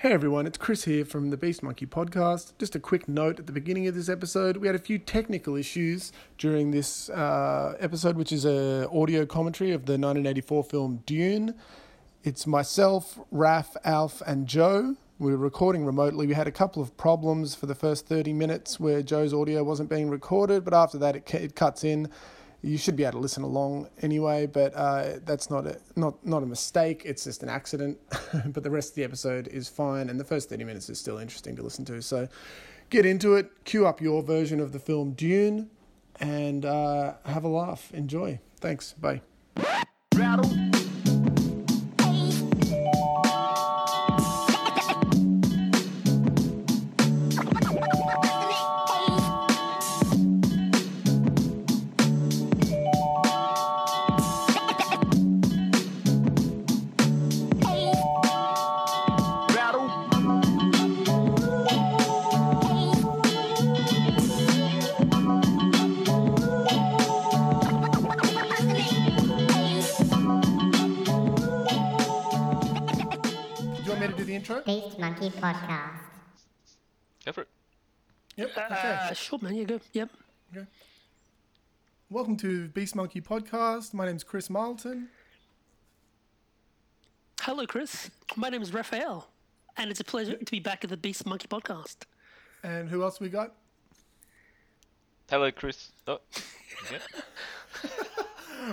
Hey everyone, it's Chris here from the Beast Monkey podcast. Just a quick note at the beginning of this episode. We had a few technical issues during this uh, episode, which is a audio commentary of the 1984 film Dune. It's myself, Raf, Alf, and Joe. We were recording remotely. We had a couple of problems for the first 30 minutes where Joe's audio wasn't being recorded, but after that it, it cuts in you should be able to listen along anyway, but uh, that's not a not not a mistake. It's just an accident. but the rest of the episode is fine, and the first thirty minutes is still interesting to listen to. So get into it. Cue up your version of the film Dune, and uh, have a laugh. Enjoy. Thanks. Bye. Podcast. Go for it. Yep. Okay. Uh, sure, man. You go. Yep. Okay. Welcome to Beast Monkey Podcast. My name's Chris Marlton. Hello, Chris. My name is Raphael, and it's a pleasure to be back at the Beast Monkey Podcast. And who else we got? Hello, Chris. Oh, yeah.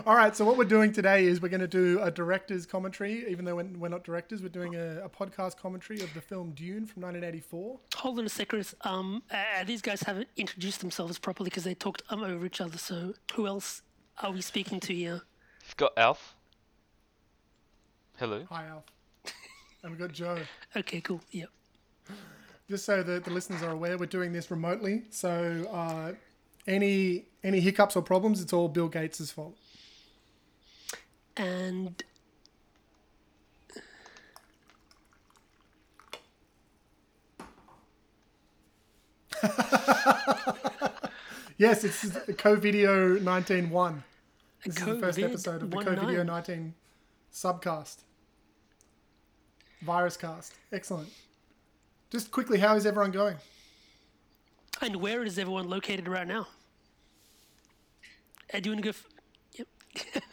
All right, so what we're doing today is we're going to do a director's commentary, even though we're, we're not directors. We're doing a, a podcast commentary of the film Dune from 1984. Hold on a sec, Chris. Um, uh, these guys haven't introduced themselves properly because they talked um, over each other. So, who else are we speaking to here? You've got Alf. Hello. Hi, Alf. and we've got Joe. Okay, cool. Yep. Just so that the listeners are aware, we're doing this remotely. So uh, any any hiccups or problems, it's all Bill Gates' fault. And Yes, it's Co-Video 19.1. This is the first episode of the 19. Co-Video 19 subcast. Virus cast. Excellent. Just quickly, how is everyone going? and where is everyone located right now? Uh, do you want to go? F- yep.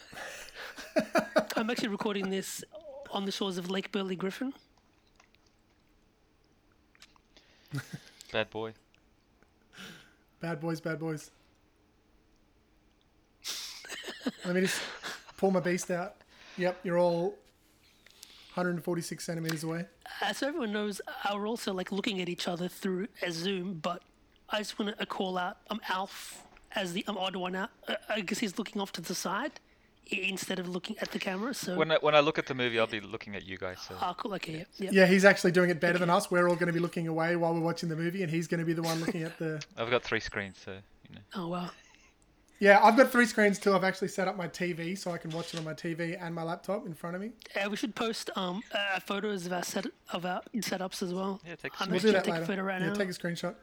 I'm actually recording this on the shores of Lake Burley Griffin. Bad boy. Bad boys, bad boys. Let me just pull my beast out. Yep, you're all 146 centimeters away. Uh, so everyone knows uh, we're also like looking at each other through a Zoom, but I just want to call out um, Alf as the um, odd one out. Uh, I guess he's looking off to the side i- instead of looking at the camera. So, When I, when I look at the movie, I'll be looking at you guys. So ah, cool. Okay, yeah, yeah. Yeah, he's actually doing it better than us. We're all going to be looking away while we're watching the movie, and he's going to be the one looking at the. I've got three screens, so you know. Oh wow. Yeah, I've got three screens too. I've actually set up my TV so I can watch it on my TV and my laptop in front of me. Yeah, we should post um uh, photos of our set of our setups as well. Yeah, take a I'm We'll actually do gonna that take later. a photo right yeah, now. take a screenshot.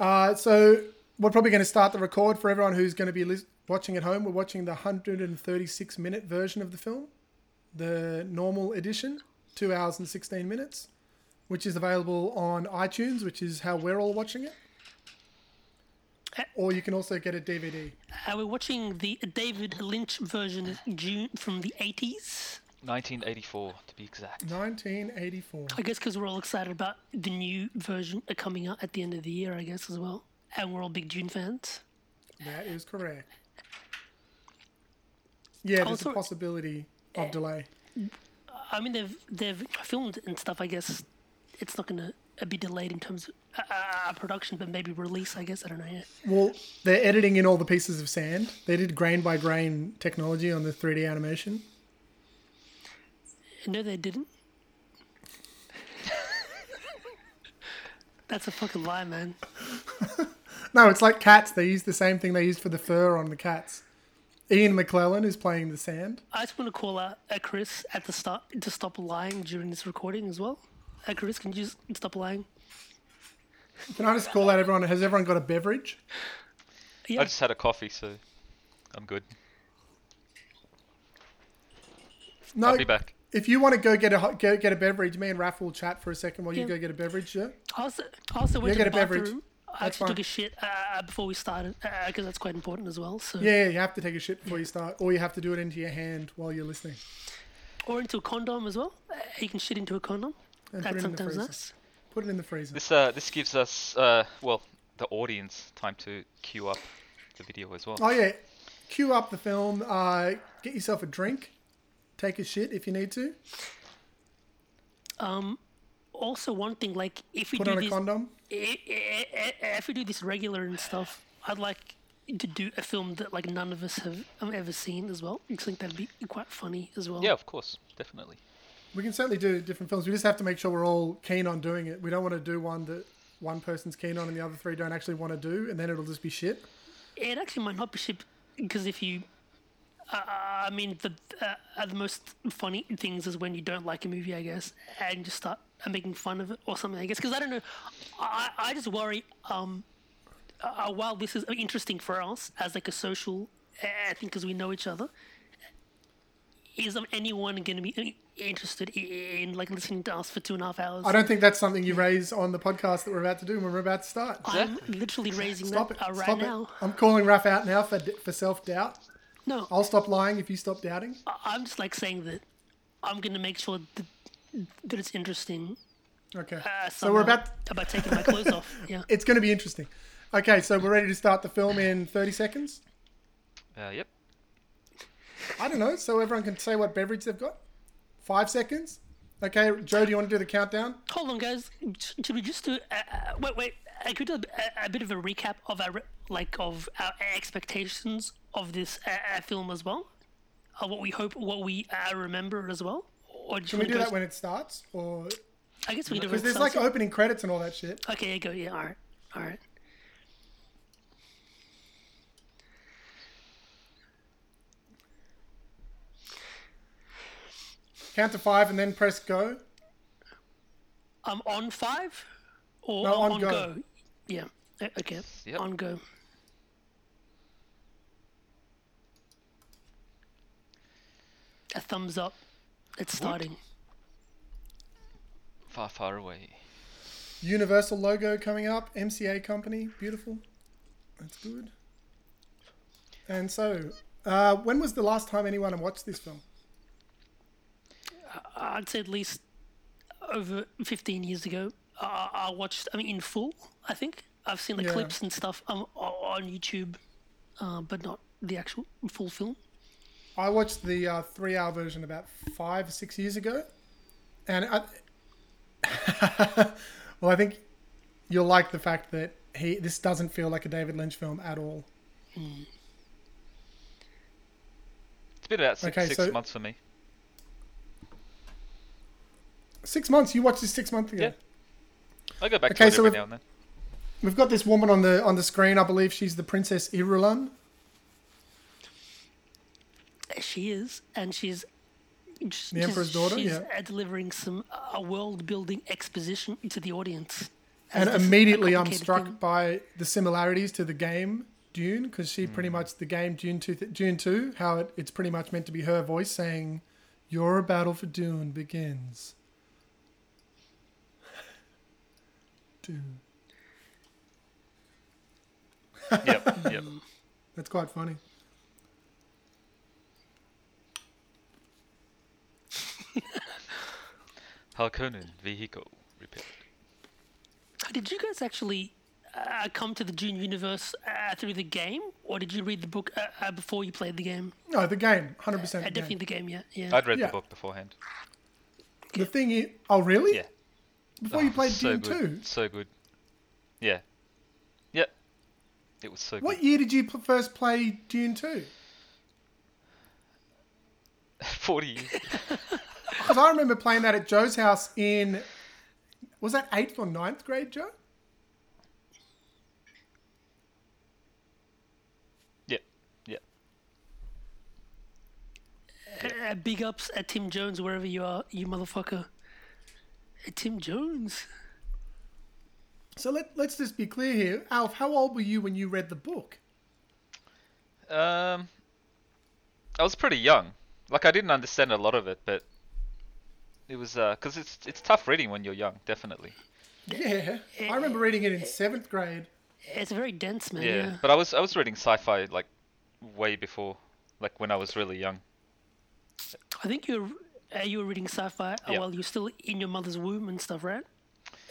Uh, so we're probably going to start the record for everyone who's going to be lis- watching at home. We're watching the 136 minute version of the film, the normal edition, two hours and 16 minutes, which is available on iTunes, which is how we're all watching it. Or you can also get a DVD. Uh, we're watching the David Lynch version Dune from the 80s. 1984 to be exact. 1984. I guess because we're all excited about the new version uh, coming out at the end of the year, I guess as well, and we're all big Dune fans. That is correct. Yeah, there's Also- a possibility of delay. I mean, they've they've filmed and stuff. I guess it's not gonna uh, be delayed in terms of uh, uh, production, but maybe release. I guess I don't know. Yeah. Well, they're editing in all the pieces of sand. They did grain by grain technology on the 3D animation. No, they didn't. That's a fucking lie, man. No, it's like cats. They use the same thing they used for the fur on the cats. Ian McKellen is playing the sand. I just want to call out uh, Chris at the start to stop lying during this recording as well. Uh, Chris, can you just stop lying? Can I just call out everyone? Has everyone got a beverage? Yeah. I just had a coffee, so I'm good. No. I'll be back. If you want to go get a hot- get, get a beverage, me and Raph will chat for a second while you go get a beverage. Yeah. I also, I also went Yeah, to get the a beverage. bathroom. I That's actually fine. took a shit uh, before we started because that's quite important as well. So Yeah, yeah, you have to take a shit before you start, or you have to do it into your hand while you're listening. or into a condom as well. Uh, you can shit into a condom. And That's put it in the sometimes freezer. nice. Put it in the freezer. This uh this gives us uh well the audience time to cue up the video as well. Oh yeah, cue up the film. Uh, get yourself a drink. Take a shit if you need to. Um, also, one thing like if we Put do on a this, condom. i- i- i- if we do this regular and stuff, I'd like to do a film that like none of us have um, ever seen as well. I think that'd be quite funny as well. Yeah, of course, definitely. We can certainly do different films. We just have to make sure we're all keen on doing it. We don't want to do one that one person's keen on and the other three don't actually want to do, and then it'll just be shit. It actually might not be shit because if you, uh, I mean, the uh, the most funny things is when you don't like a movie, I guess, and just start uh, making fun of it or something. I guess because I don't know, I I just worry. Um, uh, while this is interesting for us as like a social, uh, I think because we know each other, is um, anyone going to be uh, interested in, in like listening to us for two and a half hours? I don't think that's something you raise on the podcast that we're about to do when we're about to start. I'm literally raising Stop that it. uh, right Stop now. it. I'm calling Raph out now for for self doubt. No, I'll stop lying if you stop doubting. I- I'm just like saying that I'm gonna make sure that, that it's interesting. Okay. Uh, so we're somehow about. about taking my clothes off. Yeah. It's going to be interesting. Okay, so we're ready to start the film in 30 seconds. Uh, yep. I don't know, so everyone can say what beverage they've got. Five seconds. Okay, Joe, do you want to do the countdown? Hold on, guys. Sh- Should we just do? Uh, uh, wait, wait. I could do a, a bit of a recap of our like of our expectations of this uh, uh, film as well. Uh, what we hope, what we uh, remember as well. Or do you Can we do go that when it starts, or I guess we can do it. because when it there's like starts. opening credits and all that shit? Okay, go. Yeah, all right, all right. Count to five and then press go. I'm on five, or No, on, on go. go. Yeah. Uh, Okay. Yep. On go. A thumbs up. It's starting. Far, far away. Universal logo coming up. MCA company, beautiful. That's good. And so, uh, when was the last time anyone watched this film? I'd say at least over 15 years ago. Uh, I watched, I mean, in full, I think. I've seen the Yeah. clips and stuff um, o- on YouTube, uh, but not the actual full film. I watched the uh, three-hour version about five, or six years ago, and I, well, I think you'll like the fact that he this doesn't feel like a David Lynch film at all. It's been about six, Okay, six so- months for me. Six months. You watched this six months ago. Yeah. I go back Okay, to it so every now and then. We've got this woman on the on the screen. I believe she's the Princess Irulan. She is, and she's. just- The Emperor's daughter, She's yeah. uh, delivering some uh, world building exposition to the audience. And this immediately I'm struck thing. by the similarities to the game Dune because she pretty much the game Dune two Dune two how it, it's pretty much meant to be her voice saying, "Your battle for Dune begins." Dune. yep, yep. That's quite funny. Harkonnen vehicle repaired. Did you guys actually uh, come to the Dune universe uh, through the game, or did you read the book uh, uh, before you played the game? No, the game, hundred Uh, percent. definitely the game, yeah. Yeah. I'd read Yeah. the book beforehand. The thing is, oh really? Yeah. Before you Oh, played so Dune good. two, So good. Yeah. Yep. It was so what year did you pl- first play Dune two? 40 years. Because I remember playing that at Joe's house in, was that eighth or ninth grade, Joe? yep. Yep. Uh, big ups at Tim Jones wherever you are, you motherfucker. Uh, Tim Jones. So let, let's just be clear here. Alf, how old were you when you read the book? Um, I was pretty young. Like I didn't understand a lot of it, but It was because it's it's tough reading when you're young, definitely. Yeah, I remember reading it in seventh grade. It's very dense, man. Yeah, Yeah. but I was I was reading sci-fi like way before, like when I was really young. I think you're uh, you were reading sci-fi uh, Yeah. while you're still in your mother's womb and stuff, right?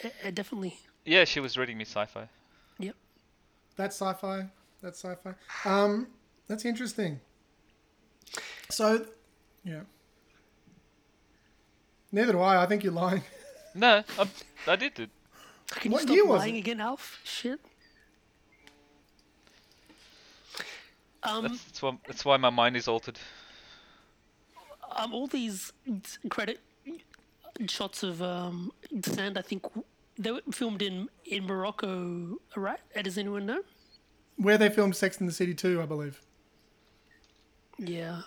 Uh, uh, definitely. Yeah, she was reading me sci-fi. Yep. That's sci-fi. That's sci-fi. Um, that's interesting. So, yeah. Neither do I. I think you're lying. No, I, I did it. Can What you stop lying it? again, Alf? Shit. Um, That's, that's why that's why my mind is altered. um, all these credit shots of um, sand, I think they were filmed in in Morocco, right? Uh, Does anyone know? Where they filmed Sex in the City 2, I believe. Yeah,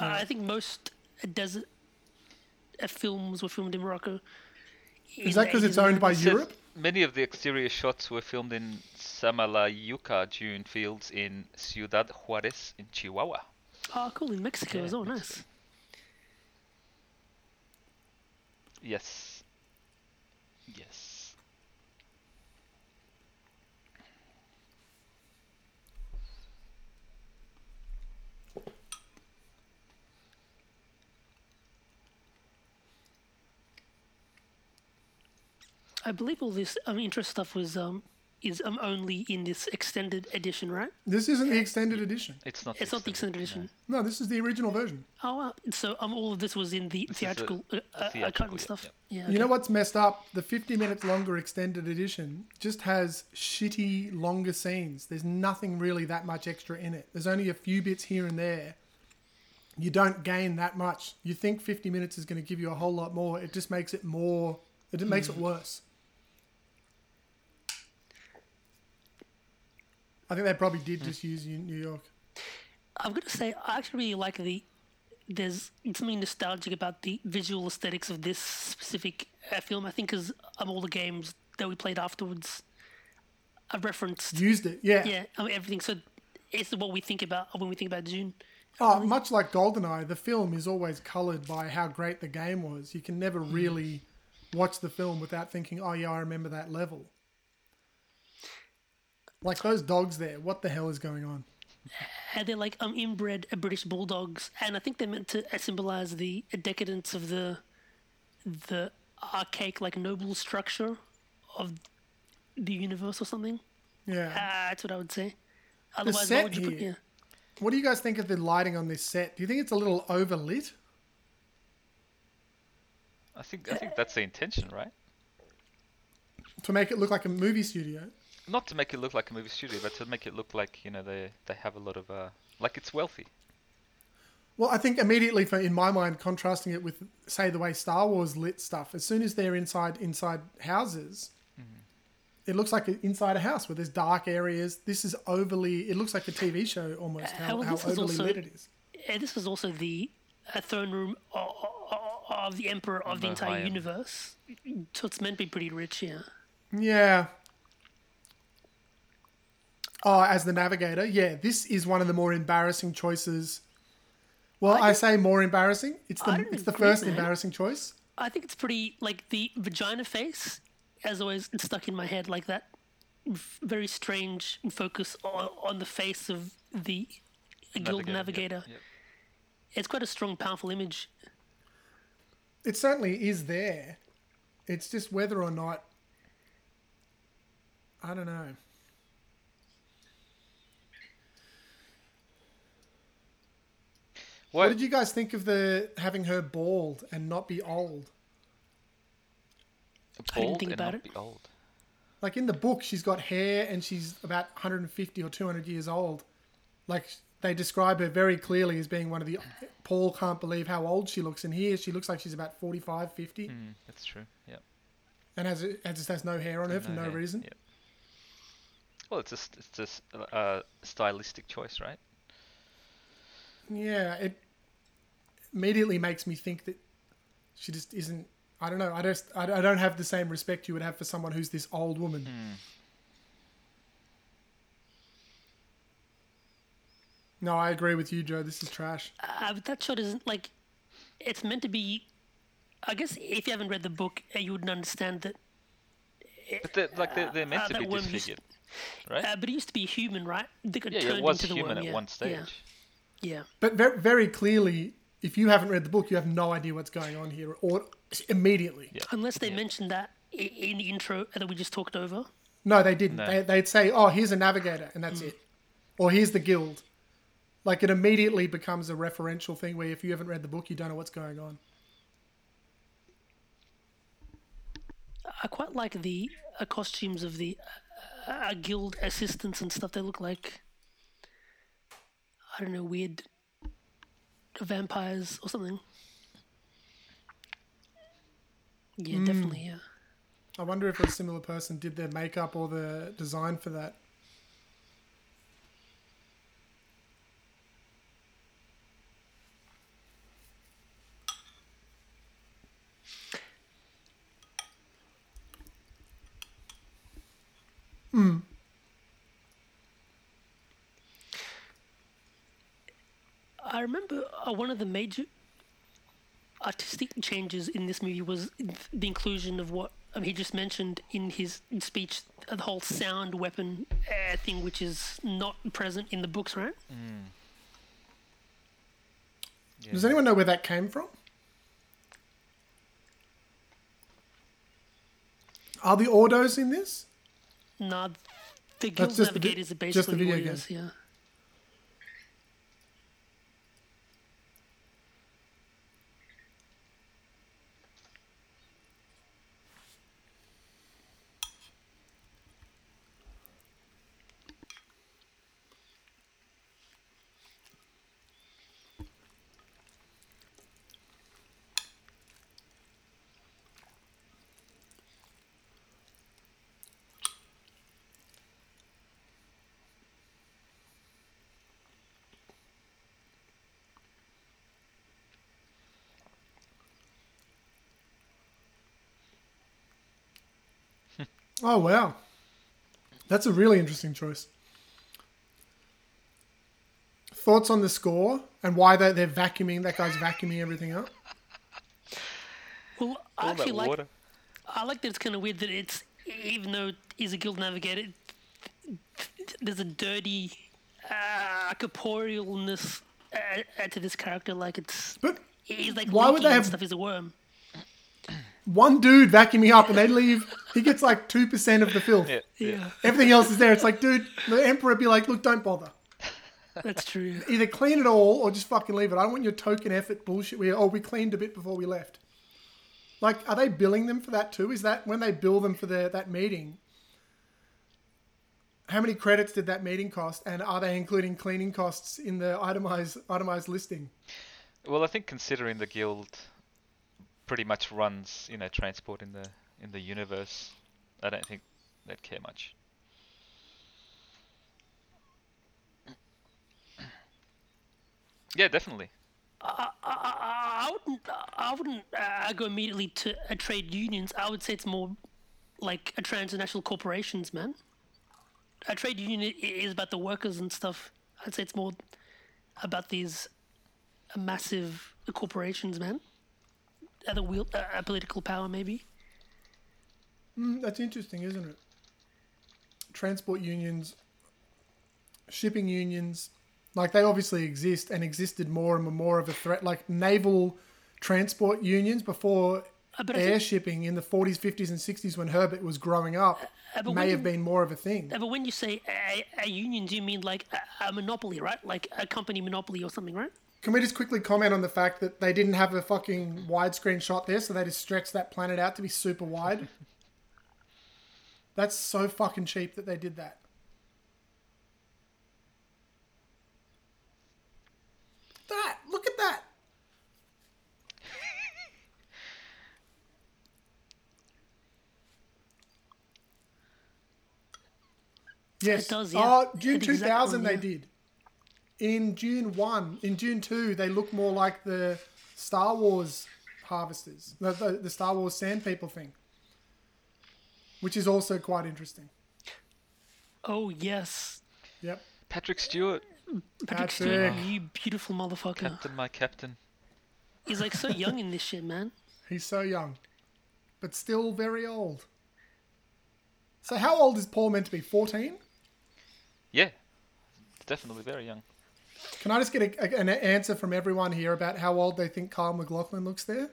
uh, I think most desert Uh, films were filmed in Morocco. Is that because it's owned by It Europe? Many of the exterior shots were filmed in Samalayuca dune fields in Ciudad Juarez in Chihuahua. Oh, cool! In Mexico Yeah, as well. Mexico. Nice. Yes. Yes. I believe all this um, interest stuff was um is um only in this extended edition, right? This isn't the extended edition. It's not. It's not the extended edition. No, this is the original version. Oh, wow. So um, all of this was in the is the theatrical, uh, uh, uh, cut theatrical, and yeah, stuff. yeah. Yeah. You know what's messed up? The 50 minutes longer extended edition just has shitty longer scenes. There's nothing really that much extra in it. There's only a few bits here and there. You don't gain that much. You think 50 minutes is going to give you a whole lot more. It just makes it more, it makes it worse. I think they probably did just use New York. I'm gonna say I actually really like the. There's something nostalgic about the visual aesthetics of this specific uh, film. I think because um, all the games that we played afterwards, I referenced. Used it, yeah. Yeah, I mean, everything. So it's what we think about when we think about Dune. Oh, much like GoldenEye, the film is always coloured by how great the game was. You can never really watch the film without thinking, "Oh yeah, I remember that level." Like those dogs there, what the hell is going on? And they're like um inbred uh, British bulldogs, and I think they're meant to uh, symbolize the decadence of the the archaic like noble structure of the universe or something. Yeah. Uh, that's what I would say. Otherwise, why set would you put here- yeah? What do you guys think of the lighting on this set? Do you think it's a little overlit? I think I think that's the intention, right? To make it look like a movie studio? Not to make it look like a movie studio, but to make it look like you know they they have a lot of uh like it's wealthy. Well, I think immediately, for, in my mind, contrasting it with, say, the way Star Wars lit stuff. As soon as they're inside inside houses, it looks like inside a house where there's dark areas. This is overly. It looks like a TV show almost. How, well, how overly also- lit it is. Uh, this is also the uh, throne room of, of the emperor of the The entire universe. So it's meant to be pretty rich, yeah. Yeah. Oh, as the navigator, yeah, this is one of the more embarrassing choices. Well, I, I say more embarrassing. It's the it's the agree, first man. embarrassing choice. I think it's pretty like the vagina face, as always, it's stuck in my head like that. Very strange focus on, on the face of the guild Navigator, navigator. yeah, yeah. It's quite a strong, powerful image. It certainly is there. It's just whether or not. I don't know. What What? did you guys think of the having her bald and not be old? I didn't think and about not it. be old. Like in the book, she's got hair and she's about 150 or 200 years old. Like they describe her very clearly as being one of the. Paul can't believe how old she looks, and here she looks like she's about 45, 50, Mm, that's true. Yeah. and has it just has no hair on her for no hair, reason. Yeah. Well, it's just it's just a uh, stylistic choice, right? Yeah, it immediately makes me think that she just isn't. I don't know. I just I, I don't have the same respect you would have for someone who's this old woman. No, I agree with you, Joe. This is trash. Uh, but that shot isn't like. It's meant to be I guess if you haven't read the book, uh, you wouldn't understand that. But they're, like they're, they're meant uh, to be worm used- disfigured, right? Uh, but it used to be human, right? They got yeah, yeah, turned it was into the human worm, at yeah. one stage. Yeah. yeah. But very, very clearly, if you haven't read the book, you have no idea what's going on here, or immediately. Yeah. Unless they mentioned that in the intro that we just talked over. No, they didn't. No. They, they'd say, "Oh, here's a navigator," and that's it, or "Here's the guild." Like it immediately becomes a referential thing where if you haven't read the book, you don't know what's going on. I quite like the uh, costumes of the uh, uh, guild assistants and stuff. They look like I don't know, weird vampires or something. Yeah, Hmm. definitely. Yeah. I wonder if a similar person did their makeup or the design for that. I remember one of the major artistic changes in this movie was the inclusion of what um, he just mentioned in his speech, uh, the whole sound weapon uh, thing, which is not present in the books, right? Yeah. Does anyone know where that came from? Are the Ordos in this? Nah, the guild just the vi- navigators are just the basically video game. warriors, yeah. Oh wow, that's a really interesting choice. Thoughts on the score and why they, they're vacuuming? That guy's vacuuming everything up. Well, I All actually like water. I like that it's kind of weird that it's even though he's a guild navigator, there's a dirty uh, corporealness uh, to this character. Like it's But he's like Why would leaking they have- stuff. He's a worm. One dude vacuuming me up and they leave. He gets like two percent of the filth. Yeah, Yeah, Everything else is there. It's like, dude, the emperor would be like, look, don't bother. that's true. Either clean it all or just fucking leave it. I don't want your token effort bullshit. Where oh, we cleaned a bit before we left. Like, are they billing them for that too? Is that when they bill them for their that meeting? How many credits did that meeting cost, and are they including cleaning costs in the itemized itemized listing? Well, I think considering the guild pretty much runs, you know, transport in the in the universe, I don't think they'd care much. Yeah, definitely. I, I wouldn't. I wouldn't uh, go immediately to a trade unions. I would say it's more like a transnational corporations, man. A trade union is about the workers and stuff. I'd say it's more about these uh, massive corporations, man. The wheel, uh, uh, political power, maybe. Mm, That's interesting, isn't it? Transport unions, shipping unions, like they obviously exist and existed more and were more of a threat. Like naval transport unions before Uh, air think- shipping in the 40s, 50s, and 60s when Herbert was growing up Uh, may have you- been more of a thing. Uh, but when you say a, a union, do you mean like a, a monopoly, right? Like a company monopoly or something, right? Can we just quickly comment on the fact that they didn't have a fucking widescreen shot there, so they just stretched that planet out to be super wide? That's so fucking cheap that they did that. That look at that. Yes. Does, yeah. Oh, Dune The exact 2000 one, they did. In Dune 1, in Dune 2, they look more like the Star Wars harvesters, the, the, the Star Wars sand people thing, which is also quite interesting. Oh yes, Yep. Patrick Stewart, Patrick Patrick. Stewart, you beautiful motherfucker. Captain, my captain. He's like so young in this shit, man. He's so young, but still very old. So how old is Paul meant to be? Fourteen? Yeah, definitely very young. Can I just get a, a- an answer from everyone here about how old they think Kyle MacLachlan looks there?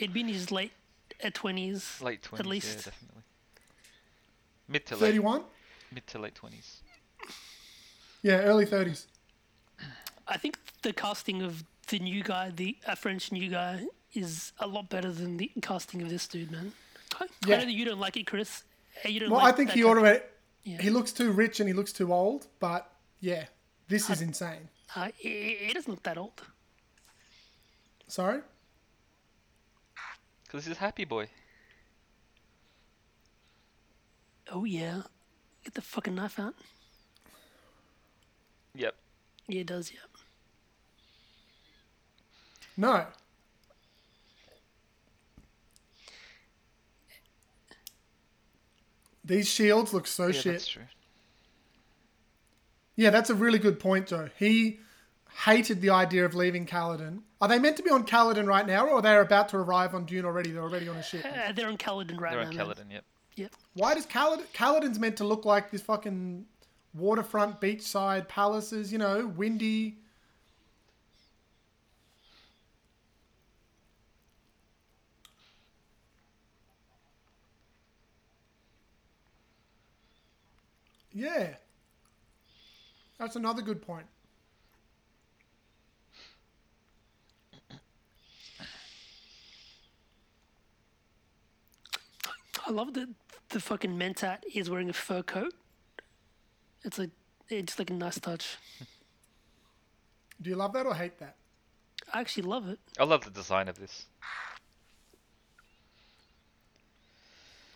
It'd be in his late uh, twenties, Late twenties, at least. yeah, definitely. Mid to late, Thirty-one? mid to late twenties. Yeah, early thirties. I think the casting of the new guy, the uh, French new guy, is a lot better than the casting of this dude, man. I, Yeah. I know that you don't like it, Chris. You don't Well, like I think he guy. already Yeah. he looks too rich and he looks too old. But yeah, this is insane. Uh, he, he doesn't look that old. Sorry. Because this is happy boy. Oh yeah, get the fucking knife out. Yep. Yeah, it does. yep. No. These shields look so yeah, shit. that's true. Yeah, that's a really good point, Joe. He hated the idea of leaving Caladan. Are they meant to be on Caladan right now, or they're about to arrive on Dune already? They're already on a ship. Uh, they're on Caladan right They're now. on man. Caladan, yep. Yep. Why does Caladan? Caladan's meant to look like this fucking waterfront, beachside palaces. You know, windy. Yeah. That's another good point. I love that the fucking Mentat is wearing a fur coat. It's like it's like a nice touch. Do you love that or hate that? I actually love it. I love the design of this.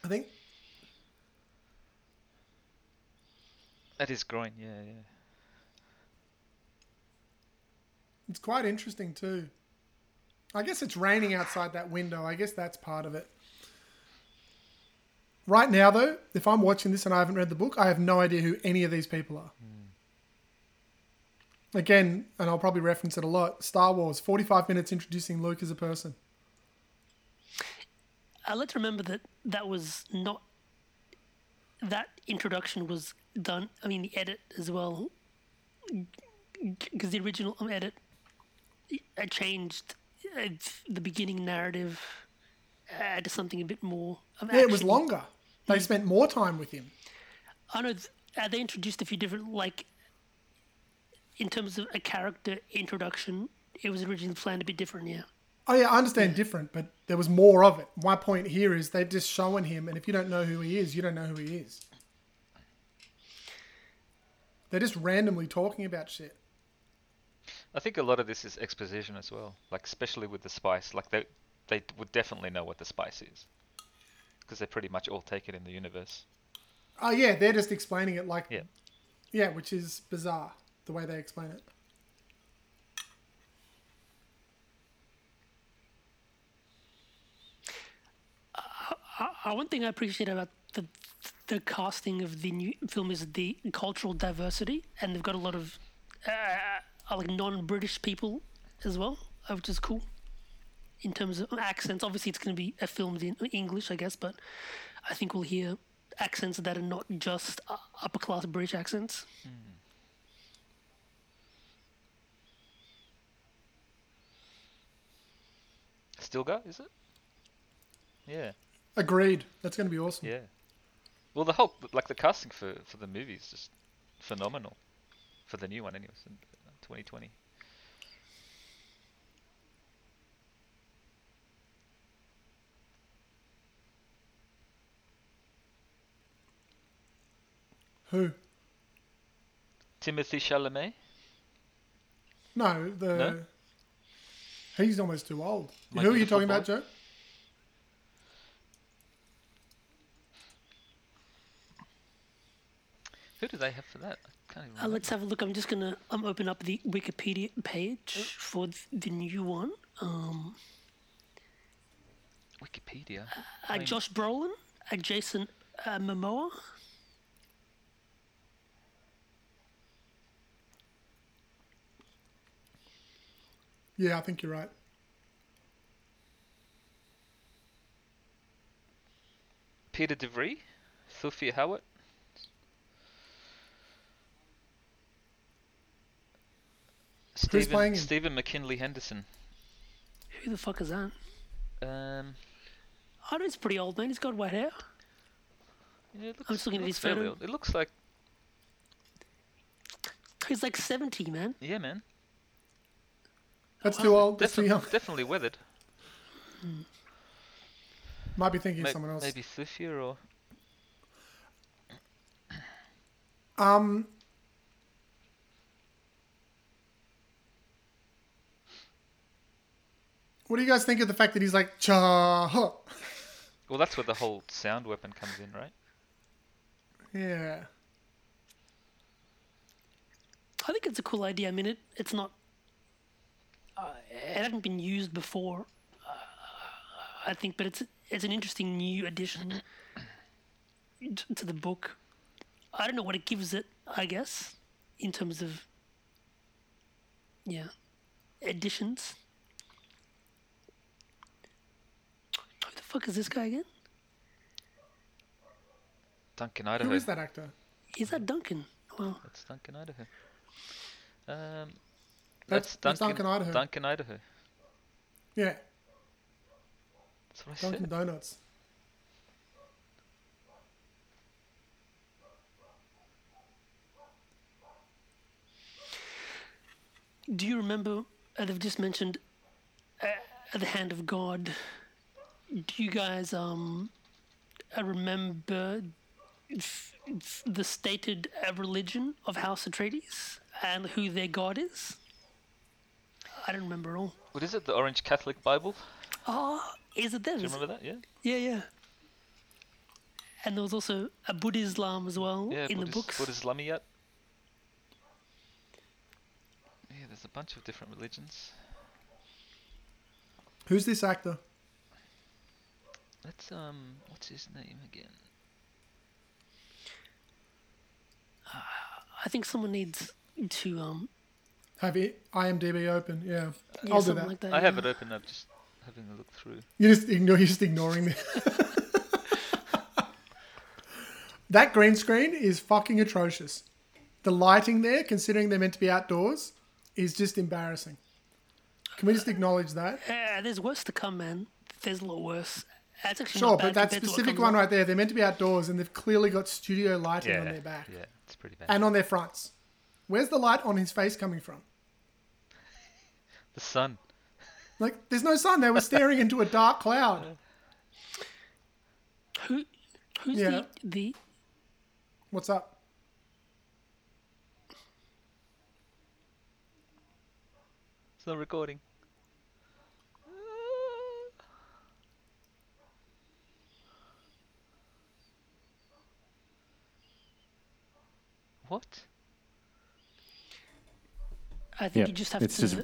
I think That is groin, yeah, yeah. It's quite interesting too. I guess it's raining outside that window. I guess that's part of it. Right now, though, if I'm watching this and I haven't read the book, I have no idea who any of these people are. Again, and I'll probably reference it a lot Star Wars, 45 minutes introducing Luke as a person. Uh, let's remember that that was not that introduction was done. I mean, the edit as well, because the original um, edit uh, changed uh, the beginning narrative uh, to something a bit more. Yeah, it was longer. They spent more time with him. I know th- uh, they introduced a few different, like, in terms of a character introduction, it was originally planned a bit different, yeah. Oh yeah, I understand different, but there was more of it. My point here is they're just showing him, and if you don't know who he is, you don't know who he is. They're just randomly talking about shit. I think a lot of this is exposition as well, like especially with the spice. Like they they would definitely know what the spice is, because they pretty much all take it in the universe. Oh yeah, they're just explaining it like Yeah. yeah, which is bizarre the way they explain it. Uh, one thing I appreciate about the the casting of the new film is the cultural diversity, and they've got a lot of uh, like non-British people as well, uh, which is cool. In terms of accents, obviously it's going to be filmed in English, I guess, but I think we'll hear accents that are not just uh, upper class British accents. Stilgar, is it? Yeah, Agreed. That's going to be awesome. yeah. Well, the whole like the casting for for the movie is just phenomenal. For the new one, anyways, in 2020. Who? Timothy Chalamet. No, the No? he's almost too old. Like Who are you talking about. Joe? Who do they have for that? Uh, let's have a look. I'm just going to um, open up the Wikipedia page oh. for the new one. Um, Wikipedia? Uh, I uh, mean... Josh Brolin, uh, Jason uh, Momoa. Yeah, I think you're right. Peter DeVry, Sophia Howard, Stephen, playing him? Stephen McKinley Henderson. Who the fuck is that? Um, I know he's pretty old, man. He's got white hair. yeah, it looks, just looking it at looks his fairly photo. old. It looks like, He's like 70, man. yeah, man. That's too old. That's too Defi- young. definitely weathered. Might be thinking May- of someone else. Maybe Sophia or Um. What do you guys think of the fact that he's like cha? huh? well, that's where the whole sound weapon comes in, right? Yeah. I think it's a cool idea. I mean, it, it's not. Uh, it hadn't been used before, uh, I think, but it's it's an interesting new addition to the book. I don't know what it gives it. I guess in terms of yeah additions. Who the fuck is this guy again? Duncan Who Idaho. is that actor? Is that Duncan? Well, That's Duncan Idaho. Um, That's- that's, that's Duncan, Duncan Idaho. Duncan Idaho. Yeah, That's what I Dunkin' said. Donuts. Do you remember? They've just mentioned uh, the hand of God. Do you guys um uh, remember f- f- the stated uh, religion of House Atreides and who their God is? I don't remember all. What is it? The Orange Catholic Bible? Oh, is it them? Do you remember that? Yeah. Yeah, yeah. And there was also a Buddhism as well Yeah. in the Buddhist, books. Buddhist Lamiyat. Yeah, there's a bunch of different religions. Who's this actor? Let's um, what's his name again? I think someone needs to um Have it IMDb open? Yeah, yeah, I'll do that. like that. I have it open. I'm just having a look through. You just ignore. You're just ignoring me. that green screen is fucking atrocious. The lighting there, considering they're meant to be outdoors, is just embarrassing. Can we just acknowledge that? Yeah, there's worse to come, man. There's a lot worse. That's actually Sure, not but bad that compared to what specific one right there, they're meant to be outdoors, and they've clearly got studio lighting on their back Yeah, it's pretty bad. and on their fronts. Where's the light on his face coming from? the sun. Like, there's no sun. They were staring into a dark cloud. Who, who's Yeah. the the? What's up? It's not recording. What? I think Yeah, you just have it's to. just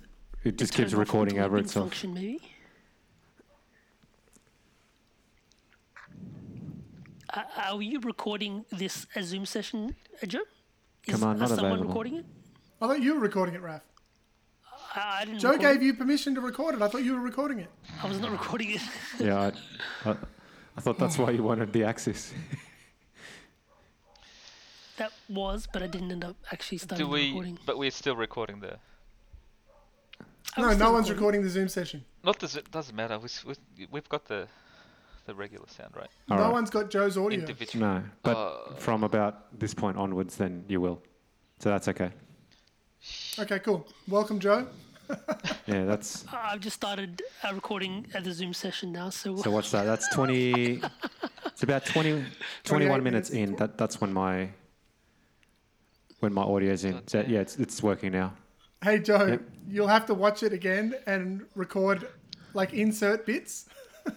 it just turn keeps off recording into a over ring itself. Function maybe. Uh, are you recording this a Zoom session, uh, Joe? Is, Come on, is someone available. recording it? I thought you were recording it, Raf. I, I didn't. Joe record gave it. you permission to record it. I thought you were recording it. I was not recording it. Yeah, I, I, I thought that's why you wanted the access. that was, but I didn't end up actually starting Do we? recording. But we're still recording there. I No, no still one's recording the Zoom session. Not does it doesn't matter. We, we, we've got the, the regular sound right. All no right. one's got Joe's audio. Individual. No, but Uh, from about this point onwards, then you will. So that's okay. Okay, cool. Welcome, Joe. Yeah, that's. I've just started uh, recording at the Zoom session now, so, So what's that? That's 20. It's about 20, 21 minutes in. That that's when my when my audio's in. So, yeah, it's it's working now. Hey, Joe, Yep. you'll have to watch it again and record, like, insert bits.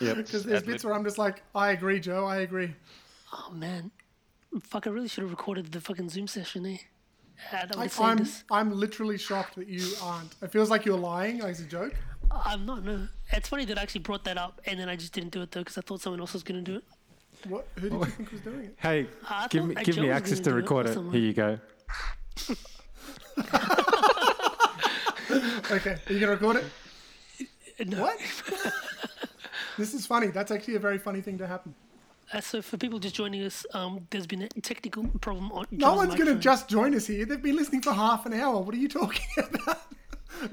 Yep. Because there's Ad-lib. bits where I'm just like, I agree, Joe, I agree. oh man, fuck! I really should have recorded the fucking Zoom session, eh? Uh, Like, I'm, us. I'm literally shocked that you aren't. It feels like you're lying, like it's a joke. I'm not. No, it's funny that I actually brought that up, and then I just didn't do it though because I thought someone else was gonna do it. What? Who did you think was doing it? Hey, I give me I give me chose access to to do it record or it. someone. Here you go. Okay, are you going to record it? No. What? This is funny. That's actually a very funny thing to happen. Uh, so for people just joining us, um, there's been a technical problem on. No John's one's going to microphone. just join us here. They've been listening for half an hour. What are you talking about?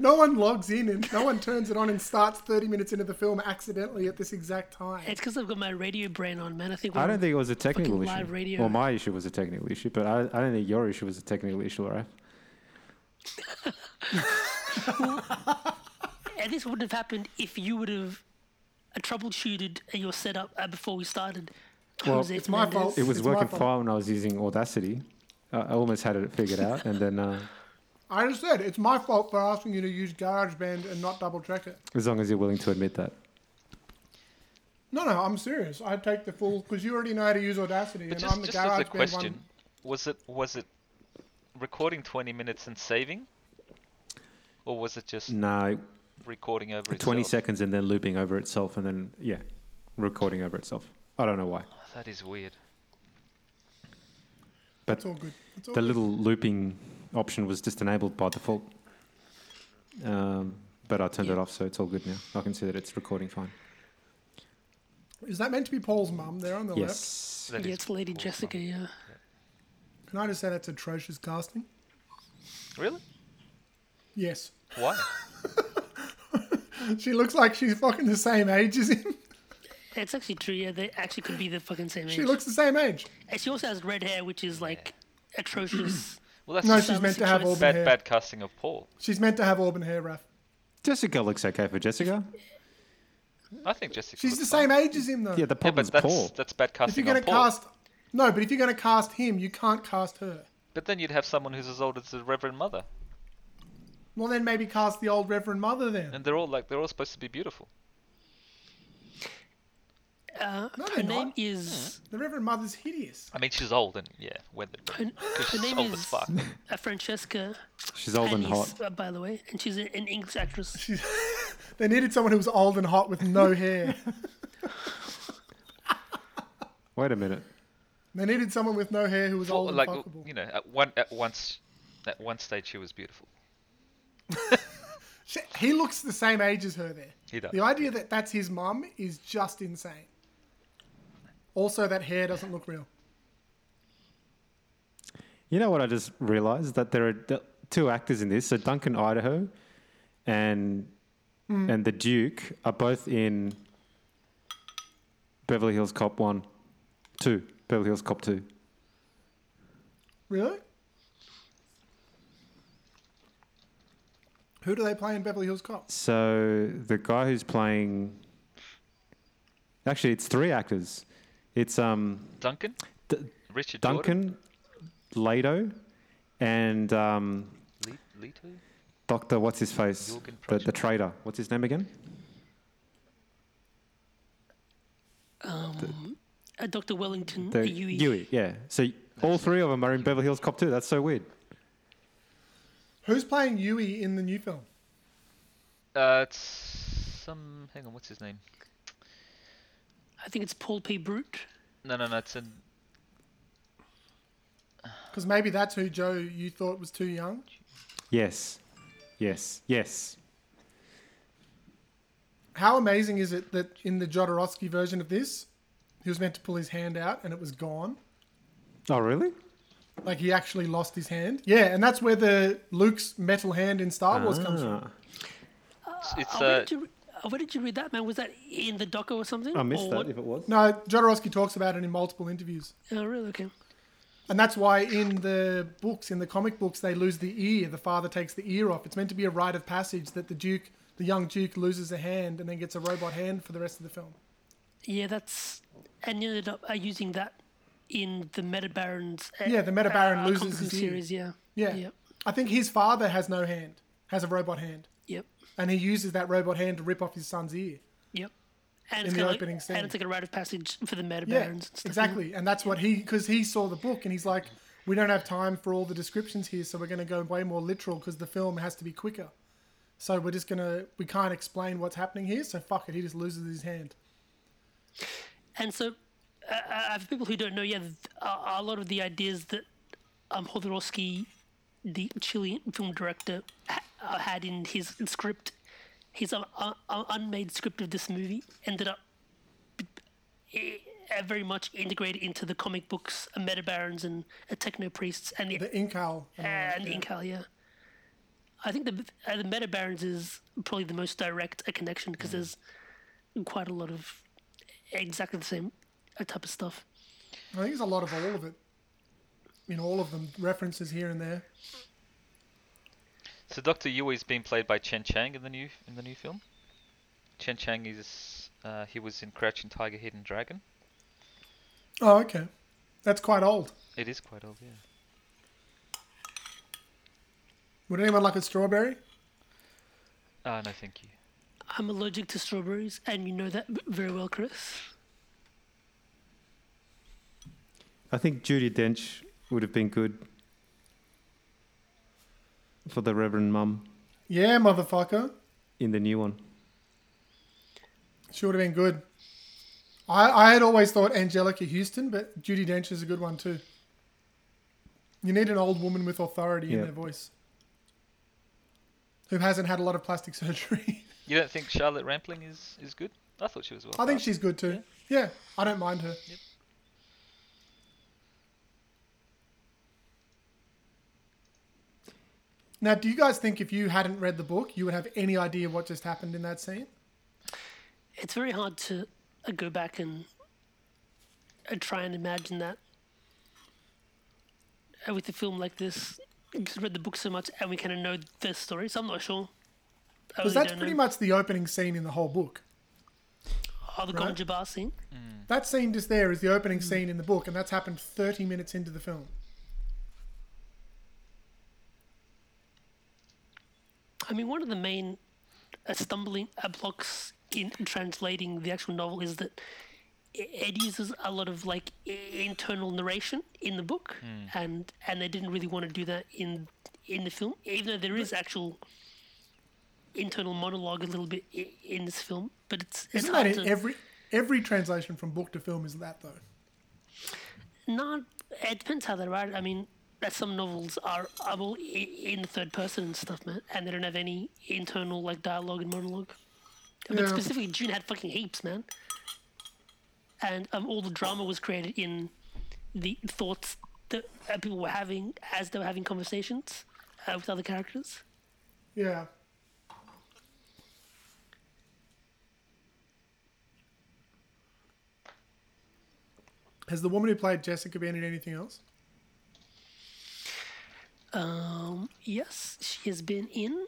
No one logs in and no one turns it on and starts 30 minutes into the film accidentally at this exact time. It's because I've got my radio brain on, man. I think. I don't think it was a technical issue. live radio. Well, my issue was a technical issue, but I, I don't think your issue was a technical issue, right? And this wouldn't have happened if you would have uh, troubleshooted your setup uh, before we started. Well, Jose it's my fault. It was It's working fine when I was using Audacity. Uh, I almost had it figured out, and then uh, I just said it's my fault for asking you to use GarageBand and not double check it. as long as you're willing to admit that. No, no, I'm serious. I take the full because you already know how to use Audacity, But and I'm just, the just as a GarageBand question, one. was it was it recording 20 minutes and saving, or was it just No, recording over 20 itself? seconds and then looping over itself, and then yeah, recording over itself. I don't know why, oh, That is weird. but It's all good. It's all the good. little looping option was just enabled by default. Um, but I turned it off, so it's all good now. I can see that it's recording fine. Is that meant to be Paul's mum there on the left? Yes. That Yeah, it's Lady awesome. Jessica. Yeah. Can I just say that's atrocious casting? Really? Yes. Why? She looks like she's fucking the same age as him. It's actually true. Yeah, they actually could be the fucking same age. She looks the same age. And she also has red hair, which is like atrocious. Well, that's No, just she's meant to have choice. auburn bad hair. bad casting of Paul. She's meant to have auburn hair, Raf. Jessica looks okay for Jessica. I think Jessica. She's looks the fine. same age as him, though. Yeah, the Yeah, problem's but that's Paul. that's bad casting. if you're going to cast, no, but if you're going to cast him, you can't cast her. But then you'd have someone who's as old as the Reverend Mother, Well, then maybe cast the old Reverend Mother then. and they're all like they're all supposed to be beautiful. Uh, No, her they're name not. is The Reverend Mother's hideous. I mean, she's old and yeah, weathered. but- her, 'cause her name old as is fuck. uh, Francesca She's old and hot. Uh, by the way, and she's an English actress. She's, they needed someone who was old and hot with no hair. Wait a minute. They needed someone with no hair who was Well, old and like fuckable. you know, at one at once, at one stage she was beautiful. She- He looks the same age as her there. He does. The idea that that's his mum is just insane. Also, that hair doesn't look real. You know what I just realized that there are two actors in this. So Duncan Idaho and hmm. and the Duke are both in Beverly Hills Cop 1 2. Beverly Hills Cop 2. Really? Who do they play in Beverly Hills Cop? So the guy who's playing Actually, it's three actors. It's um Duncan, D- Richard Jordan, Duncan Idaho and um Le- Leto. Doctor what's his face? The, the Prochnow. trader. What's his name again? Um, uh, Dr. Wellington The Yueh. Yueh, yeah. So all three of them are in Beverly Hills Cop 2. That's so weird. Who's playing Yueh in the new film? Uh, it's some. Hang on, what's his name? I think it's Paul P. Brute. No, no, no. It's in. Because maybe that's who Joe you thought was too young. Yes. Yes. Yes. How amazing is it that in the Jodorowsky version of this, he was meant to pull his hand out and it was gone? Oh, really? Like he actually lost his hand. Yeah, and that's where the Luke's metal hand in Star Wars comes from. Ah, It's, it's Oh, uh, did you, re- where did you read that, man? Was that in the doco or something? I missed Or that what? if it was. No, Jodorowsky talks about it in multiple interviews. Oh, really? Okay. And that's why in the books, in the comic books, they lose the ear. The father takes the ear off. It's meant to be a rite of passage that the Duke, the young Duke, loses a hand and then gets a robot hand for the rest of the film. Yeah, that's and you ended up uh, using that in the Meta Barons. Uh, Yeah, the Meta Baron uh, loses comic his ear. series. Yeah. Yeah. Yep. I think his father has no hand, has a robot hand. And he uses that robot hand to rip off his son's ear. Yep. And In it's the opening like, scene. and it's like a rite of passage for the Meta Yeah, Barons. and exactly. And that's what he, because he saw the book and he's like, we don't have time for all the descriptions here, so we're going to go way more literal because the film has to be quicker. So we're just going to, we can't explain what's happening here, so fuck it, he just loses his hand. And so, uh, uh, for people who don't know, yeah, uh, a lot of the ideas that um, Jodorowsky, the Chilean film director, uh, had in his script, his uh, uh, uh, unmade script of this movie, ended up eh, uh, very much integrated into the comic books, uh, meta barons and uh, techno priests, and the The Incal. and all that, and yeah. Incal, yeah. I think the uh, the meta barons is probably the most direct a connection because there's quite a lot of exactly the same uh, type of stuff. I think there's a lot of all of it. In all of them, references here and there. So Doctor Yueh is being played by Chen Chang in the new in the new film. Chen Chang is uh, he was in Crouching Tiger, Hidden Dragon. Oh, okay. That's quite old. It is quite old, yeah. Would anyone like a strawberry? Ah, no, thank you. I'm allergic to strawberries, and you know that very well, Chris. I think Judi Dench would have been good for the Reverend Mum Yeah, motherfucker. in the new one. She would have been good. I, I had always thought Anjelica Huston, but Judi Dench is a good one too. You need an old woman with authority in Yeah. their voice. Who hasn't had a lot of plastic surgery. You don't think Charlotte Rampling is, is good? I thought she was well. I think she's good too. Yeah, I don't mind her. Now, do you guys think if you hadn't read the book, you would have any idea what just happened in that scene? It's very hard to uh, go back and uh, try and imagine that uh, with a film like this. Because read the book so much, and we kind of know the story, so I'm not sure. Because really that's pretty know. much the opening scene in the whole book. Oh, the right. Gom Jabbar scene. That scene just there is the opening scene in the book, and that's happened 30 minutes into the film. I mean, one of the main uh, stumbling uh, blocks in translating the actual novel is that it uses a lot of like internal narration in the book, and and they didn't really want to do that in in the film, even though there is actual internal monologue a little bit in this film. But it's it's Isn't that to every every translation from book to film is that though? not. It depends how they write. I mean. That some novels are, are all in the third person and stuff, man, and they don't have any internal like dialogue and monologue. But Yeah. specifically, Dune had fucking heaps, man. And um, all the drama was created in the thoughts that uh, people were having as they were having conversations uh, with other characters. Yeah. Has the woman who played Jessica been in anything else? Um, yes, she has been in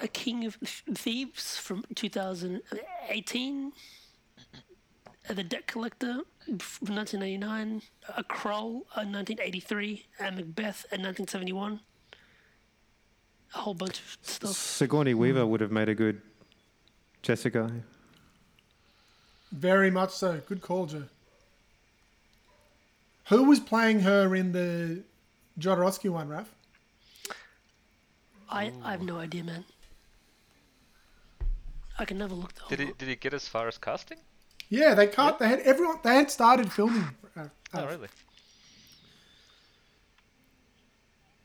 A King of Thieves from 2018, uh, The Debt Collector from 1999, A Krull in 1983, and Macbeth in 1971. A whole bunch of stuff. Sigourney Weaver would have made a good Jessica. Very much so. Good call, Joe. Who was playing her in the Jodorowsky one, Raf? I, I have no idea, man. I can never look the Did he did he get as far as casting? Yeah, they can't. They had everyone. They had started filming. Raf. Oh, uh, really?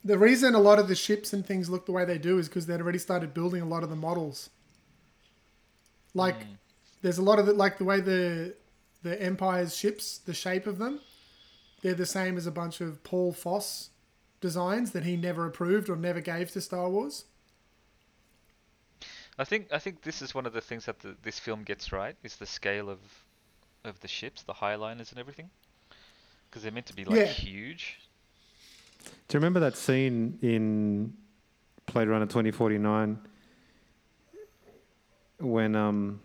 The reason a lot of the ships and things look the way they do is because they'd already started building a lot of the models. Like, hmm. there's a lot of the, like the way the the Empire's ships, the shape of them, they're the same as a bunch of Paul Foss designs that he never approved or never gave to Star Wars. I think I think this is one of the things that the, this film gets right is the scale of of the ships, the highliners and everything, because they're meant to be like Yeah. huge. Do you remember that scene in Blade Runner 2049 when um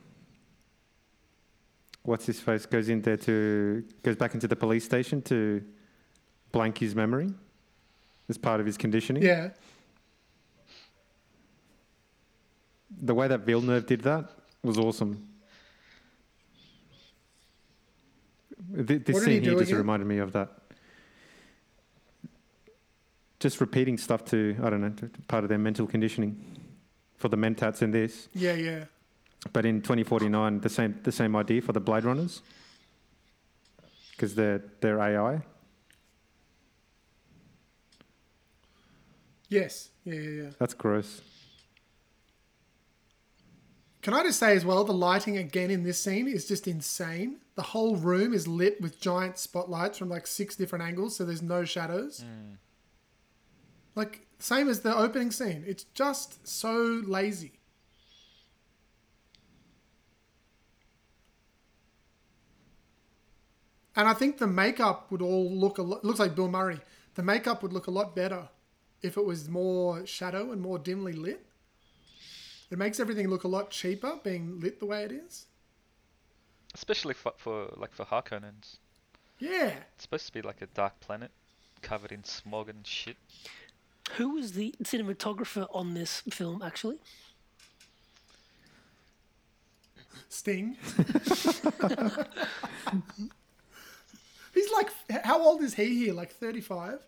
what's his face goes in there to goes back into the police station to blank his memory as part of his conditioning? Yeah, The way that Villeneuve did that was awesome. Th- This What did he scene here just again? reminded me of that. Just repeating stuff to, I don't know, part of their mental conditioning for the mentats in this. yeah, yeah. But in 2049, the same the same idea for the Blade Runners, because they're they're AI. Yes, yeah, yeah, yeah. That's gross. Can I just say as well, the lighting again in this scene is just insane. The whole room is lit with giant spotlights from like six different angles, so there's no shadows. Mm. Like same as the opening scene. It's just so lazy. And I think the makeup would all look a lot, looks like Bill Murray. The makeup would look a lot better if it was more shadow and more dimly lit. It makes everything look a lot cheaper being lit the way it is. Especially for, for like for Harkonnens. Yeah. It's supposed to be like a dark planet covered in smog and shit. Who was the cinematographer on this film, actually? Sting. He's like, how old is he here? Like 35?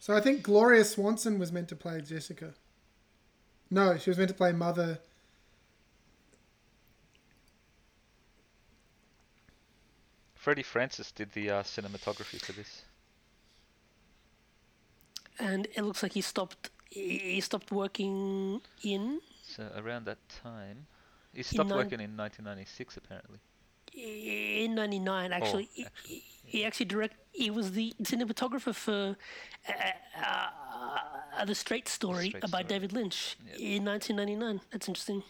So I think Gloria Swanson was meant to play Jessica. No, she was meant to play Mother. Freddie Francis did the uh, cinematography for this. And it looks like he stopped. He stopped working in So around that time, he stopped nine- working in 1996 apparently. in '99. Actually, he, he- he actually direct. He was the cinematographer for uh, uh, the Straight Story Straight by Story. David Lynch in 1999. That's interesting.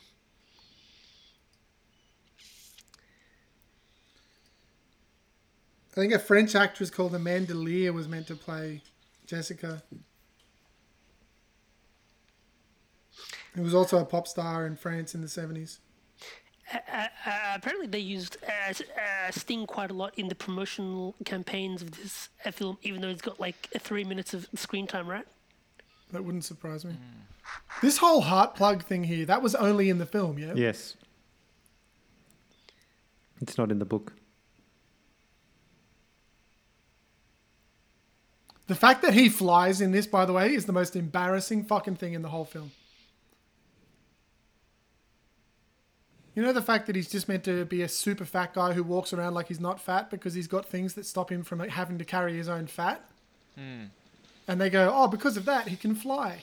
I think a French actress called Amanda Lear was meant to play Jessica. Who was also a pop star in France in the 70s. Uh, apparently, they used uh, uh, Sting quite a lot in the promotional campaigns of this uh, film, even though it's got like uh, three minutes of screen time, right? That wouldn't surprise me. This whole heart plug thing here, that was only in the film, yeah? Yes. It's not in the book. The fact that he flies in this, by the way, is the most embarrassing fucking thing in the whole film. You know the fact that he's just meant to be a super fat guy who walks around like he's not fat because he's got things that stop him from like, having to carry his own fat? And they go, oh, because of that, he can fly.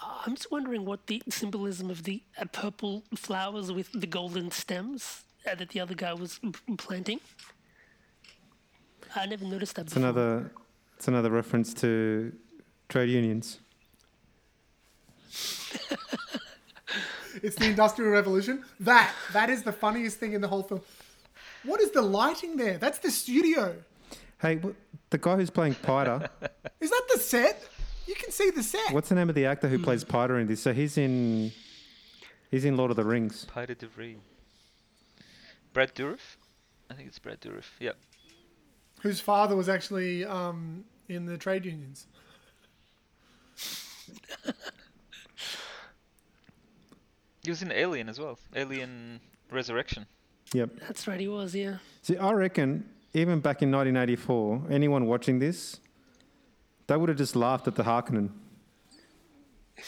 I'm just wondering what the symbolism of the uh, purple flowers with the golden stems uh, that the other guy was p- planting. I never noticed that It's before. another. It's another reference to trade unions. It's the Industrial Revolution. That, that is the funniest thing in the whole film. What is the lighting there? That's the studio. Hey, wh- the guy who's playing Piter. Is that the set? You can see the set. what's the name of the actor who plays Piter in this? So he's in. He's in Lord of the Rings. Piter de Vries. Brad Dourif? I think it's Brad Dourif. Yep. Whose father was actually um, in the trade unions. He was in Alien as well. Alien Resurrection. Yep. That's right, he was, yeah. See, I reckon even back in 1984, anyone watching this, they would have just laughed at the Harkonnen.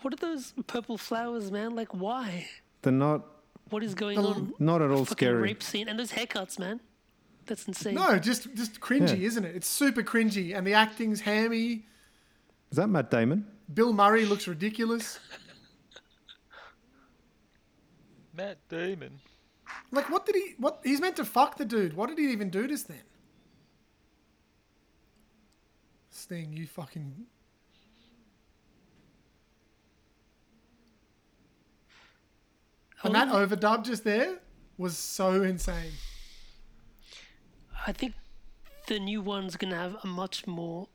What are those purple flowers, man? Like, why? They're not What is going on? not at all Fucking scary. rape scene. And those haircuts, man. That's insane. No, just just cringy, Yeah. isn't it? It's super cringy, and the acting's hammy. Is that Matt Damon? Bill Murray looks ridiculous. Matt Damon. Like, what did he? What he's meant to fuck the dude? What did he even do just then? Sting, you fucking. And that overdub just there was so insane. I think the new one's gonna have a much more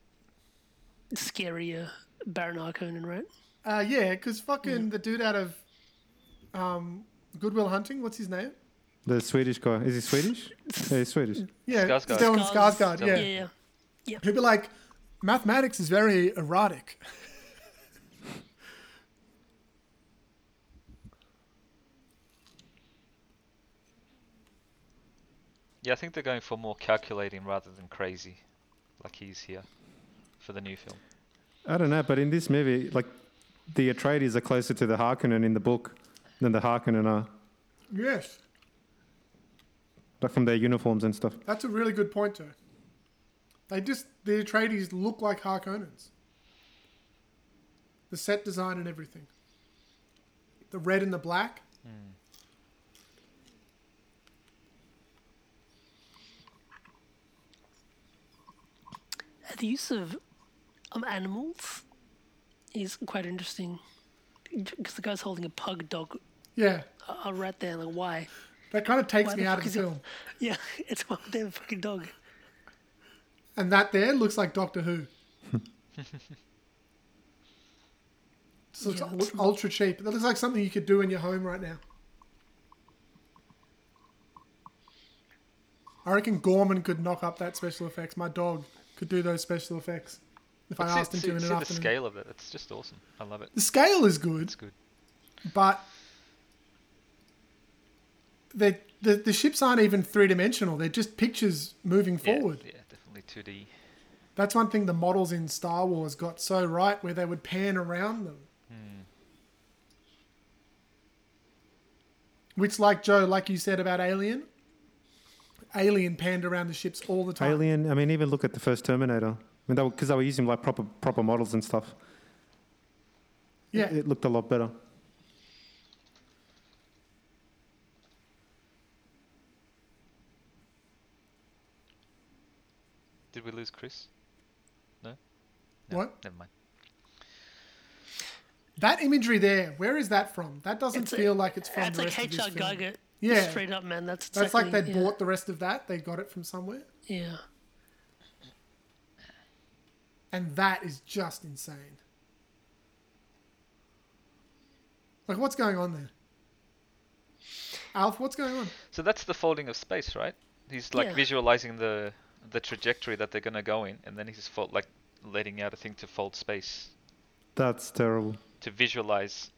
scarier Baron Harkonnen, right? Uh, yeah, because fucking the dude out of um, Good Will Hunting, what's his name? The Swedish guy. Is he Swedish? yeah, he's Swedish. Yeah, Skarsgård. Stellan Skars- Skarsgård. Yeah, Yeah. yeah. he'd be like, mathematics is very erotic. Yeah, I think they're going for more calculating rather than crazy, like he's here for the new film. I don't know, but in this movie, like the Atreides are closer to the Harkonnen in the book than the Harkonnen are, Yes, like from their uniforms and stuff. that's a really good point, Joe. They just the Atreides look like Harkonnens. The set design and everything. The red and the black. Hmm. The use of um, animals is quite interesting. Because the guy's holding a pug dog Yeah, A rat there. Like, why? that kind of takes Why me out of the is it- film. Yeah, it's one damn fucking dog. And that there looks like Doctor Who. Looks Yeah, ul- ultra cheap. That looks like something you could do in your home right now. I reckon Gorman could knock up that special effects. My dog could do those special effects if I asked him to in an the afternoon. scale of it. It's just awesome. I love it. The scale is good, It's good. but the the the ships aren't even three dimensional. They're just pictures moving Yeah, forward. Yeah, definitely 2D. That's one thing the models in Star Wars got so right, where they would pan around them. Hmm. Which, like Joe, like you said about Alien, Alien panned around the ships all the time. Alien. I mean, even look at the first Terminator. I mean, because they, were using like proper proper models and stuff. Yeah, It, it looked a lot better. Did we lose Chris? No? No, What? Never mind. that imagery there. Where is that from? That doesn't It's a- feel like it's from That's the like rest of this H.R. film. Geiger. Yeah. Straight up, man. That's That's like they yeah. bought the rest of that. They got it from somewhere, Yeah. and that is just insane. Like, what's going on there? Alf, what's going on? So that's the folding of space, right? He's like Yeah. visualizing the the trajectory that they're gonna go in, and then he's fold, like letting out a thing to fold space That's terrible. to visualize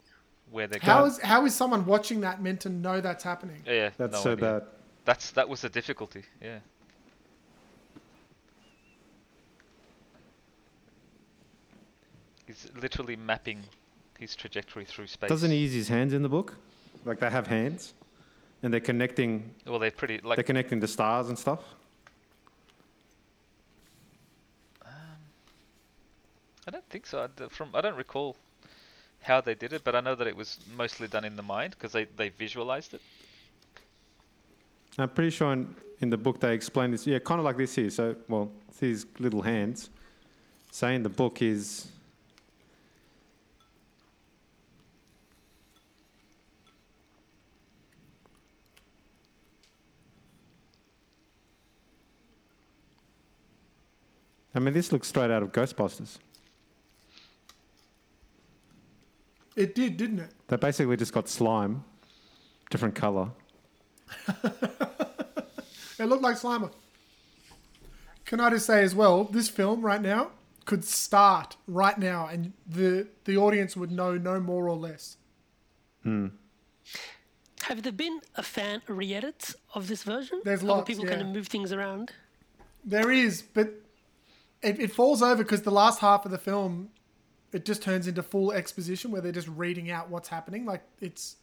where they're How going. is how is someone watching that meant to know that's happening? Yeah, yeah, That's no so idea. bad. That's that was the difficulty. Yeah. He's literally mapping his trajectory through space. Doesn't he use his hands in the book? Like they have hands, and they're connecting. Well, they're pretty like They're connecting the stars and stuff. Um, I don't think so. I, d- from I don't recall how they did it, but I know that it was mostly done in the mind because they they visualized it. I'm pretty sure in, in the book they explain this. Yeah, kind of like this here. So, well, these little hands. Saying the book is. I mean, this looks straight out of Ghostbusters. It did, didn't it? They basically just got slime, different color. It looked like Slimer. Can I just say as well, this film right now could start right now, and the the audience would know no more or less. Hmm. Have there been a fan re-edit of this version? There's Where lots, people kind of move things around. There is, but it, it falls over because the last half of the film, it just turns into full exposition where they're just reading out what's happening. Like it's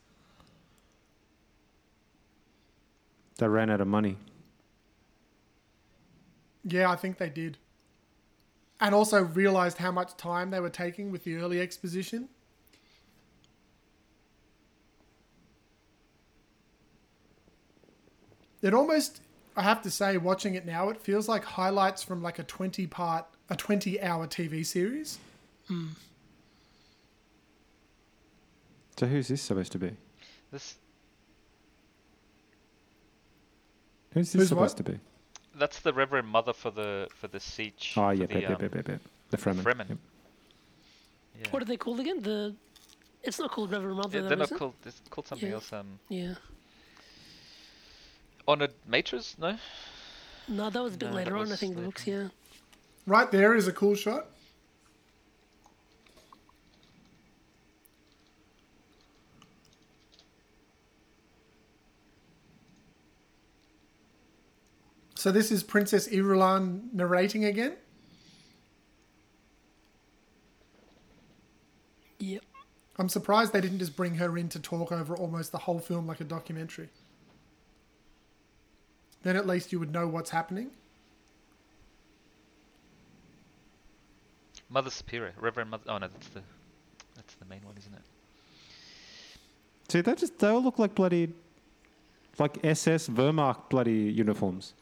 They ran out of money. yeah, I think they did, and also realized how much time they were taking with the early exposition. It almost, I have to say, watching it now, it feels like highlights from like a twenty part, a twenty hour TV series. So who's this supposed to be? This Who's this Who's supposed what? to be? that's the Reverend Mother for the for the siege. Oh yeah, the, yep, yep, um, yep, yep, yep. The Fremen. Fremen. Yep. yeah. What are they called again? The it's not called Reverend Mother, Yeah, though, they're not is it? called. It's called something Yeah. else. Um, Yeah. honored Matres? No. No, that was a bit No, later on. I think the books. Yeah. Right there is a cool shot. So this is Princess Irulan narrating again. Yep. I'm surprised they didn't just bring her in to talk over almost the whole film like a documentary. Then at least you would know what's happening. Mother Superior, Reverend Mother. Oh no, that's the that's the main one, isn't it? See, they just they all look like bloody, like SS Wehrmacht bloody uniforms.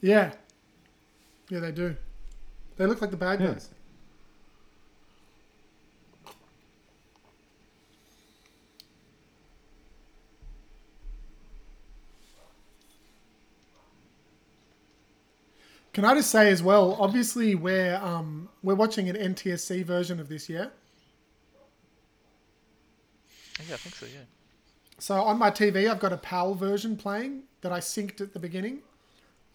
Yeah. Yeah, they do. They look like the bad Yeah. guys. Can I just say as well? Obviously, we're um, we're watching an NTSC version of this, yeah. Yeah, I think so. Yeah. So on my TV, I've got a PAL version playing that I synced at the beginning.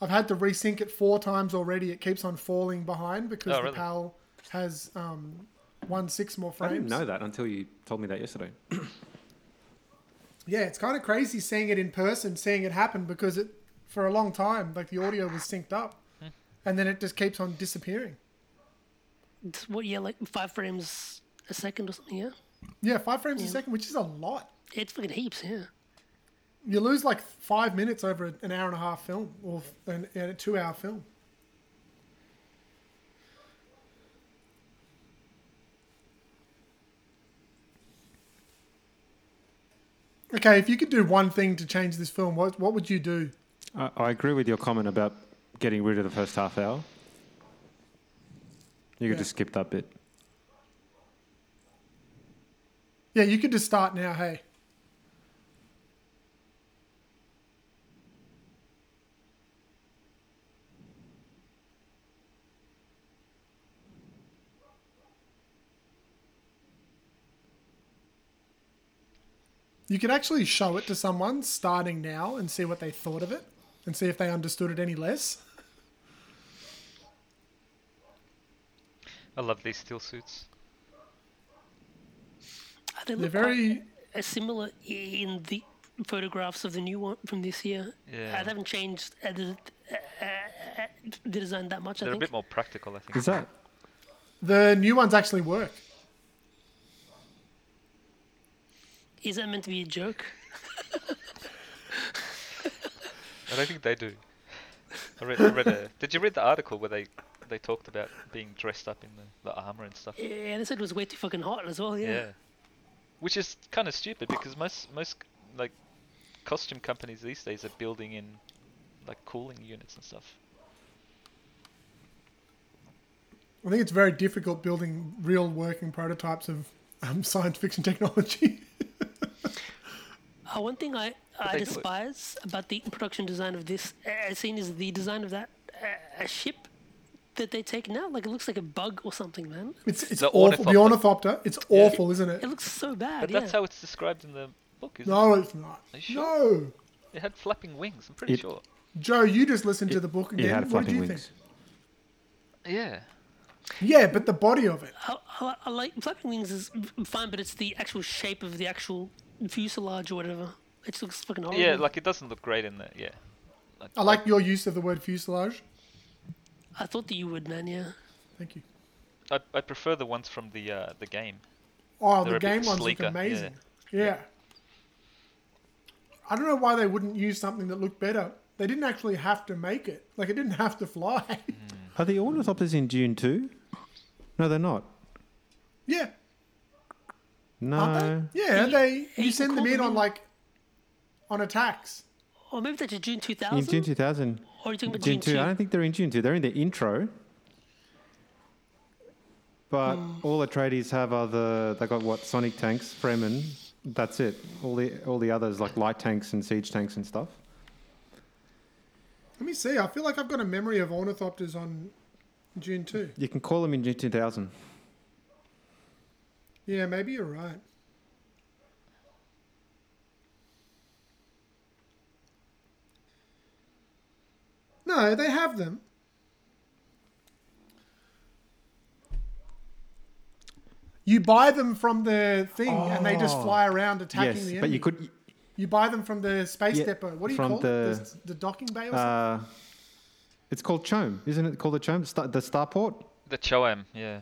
I've had to resync it four times already. It keeps on falling behind because Oh, the? PAL has um, one six more frames. I didn't know that until you told me that yesterday. Yeah, it's kind of crazy seeing it in person, seeing it happen because it for a long time like the audio was synced up, Hmm. and then it just keeps on disappearing. It's what, yeah, like five frames a second or something, yeah? Yeah, five frames a second, which is a lot. It's fucking heaps, yeah. You lose like five minutes over an hour and a half film or an, a two-hour film. Okay, if you could do one thing to change this film, what what would you do? I, I agree with your comment about getting rid of the first half hour. You could Yeah. just skip that bit. Yeah, you could just start now. Hey, you could actually show it to someone starting now and see what they thought of it, and see if they understood it any less. I love these stillsuits. Uh, They They're look quite, very uh, similar in the photographs of the new one from this year. Yeah. Uh, they haven't changed uh, the, uh, uh, the design that much, I They're a think. bit more practical, I think. Is that? the new ones actually work. Is that meant to be a joke? I don't think they do. I read, I read a, did you read the article where they they talked about being dressed up in the, the armor and stuff? Yeah, they said it was way too fucking hot as well, yeah. Yeah. Which is kind of stupid because most most like costume companies these days are building in like cooling units and stuff. I think it's very difficult building real working prototypes of um, science fiction technology. Uh, one thing I, I they do it. despise about the production design of this uh, scene is the design of that uh, ship that they take now. Like it looks like a bug or something, man. It's it's The awful. The ornithopter. ornithopter. It's awful, isn't It it? looks so bad. But yeah. that's how it's described in the book, isn't No, it's not. Sure? No, it? It had flapping wings, I'm pretty It- sure. Joe, you just listened to the book It again. had what did flapping you wings. think? Yeah. Yeah, but the body of it. I, I, I like flapping wings is fine, but it's the actual shape of the actual fuselage or whatever. It just looks fucking horrible. Yeah, like it doesn't look great in there. yeah. I like your use of the word fuselage. I thought that you would, man. Yeah. Thank you. I, I prefer the ones from the uh, the game. Oh, They're the game ones sleeker, look yeah. amazing. Yeah. I don't know why they wouldn't use something that looked better. They didn't actually have to make it. Like it didn't have to fly. Are the ornithopters in Dune too? No, they're not. yeah, No. aren't they? Yeah, you- they. you You send them in them on like on attacks. Or maybe that's Dune two thousand. In 2000. Dune 2000. or are you talking about Dune Dune 2. I don't think they're in Dune 2. They're in the intro. But Hmm. all the Atreides have other. the they got what Sonic tanks, Fremen. That's it. All the all the others like light tanks and siege tanks and stuff. Let me see. I feel like I've got a memory of ornithopters on Dune two. You can call them in Dune 2000. Yeah, maybe you're right. No, they have them. You buy them from the thing, and they just Oh. fly around attacking yes, the enemy. but you could You buy them from the space Yeah, depot. What do you from call it? the- The, the docking bay or something? uh, it's called CHOAM, isn't it called the CHOAM? The starport? The CHOAM, yeah.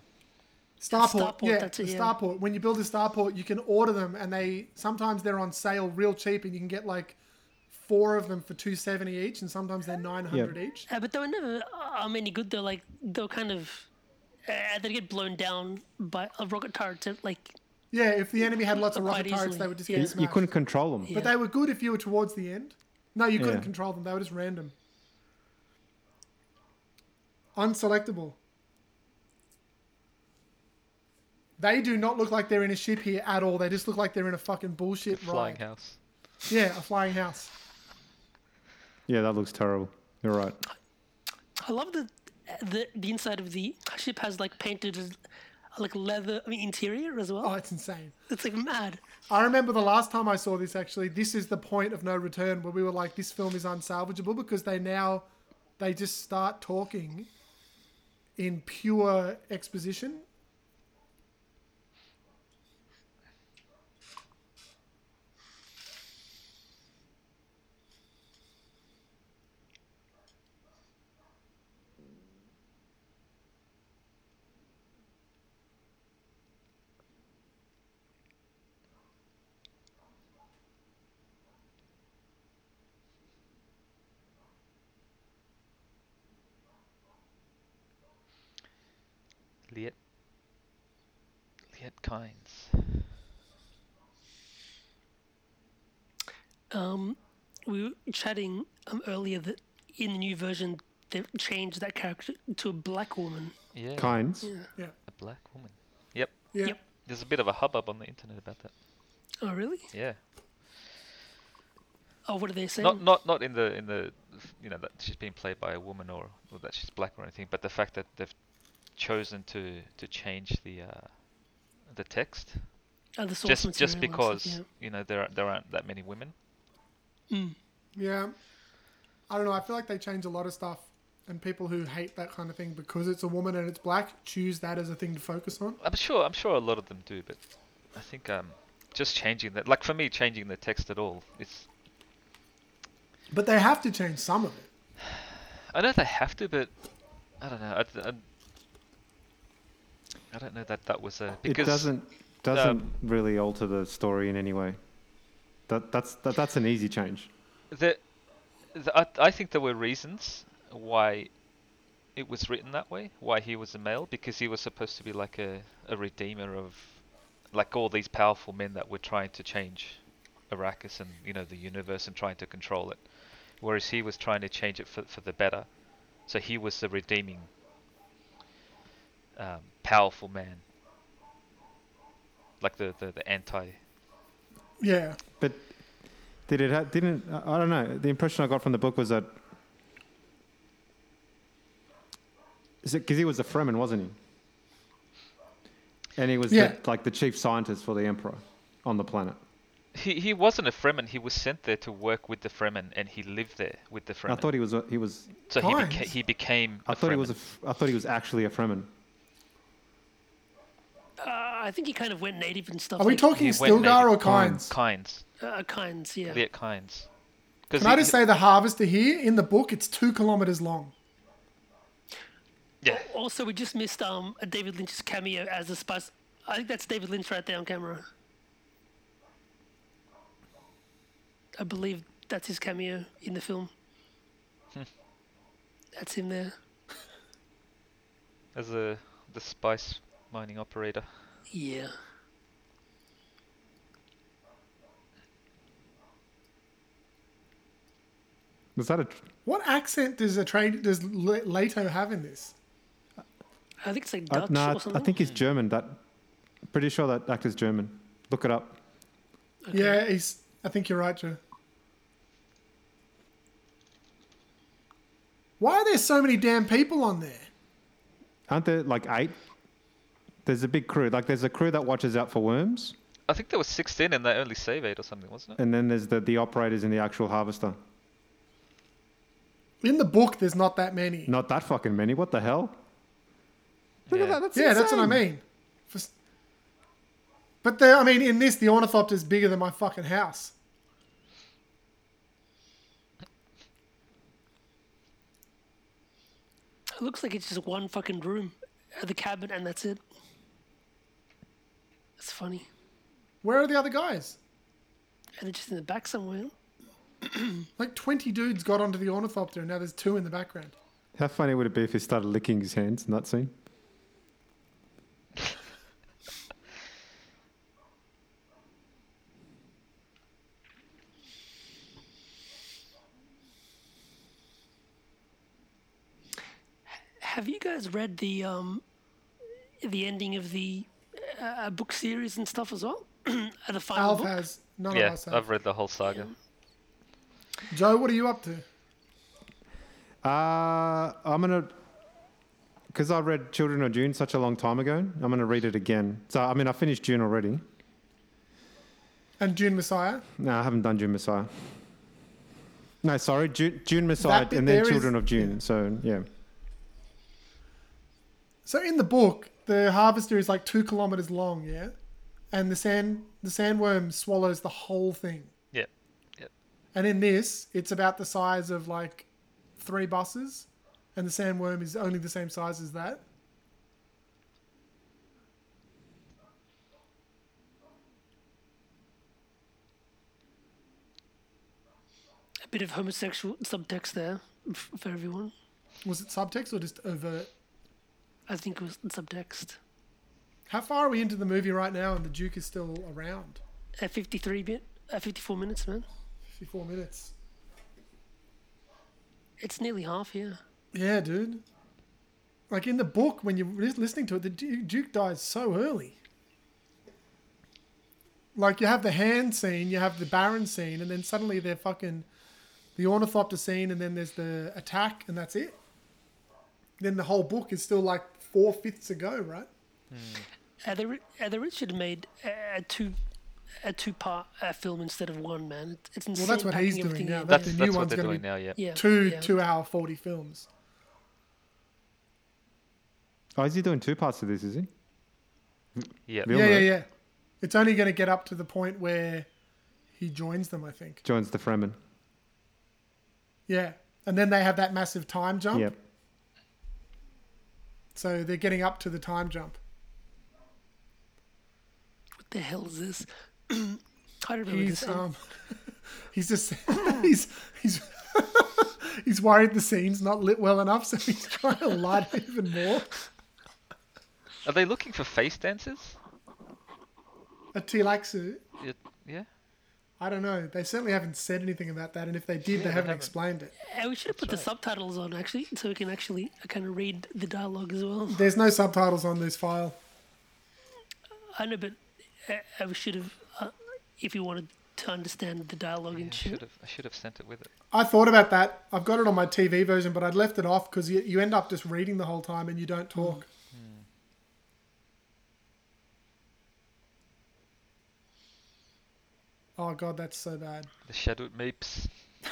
Starport, Starport, yeah, that's it, the yeah. starport. When you build a starport, you can order them, and they sometimes they're on sale real cheap, and you can get like four of them for two seventy each, and sometimes they're nine hundred each. Uh, but they were never um, any good though. Like they were kind of uh, they get blown down by a rocket turret. To, like Yeah, if the enemy had lots of rocket turrets, easily, they would just yeah. get You, smashed. you couldn't control them. But they were good if you were towards the end. No, you couldn't Yeah. control them. They were just random. Unselectable. They do not look like they're in a ship here at all. They just look like they're in a fucking bullshit Flying ride. house. Yeah, a flying house. Yeah, that looks terrible. You're right. I love the the the inside of the ship has like painted like leather I mean, interior as well. Oh, it's insane. It's like mad. I remember the last time I saw this actually, this is the point of no return where we were like, this film is unsalvageable because they now they just start talking in pure exposition. Liet Kynes. Um, we were chatting um, earlier that in the new version they've changed that character to a black woman. Yeah. Kynes. Yeah. A black woman. Yep. Yeah. Yep. There's a bit of a hubbub on the internet about that. Oh really? Yeah. Oh, what are they saying? Not not not in the in the you know that she's being played by a woman or, or that she's black or anything, but the fact that they've chosen to to change the uh, the text oh, the source just material just because stuff, you know there aren't- there aren't that many women. Yeah. I don't know. I feel like they change a lot of stuff, and people who hate that kind of thing because it's a woman and it's black choose that as a thing to focus on. I'm sure I'm sure a lot of them do, but I think um just changing that like for me changing the text at all it's But they have to change some of it. I know they have to, but I don't know. I, I, I don't know that that was a because it doesn't doesn't um, really alter the story in any way. That that's that, that's an easy change. the, the I, I think there were reasons why it was written that way. Why he was a male because he was supposed to be like a a redeemer of like all these powerful men that were trying to change Arrakis and you know the universe and trying to control it, whereas he was trying to change it for for the better. So he was the redeeming, um, powerful man. Like the, the, the anti Yeah. But did it ha- didn't I I don't know. The impression I got from the book was that is it because he was a Fremen, wasn't he? And he was Yeah. the, like the chief scientist for the Emperor on the planet. He he wasn't a Fremen. He was sent there to work with the Fremen, and he lived there with the Fremen. I thought he was a, he was. so he, beca- he became. I a thought he was a. Fremen. f- I thought he was actually a Fremen. I think he kind of went native and stuff. Are we like, talking He went Stilgar or native. Kynes? Kynes. Uh, Kynes, yeah. Liet Kynes. Can I just say the harvester here in the book? It's two kilometers long. Yeah. Also, we just missed um a David Lynch's cameo as the spice. I think that's David Lynch right there on camera. I believe that's his cameo in the film. That's him there. As a the spice mining operator. Yeah. Was that a? tr- What accent does a trade does Le- Leto have in this? I think it's like uh, Dutch no, I- or something. I think he's German. That pretty sure that actor's German. Look it up. Yeah, he's. I think you're right, Joe. Why are there so many damn people on there? Aren't there like eight? There's a big crew. Like there's a crew that watches out for worms, I think there was 16 and they only save 8 or something, wasn't it? and then there's the the operators in the actual harvester. In the book, there's not that many. Not that fucking many. What the hell? Look Yeah. at that. That's yeah, that's what I insane. mean. For s- But the, I mean, in this, the ornithopter is bigger than my fucking house. It looks like it's just one fucking room, uh, the cabin, and that's it. It's funny. Where are the other guys? And they're just in the back somewhere. Like 20 dudes got onto the ornithopter and now there's two in the background. How funny would it be if he started licking his hands in that scene? Have you guys read the um, the ending of the uh, book series and stuff as well? The final Alf book. has. None yeah, of us have. I've read the whole saga. Joe, what are you up to? Uh, I'm gonna, because I read Children of Dune such a long time ago. I'm gonna read it again. So I mean, I finished Dune already. And Dune Messiah? No, I haven't done Dune Messiah. No, sorry, Dune, Dune Messiah, and then there is- Children of Dune. So yeah, So in the book, the harvester is like two kilometers long, yeah? And the sand the sandworm swallows the whole thing. Yeah. Yep. And in this, it's about the size of like three buses, and the sandworm is only the same size as that. A bit of homosexual subtext there for everyone. Was it subtext or just overt? I think it was in subtext. How far are we into the movie right now and the Duke is still around? At 53 bit, at 54 minutes, man. 54 minutes. It's nearly half here. Yeah, dude. Like in the book, when you're listening to it, the Duke dies so early. Like you have the hand scene, you have the Baron scene, and then suddenly they're fucking the ornithopter scene, and then there's the attack, and that's it. Then the whole book is still like four fifths ago, right? Uh, they, ri- uh, they really should have made uh, a two a two part uh, film instead of one, man. It's, it's insane. Well, that's what he's doing now. That's That's, the new that's what one's they're gonna doing be now, yeah. yeah, Two yeah. two hour forty films. oh, is he doing two parts of this? Is he? Yeah. Yeah, yeah, yeah. It's only going to get up to the point where he joins them, I think. joins the Fremen. Yeah, and then they have that massive time jump. Yep. So they're getting up to the time jump. What the hell is this? I don't remember He's this. um, he's just he's he's he's worried the scene's not lit well enough, so he's trying to light it even more. Are they looking for face dancers? A Tleilaxu, Yeah. yeah? I don't know. They certainly haven't said anything about that, and if they did, Yeah, they they haven't haven't. explained it. Uh, we should have put the subtitles on actually, so we can actually kind of read the dialogue as well. There's no subtitles on this file. I know, but uh, uh, we should have, uh, if you wanted to understand the dialogue Yeah, and I should have. I should have sent it with it. I thought about that. I've got it on my TV version, but I'd left it off because you, you end up just reading the whole time and you don't talk. Oh god, that's so bad. The shadout Mapes.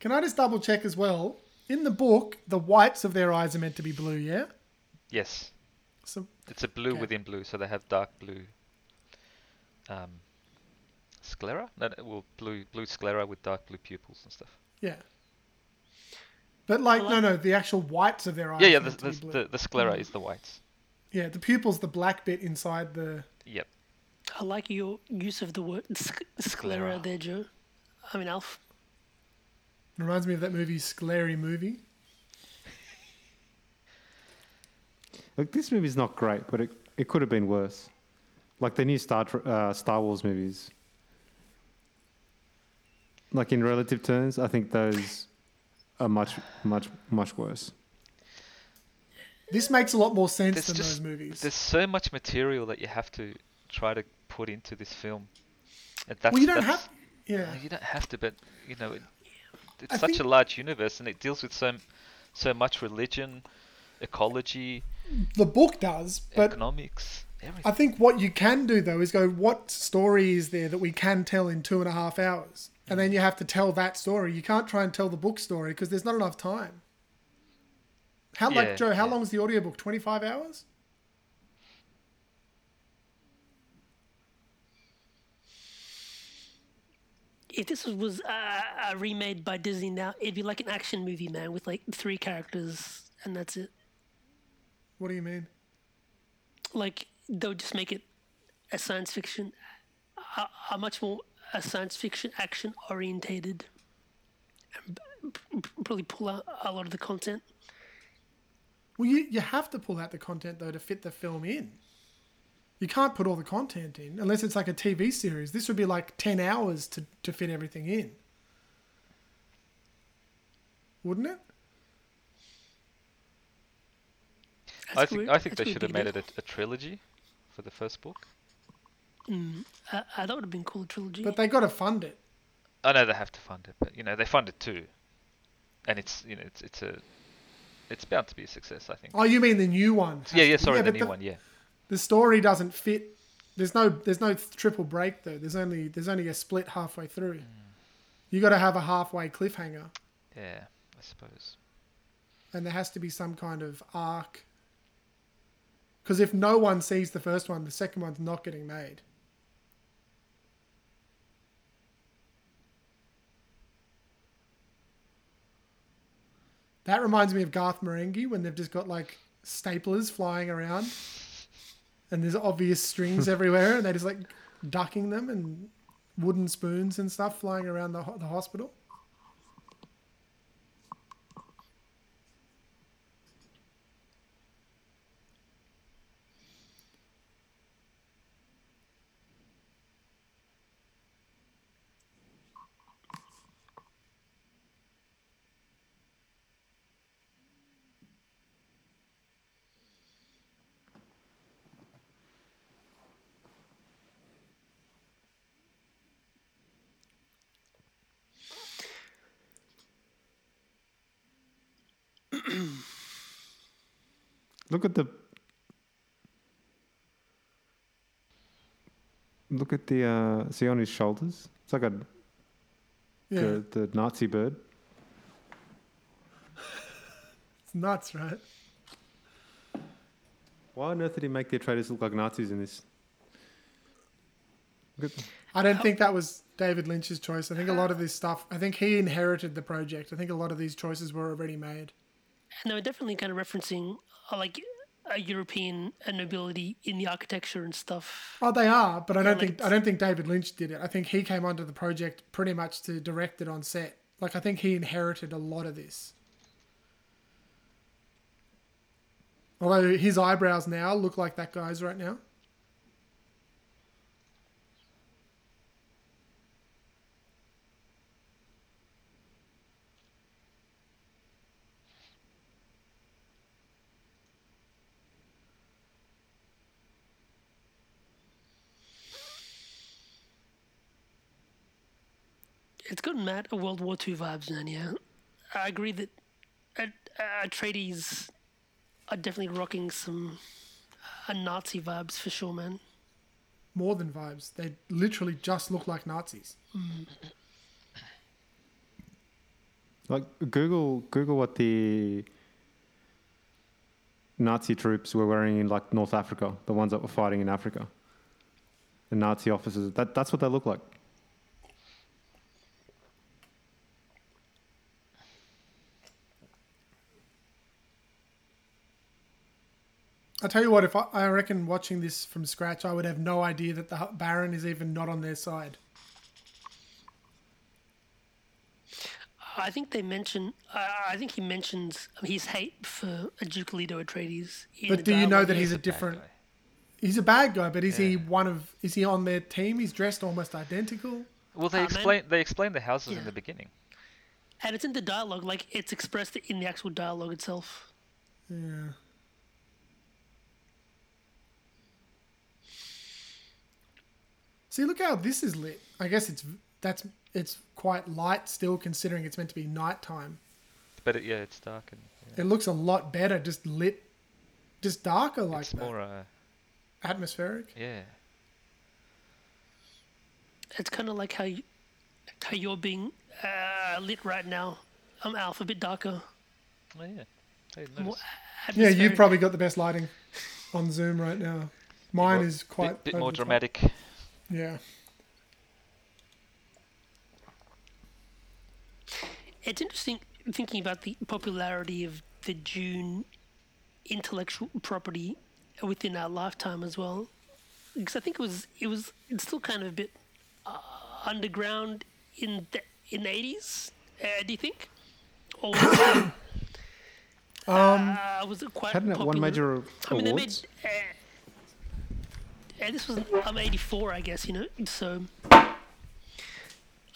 Can I just double check as well? In the book, the whites of their eyes are meant to be blue, yeah? Yes. So It's a blue Okay. within blue, so they have dark blue. Um, sclera? No, no, well, blue blue sclera with dark blue pupils and stuff. yeah. But like, I no, no, the actual whites of their eyes. yeah, yeah. The, meant to be the, the, the sclera is the whites. Yeah, the pupil's the black bit inside the. Yep. I like your use of the word sc- sclera Sclera. there, Joe. I mean, Alf. It reminds me of that movie, Sclary Movie. Look, this movie's not great, but it, it could have been worse. Like the new Star uh, Star Wars movies. Like in relative terms, I think those are much, much, much worse. This makes a lot more sense There's than just those movies. there's so much material that you have to try to put into this film. And that's, well, you don't that's- have. Yeah. You don't have to, but you know, it, it's I such think- a large universe, and it deals with so so much religion, ecology, The book does, but economics, everything. I think what you can do though is go, what story is there that we can tell in two and a half hours? And then you have to tell that story. You can't try and tell the book story because there's not enough time. How Yeah, like Joe? How yeah. long is the audiobook? Twenty five hours. if this was, was uh, uh, remade by Disney now, it'd be like an action movie, man, with like three characters and that's it. What do you mean? Like they'll just make it a science fiction, a, a much more a science fiction action orientated, and p- p- probably pull out a lot of the content. Well, you, you have to pull out the content though to fit the film in. You can't put all the content in unless it's like a TV series. This would be like 10 hours to, to fit everything in. Wouldn't it? That's I think weird. I think That's they should have made it a, a trilogy for the first book. Uh, uh, that would have been cool. A trilogy. But they got to fund it. I know they have to fund it, but you know they fund it too, and it's you know it's it's a it's bound to be a success. I think. Oh, you mean the new one? has yeah, to yeah. be- Sorry, the new one. Yeah. The story doesn't fit. There's no there's no triple break though. There's only there's only a split halfway through. You got to have a halfway cliffhanger, Yeah, I suppose. and there has to be some kind of arc. Because if no one sees the first one, the second one's not getting made. That reminds me of Garth Marenghi when they've just got like staplers flying around and there's obvious strings everywhere and they're just like ducking them and wooden spoons and stuff flying around the, ho- the hospital. Look at the. Look at the. Uh, see on his shoulders? It's like a Yeah, the, the Nazi bird. it's nuts, right? Why on earth did he make the Atreides look like Nazis in this? Look I don't think that was David Lynch's choice. I think a lot of this stuff, I think he inherited the project. I think a lot of these choices were already made. And they were definitely kind of referencing like a European nobility in the architecture and stuff. Oh, they are, but I don't think I don't think David Lynch did it. I think he came onto the project pretty much to direct it on set. Like I think he inherited a lot of this. Although his eyebrows now look like that guy's right now. It's got mad World War II vibes, man. Yeah, I agree that uh, uh, Atreides are definitely rocking some uh, Nazi vibes for sure, man. More than vibes. They literally just look like Nazis. like Google Google what the Nazi troops were wearing in like North Africa, the ones that were fighting in Africa. The Nazi officers. That that's what they look like. I tell you what, if I, I reckon watching this from scratch, I would have no idea that the Baron is even not on their side. I think they mention. Uh, I think he mentions his hate for Duke Leto Atreides. But do you know that he's a bad different? guy. He's a bad guy, but is he one of? Is he on their team? He's dressed almost identical. Well, they man. explain they explain the houses Yeah. in the beginning. and it's in the dialogue, like it's expressed in the actual dialogue itself. Yeah. See, look how this is lit. I guess it's that's it's quite light still, considering it's meant to be nighttime. But it, yeah, it's dark and yeah. It looks a lot better, just lit, just darker like it's that. more uh, atmospheric. yeah. It's kind of like how you, how you're being uh, lit right now. I'm Alf, a bit darker. Oh yeah. More. Yeah, you've probably got the best lighting on Zoom right now. Mine more- is quite bit, bit more dramatic. top. Yeah. it's interesting thinking about the popularity of the Dune intellectual property within our lifetime as well, because I think it was it was it's still kind of a bit uh, underground in the in the eighties. Uh, do you think? Or was it, um, uh, was it quite Hadn't it popular? won major I mean, they made. Uh, this was I'm 84, I guess. You know, so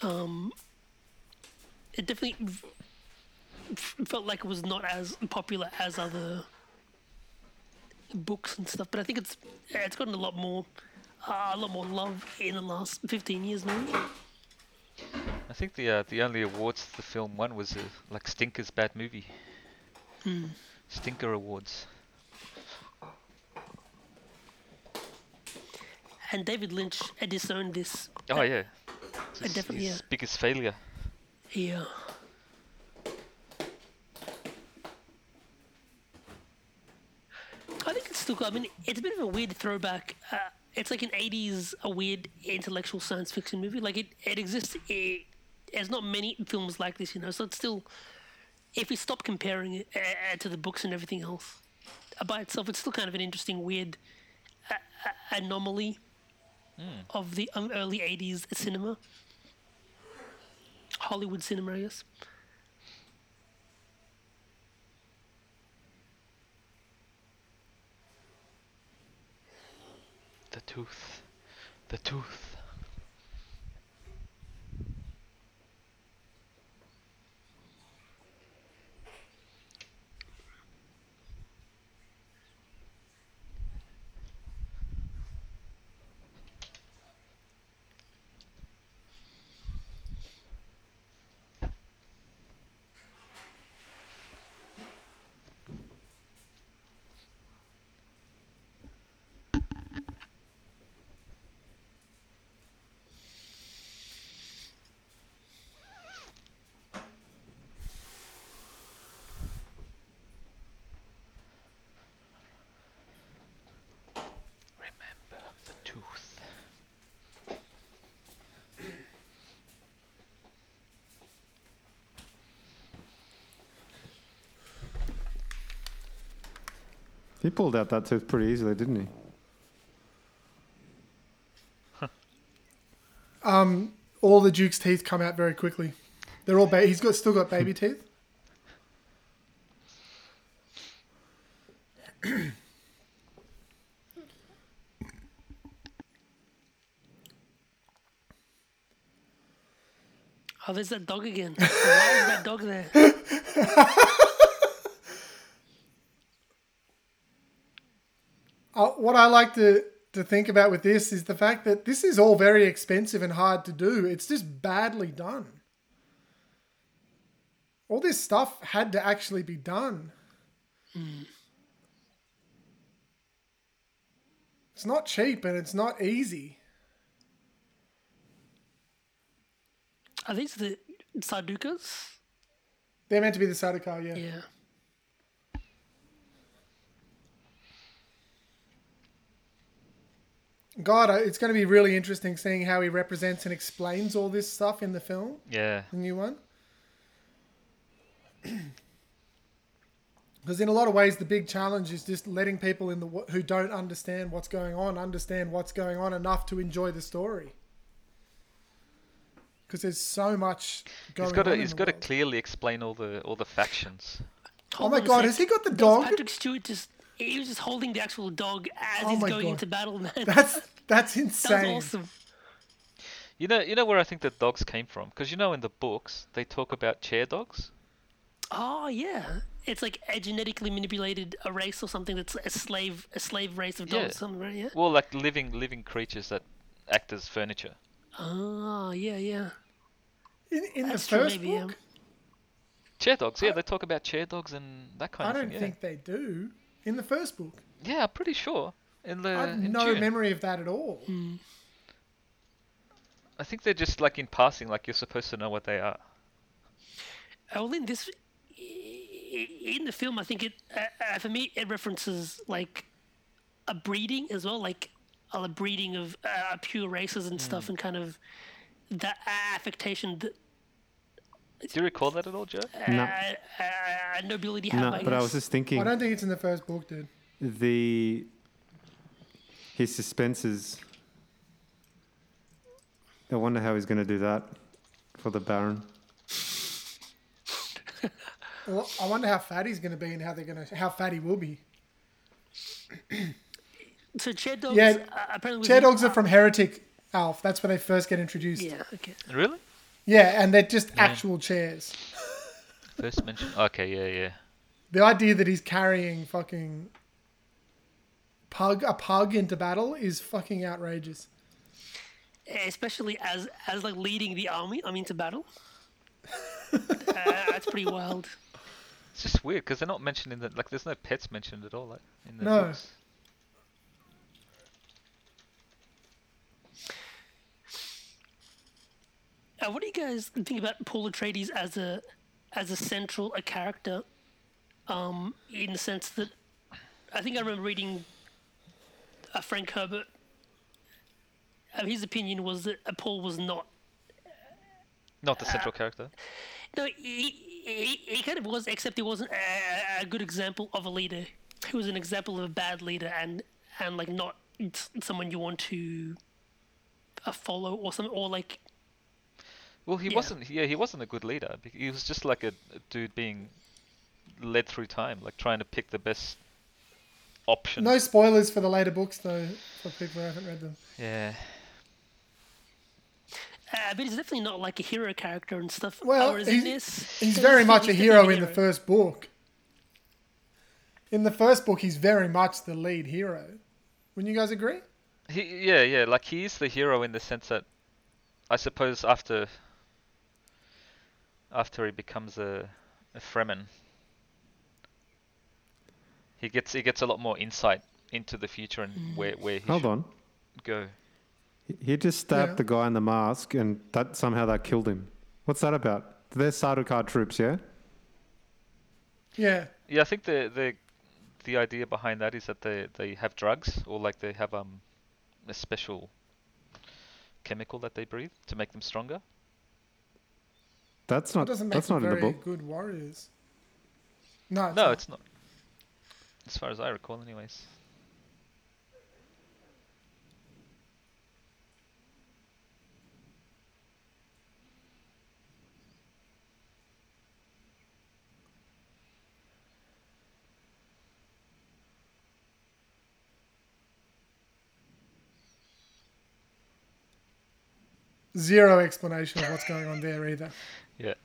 um, it definitely f- felt like it was not as popular as other books and stuff. But I think it's uh, it's gotten a lot more uh, a lot more love in the last 15 years, maybe. I think the uh, the only awards the film won was uh, like Stinker's bad movie. Stinker awards. And David Lynch uh, disowned this. Oh yeah. It's Uh, his, definitely, his yeah. biggest failure. Yeah. I think it's still good. I mean, it's a bit of a weird throwback. Uh, it's like an 80s, a weird intellectual science fiction movie. Like, it, it exists. It, there's not many films like this, you know, so it's still. If we stop comparing it uh, to the books and everything else uh, by itself, it's still kind of an interesting, weird uh, uh, anomaly of the um, early 80s cinema. Hollywood cinema, I guess. The tooth. The tooth. Remember the tooth. He pulled out that tooth pretty easily, didn't he? Um, all the Duke's teeth come out very quickly. They're all. Ba- he's got still got baby teeth. Oh, there's that dog again. Why is that dog there? Uh, what I like to to think about with this is the fact that this is all very expensive and hard to do. It's just badly done. All this stuff had to actually be done. It's not cheap and it's not easy. Are these the Sardaukars? They're meant to be the Sardaukar, yeah. Yeah. God, uh, it's going to be really interesting seeing how he represents and explains all this stuff in the film, Yeah. the new one. Because in a lot of ways, the big challenge is just letting people in the who don't understand what's going on understand what's going on enough to enjoy the story. Because there's so much going He's got to on. in he's the got to clearly explain all the all the factions. Oh Hold my God, has he got the dog? Patrick Stewart just he was just holding the actual dog as Oh he's going God. into battle, man. That's that's That was insane. awesome. You know you know where I think the dogs came from? Because you know in the books they talk about chair dogs. Oh yeah, it's like a genetically manipulated a race or something that's a slave a slave race of dogs, Yeah. or something, right? Yeah. Well, like living living creatures that act as furniture. Oh yeah, yeah. In, in the That's true, first maybe, yeah. book, Chair dogs, yeah, they talk about chair dogs and that kind I of thing. I don't thing. Yeah. think they do. In the first book, yeah, I'm pretty sure. In the I have in no Dune. memory of that at all. I think they're just like in passing, like you're supposed to know what they are. Uh, Well, in this, in the film, I think it uh, uh, for me it references like a breeding as well, like a breeding of uh, pure races and stuff, and kind of that affectation that Do you recall that at all, Joe? No. Uh, uh, nobility have, No, I but I guess. was just thinking I don't think it's in the first book, dude. the his suspensors. I wonder how he's going to do that for the Baron. Well, I wonder how fat he's going to be and how they're going to how fat he will be. So chair dogs. Yeah, uh, apparently was Chair dogs are from Heretic Alf. That's when they first get introduced. Yeah. Okay. Really? Yeah, and they're just actual chairs. First mention. Okay, yeah, yeah. The idea that he's carrying fucking pug a pug into battle is fucking outrageous. Especially as as like leading the army. I mean to battle. uh, that's pretty wild. It's just weird because they're not mentioned in the like. There's no pets mentioned at all, like in the No. books. Uh, what do you guys think about Paul Atreides as a as a central a character? Um, in the sense that I think I remember reading uh, Frank Herbert. Uh, his opinion was that uh, Paul was not. Not the central character. No, he, he, he kind of was, except he wasn't a, a good example of a leader. He was an example of a bad leader, and and like not someone you want to uh, follow or something, or like Well, he Yeah. wasn't. Yeah, he wasn't a good leader. He was just like a, a dude being led through time, like trying to pick the best option. No spoilers for the later books, though, for people who haven't read them. Yeah. Uh, but he's definitely not like a hero character and stuff. Well, he's- in this, He's he's very much a definitely hero in the first book. In the first book, he's very much the lead hero. Wouldn't you guys agree? He, yeah, yeah. Like he is the hero in the sense that, I suppose after. After he becomes a, a Fremen. He gets he gets a lot more insight into the future and where where he Hold should on. go. He- He just stabbed Yeah. the guy in the mask, and that somehow that killed him. What's that about? They're Sardaukar troops, yeah. Yeah. Yeah, I think the the the idea behind that is that they they have drugs or like they have um a special chemical that they breathe to make them stronger. That's That not. doesn't make That's them not in the book. good warriors. No, it's no, not. it's not. As far as I recall, anyways. zero explanation of what's going on there either. Yeah.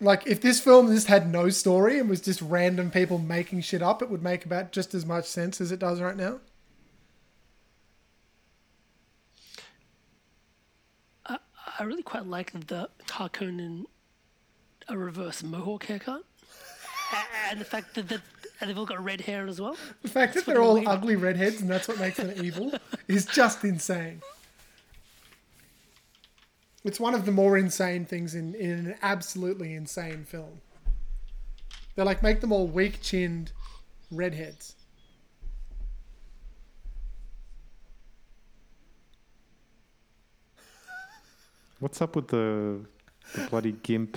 Like, if this film just had no story and was just random people making shit up, it would make about just as much sense as it does right now. I really quite like the Harkonnen a reverse mohawk haircut, and the fact that, that and they've all got red hair as well. The fact that they're all weird. ugly redheads and that's what makes them evil is just insane. It's one of the more insane things in, in an absolutely insane film. They're like, make them all weak chinned redheads. What's up with the, the bloody gimp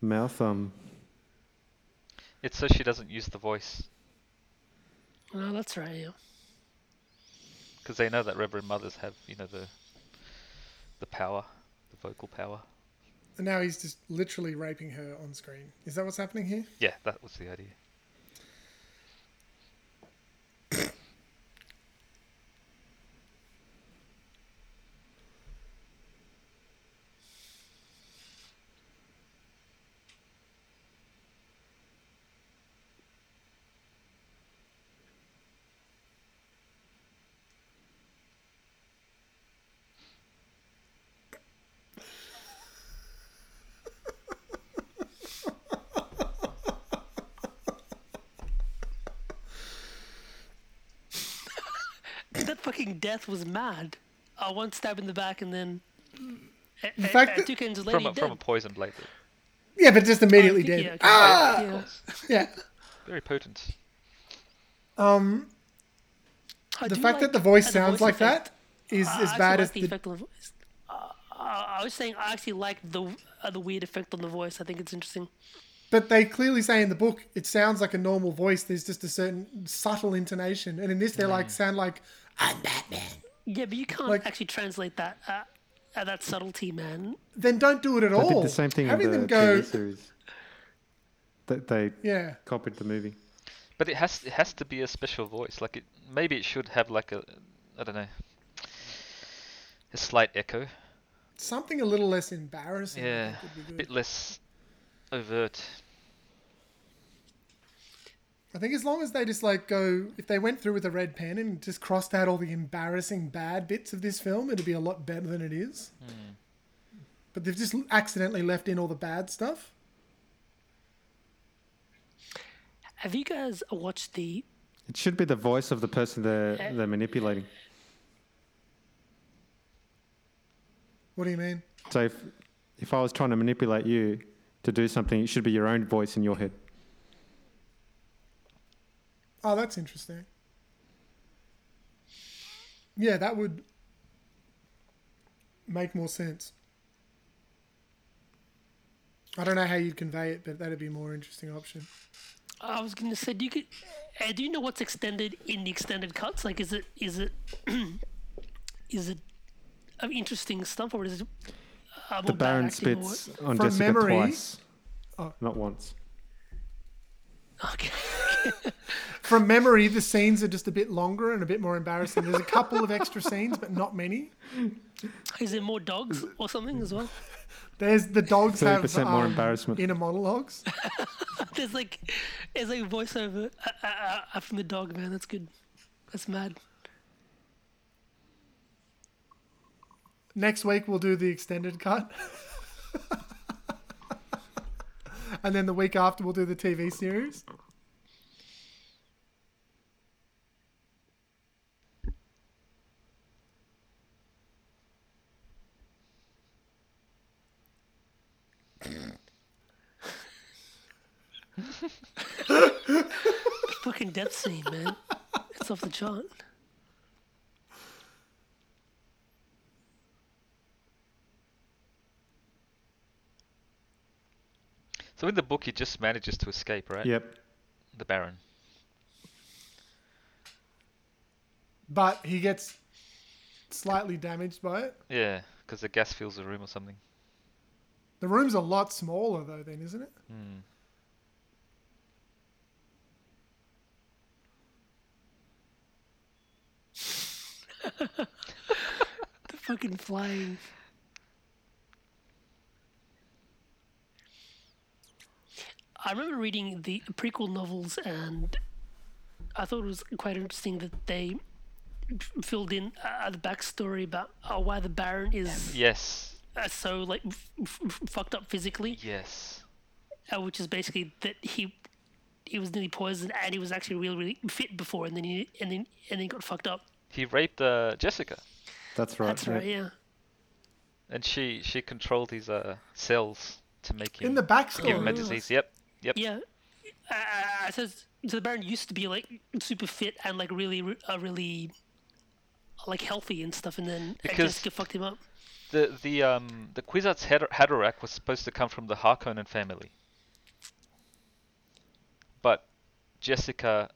mouth? Um, It's so she doesn't use the voice Oh, that's right. Yeah. because they know that Reverend mothers have, you know, the the power, the vocal power. And now he's just literally raping her on screen. Is that what's happening here? Yeah, that was the idea. that fucking death was mad. Uh, one stab in the back and then. A, The a- fact a that- two seconds later, From a, he's from a poison blade. Yeah, but just immediately I think- dead. yeah, ah! Yeah. Yeah. Very potent. Um, I the do fact that the voice uh, sounds voice like effect. that is I as bad like as the, the. effect on the voice. Uh, I was saying I actually like the uh, the weird effect on the voice. I think it's interesting. But they clearly say in the book it sounds like a normal voice. There's just a certain subtle intonation, and in this they're like sound like I'm Batman. Yeah, but you can't Like- actually translate that uh, uh, that subtlety, man. Then don't do it at They all. did the same thing Having in the them go, TV series. They, they yeah. copied the movie. But it has it has to be a special voice. Like it maybe it should have like a I don't know a slight echo, Something a little less embarrassing. Yeah, think would be a bit less overt. I think as long as they just like go, if they went through with a red pen and just crossed out all the embarrassing bad bits of this film, it'd be a lot better than it is. Hmm. But they've just accidentally left in all the bad stuff. Have you guys watched the? It should be the voice of the person they're, uh, they're manipulating. What do you mean? So if, if I was trying to manipulate you to do something, it should be your own voice in your head. Oh, that's interesting. Yeah, that would make more sense. I don't know how you'd convey it, but that'd be a more interesting option. I was gonna say, do you could, uh, do you know what's extended in the extended cuts? Like, is it is it is it uh, interesting stuff or is it? Uh, The Baron acting or what? spits on From Jessica memory- twice, Oh. not once. Okay. From memory, the scenes are just a bit longer and a bit more embarrassing. There's a couple of extra scenes, but not many. Is there more dogs or something as well? There's the dogs have 30% more um, embarrassment. inner monologues. There's like, there's like voiceover uh, uh, uh, from the dog, man. That's good. That's mad. Next week we'll do the extended cut. and then the week after we'll do the TV series. Fucking death scene, man. It's off the chart. So in the book, he just manages to escape, right? Yep. The Baron. But he gets slightly damaged by it. Yeah, because the gas fills the room or something. The room's a lot smaller though, then, isn't it? Hmm. The fucking flying. I remember reading the prequel novels, and I thought it was quite interesting that they filled in uh, the backstory about uh, why the Baron is Yes. uh, so like f- f- fucked up physically, Yes. uh, which is basically that he he was nearly poisoned and he was actually really really fit before, and then he and then and then got fucked up. He raped uh, Jessica, That's right. That's right, yeah. and she she controlled his uh, cells to make him In the back. give him a disease. Yep. Yep. Yeah. Uh, it says so the Baron used to be like super fit and like really, re- uh, really like healthy and stuff, and then uh, Because- Jessica fucked him up. The the um the Kwisatz Hader- Haderach was supposed to come from the Harkonnen family, but Jessica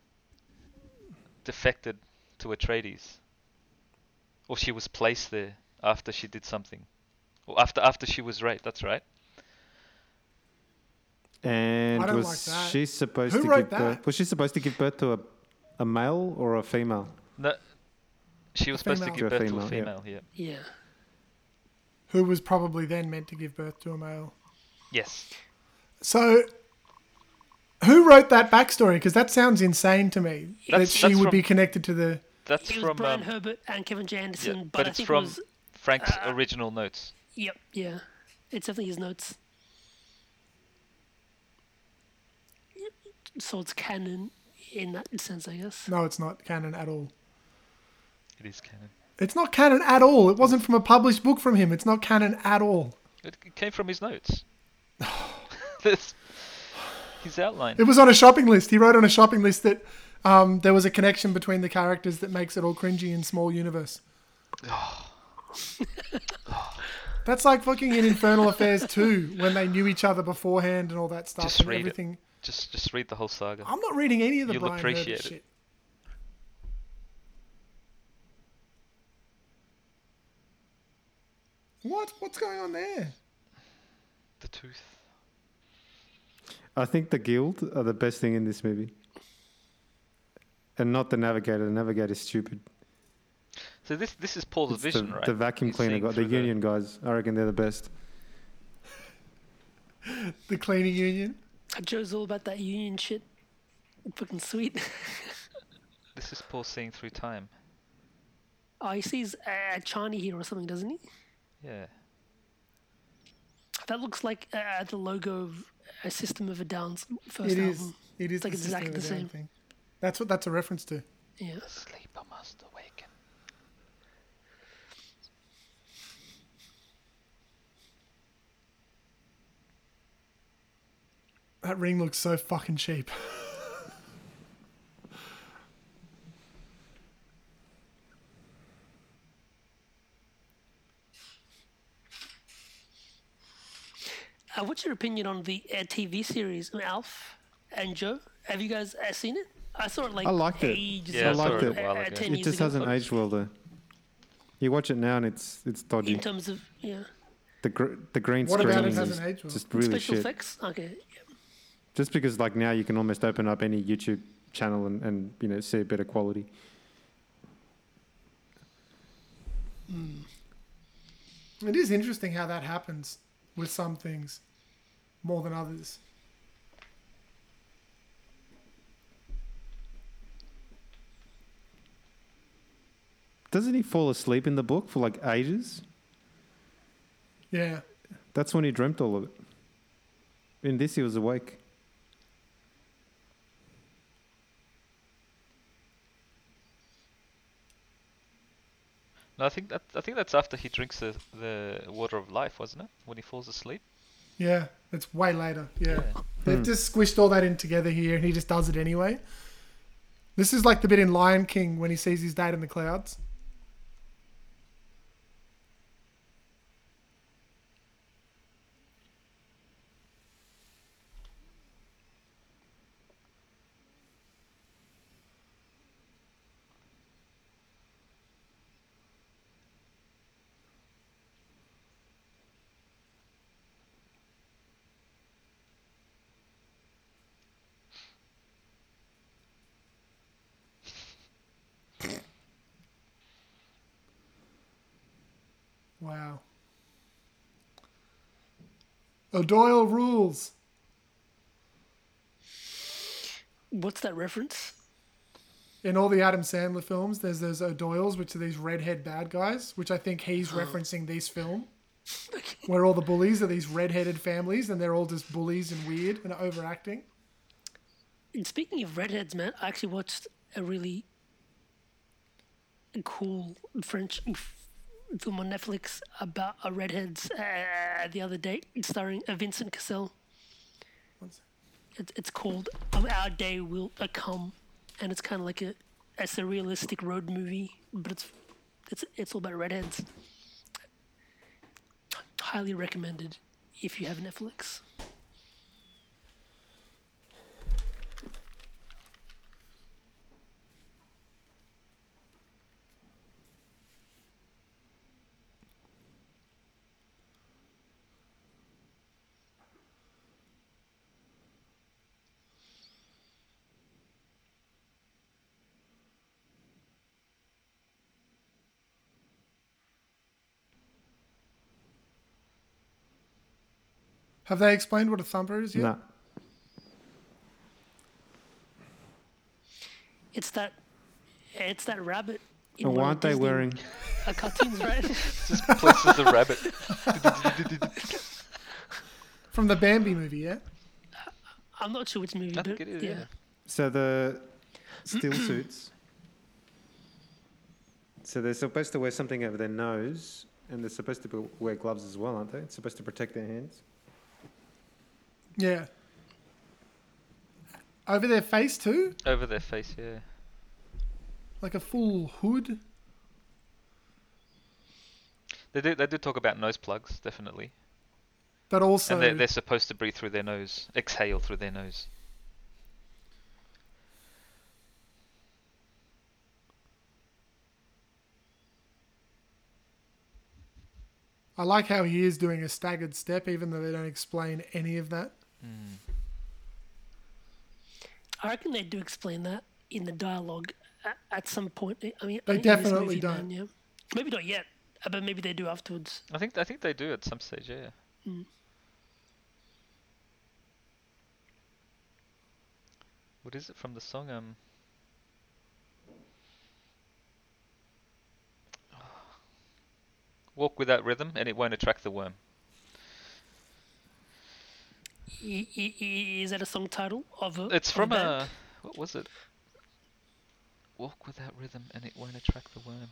defected to Atreides, or she was placed there after she did something, or after after she was raped. That's right. And was like she supposed Who to wrote give birth? that? Was she supposed to give birth to a, a male or a female? No, she was supposed to female. give To a birth to a female, female. Yeah. Yeah. who was probably then meant to give birth to a male. Yes. So, who wrote that backstory? Because that sounds insane to me. that she would from- be connected to the. That's It was from Brian um, Herbert and Kevin J. Anderson, yeah, but, but it's from it was. Frank's uh, original notes. Yep, yeah. It's definitely his notes. So it's canon in that sense, I guess. No, it's not canon at all. It is canon. It's not canon at all. It wasn't from a published book from him. It's not canon at all. It came from his notes. This his outline. It was on a shopping list. He wrote on a shopping list that um, there was a connection between the characters that makes it all cringy in small universe. That's like fucking in Infernal Affairs 2 when they knew each other beforehand and all that stuff Just and read it. everything. Just just read the whole saga. I'm not reading any of the You'll Brian Herbert appreciate it. shit. What? What's going on there? The tooth. I think the guild are the best thing in this movie. And not the navigator. The navigator's stupid. So this this is Paul's It's vision, the, right? the vacuum He's cleaner seeing guy, the through union guys. I reckon they're the best. The cleaning union? Joe's all about that union shit. Fucking sweet. This is Paul seeing through time. oh, he sees uh, Chani here or something, doesn't he? Yeah. That looks like uh, the logo of a System of a Down's first It is. album. It is like exactly the same. thing. That's what that's a reference to. Yeah. The Sleeper must awaken. That ring looks so fucking cheap. Uh, what's your opinion on the uh, TV series Alf and Joe? Have you guys uh, seen it? I saw it like I liked it. ages Yeah, I I liked it a it. while uh, ago. 10 It years just ago. hasn't aged well though. You watch it now and it's it's dodgy. In terms of yeah, The gr- the green What screen about it is hasn't aged well? just really special shit. effects. Okay. Just because like now you can almost open up any YouTube channel and, and you know see a better quality. It is interesting how that happens with some things more than others. Doesn't he fall asleep in the book for like ages? Yeah. That's when he dreamt all of it. In this, he was awake. No, I think that I think that's after he drinks the the water of life, wasn't it? When he falls asleep. Yeah. It's way later. Yeah. Yeah. They've hmm. just squished all that in together here and he just does it anyway. This is like the bit in Lion King when he sees his dad in the clouds. Wow. Uh, O'Doyle rules. What's that reference? In all the Adam Sandler films, there's those uh, O'Doyles, which are these redhead bad guys, which I think he's oh. referencing this film, where all the bullies are these redheaded families and they're all just bullies and weird and overacting. And speaking of redheads, man, I actually watched a really cool French film on Netflix about a redheads uh, the other day, starring uh, Vincent Cassel. What's- It, it's called um, Our Day Will Come, and it's kind of like a, a surrealistic road movie, but it's it's it's all about redheads. Highly recommended if you have Netflix. Have they explained what a thumper is yet? Nah. It's that it's that rabbit. in And why aren't they Disney, wearing? Uh, a cartoons, right? Just places the rabbit. From the Bambi movie, yeah? Uh, I'm not sure which movie, I but think it is. yeah. Yeah. So the still suits. So they're supposed to wear something over their nose, and they're supposed to be, wear gloves as well, aren't they? It's supposed to protect their hands. Yeah. Over their face too? Over their face, yeah. Like a full hood? They do. They do talk about nose plugs, definitely, But also, and they're, they're supposed to breathe through their nose, exhale through their nose. I like how he is doing a staggered step, even though they don't explain any of that. I reckon they do explain that in the dialogue at, at some point. I mean, They in definitely don't. man, yeah. Maybe not yet, uh, but maybe they do afterwards. I think. I think they do at some stage. Yeah. What is it from the song? Um. Walk without rhythm, and it won't attract the worm. Is that a song title of a? It's from band? a. What was it? Walk without rhythm, and it won't attract the worm.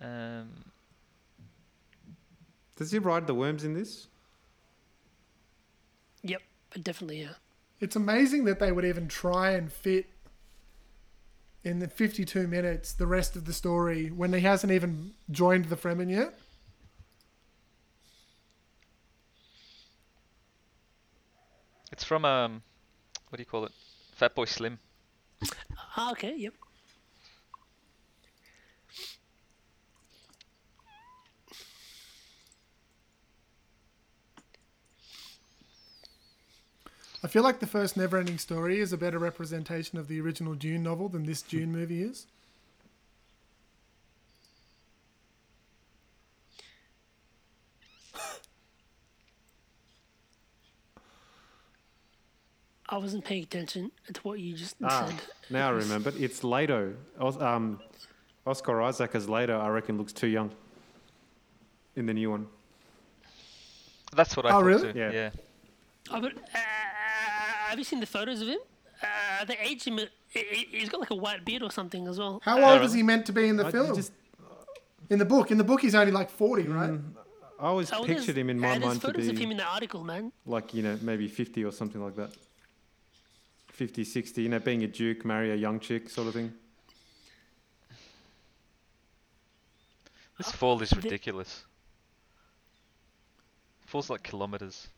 Um. Does he ride the worms in this? Yep, definitely yeah. It's amazing that they would even try and fit in the 52 minutes the rest of the story when he hasn't even joined the Fremen yet. It's from um, what do you call it? Fatboy Slim. Ah, okay, yep. I feel like the first Neverending Story is a better representation of the original Dune novel than this Dune movie is. I wasn't paying attention to what you just Ah, said. now I remember. It's Leto. Um, Oscar Isaac as Leto, I reckon, looks too young in the new one. That's what I Oh, thought really? too. Yeah. yeah. Oh, but uh, have you seen the photos of him? Uh, they aged him. he- he- He's got like a white beard or something as well. How old is he meant to be in the I film? just- in the book, in the book, he's only like 40, right? I always Oh, pictured him in my there's mind to photos of him be in the article, man. like, you know, maybe 50 or something like that. 50, 60, you know, being a duke, marry a young chick sort of thing. This fall is the- ridiculous. Falls like kilometers.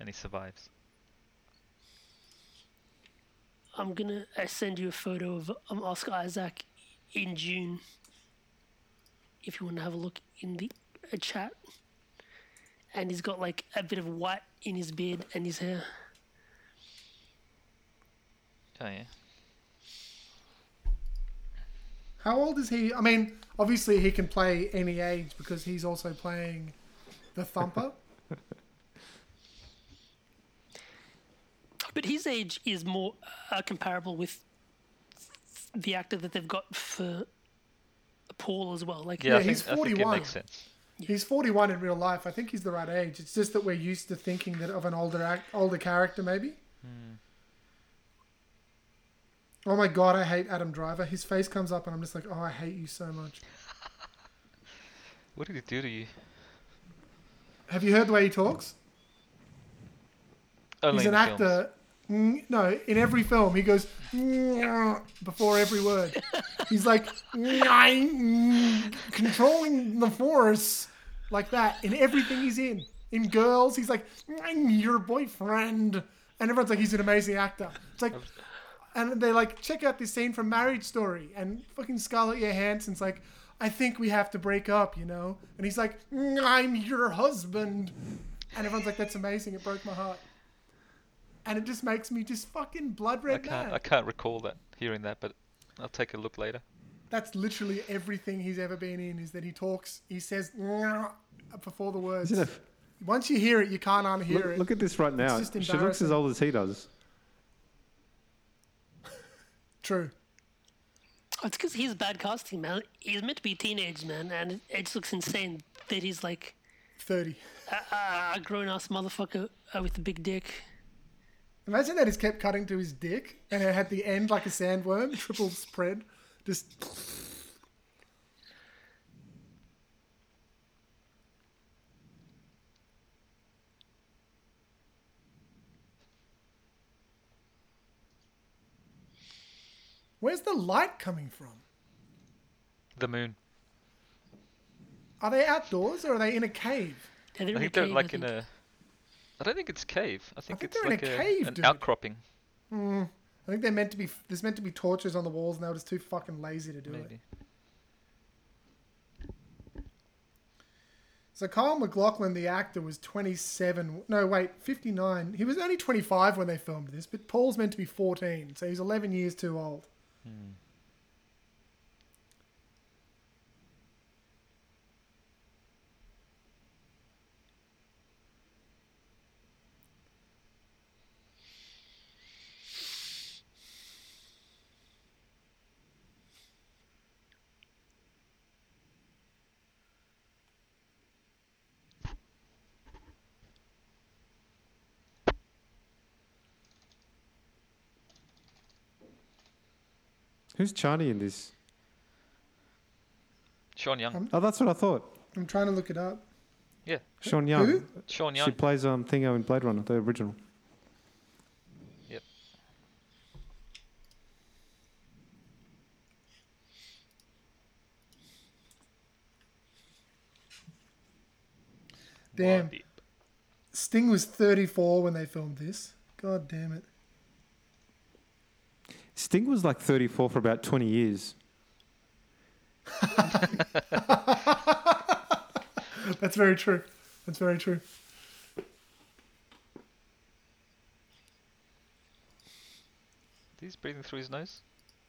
And he survives. I'm gonna uh, send you a photo of um, Oscar Isaac in Dune. If you want to have a look in the uh, chat, and he's got like a bit of white in his beard and his hair. Oh yeah. How old is he? I mean, obviously he can play any age because he's also playing the Thumper. But his age is more uh, comparable with the actor that they've got for Paul as well. Like, Yeah, Yeah, I, think, he's I think it 41. makes sense. He's 41 in real life. I think he's the right age. It's just that we're used to thinking that of an older act, older character, maybe. Oh my god, I hate Adam Driver. His face comes up, and I'm just like, oh, I hate you so much. What did he do to you? Have you heard the way he talks? Only He's an actor. films. No, in every film he goes before every word. He's like "Mm, controlling the force like that in everything he's in. In Girls, he's like "Mm, your boyfriend, and everyone's like he's an amazing actor. It's like, and they're like check out this scene from Marriage Story, and fucking Scarlett Johansson's like. I think we have to break up, you know? And he's like, "Mm, I'm your husband. And everyone's like, that's amazing. It broke my heart and it just makes me just fucking blood I red can't. mad. I can't recall that hearing that, but I'll take a look later. That's literally everything he's ever been in. Is that he talks, he says before the words. Isn't it? Once you hear it, you can't unhear Look, it. look at this right now. just She looks as old as he does. True. it's because he's bad casting, man. He's meant to be a teenage man, and it, it just looks insane that he's like Thirty. a, a, a grown ass motherfucker uh, with a big dick. Imagine that he's kept cutting to his dick and it had the end like a sandworm, triple spread. Just. Where's the light coming from? The moon. Are they outdoors or are they in a cave? I think they're like in a I don't think it's cave. I think, think it's like a a, cave, an dude. outcropping. Hmm. I think they're meant to be. There's meant to be torches on the walls, and they were just too fucking lazy to do it. So Kyle MacLachlan, the actor, was 27. No, wait, 59. He was only 25 when they filmed this, but Paul's meant to be 14, so he's 11 years too old. Hmm. Who's Chani in this? Sean Young. Um, Oh, that's what I thought. I'm trying to look it up. yeah, Sean Young. Who? Sean She Young. plays um Thingo in Blade Runner, the original. Yep. Damn. Wabi. Sting was 34 when they filmed this. God damn it. Sting was like 34 for about 20 years. That's very true. That's very true. He's breathing through his nose.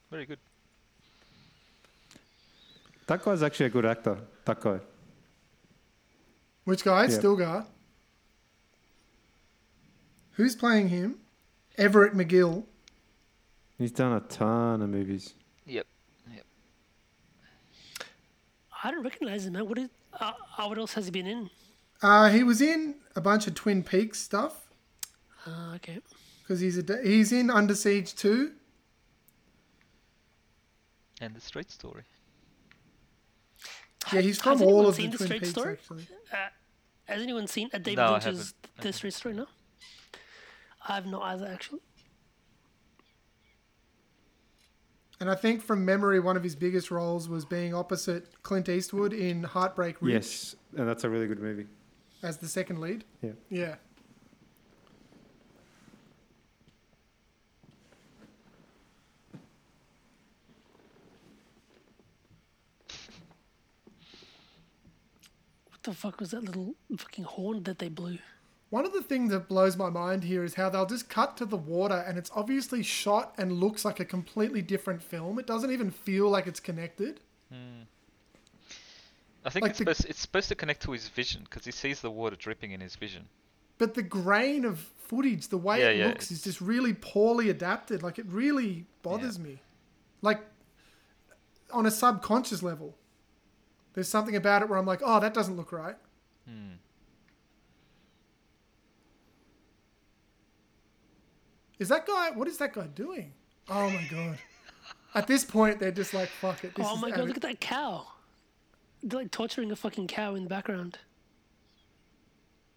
Very good. That guy's actually a good actor. That guy. Which guy? Yeah. Stilgar. Who's playing him? Everett McGill. He's done a ton of movies. Yep. Yep. I don't recognize him, man. What, is, uh, uh, what else has he been in? Uh, he was in a bunch of Twin Peaks stuff Uh, okay. because he's a he's in Under Siege 2. And the straight story. Yeah, he's Has from anyone all of the seen The Twin Straight Peaks Story? actually. Has anyone seen a David No, Lynch's haven't. The Straight Story? No. I have not either, actually. And I think from memory, one of his biggest roles was being opposite Clint Eastwood in Heartbreak Ridge Yes, and that's a really good movie. as the second lead. Yeah. Yeah. What the fuck was that little fucking horn that they blew? One of the things that blows my mind here is how they'll just cut to the water and it's obviously shot and looks like a completely different film. It doesn't even feel like it's connected. Hmm. I think Like it's the- supposed it's supposed to connect to his vision because he sees the water dripping in his vision. But the grain of footage, the way Yeah, it yeah, looks, is just really poorly adapted. Like it really bothers me. Like on a subconscious level, there's something about it where I'm like, oh, that doesn't look right. Hmm. Is that guy? What is that guy doing? Oh my god! At this point, they're just like, fuck it. This oh my out god, of- look at that cow. They're like torturing a fucking cow in the background.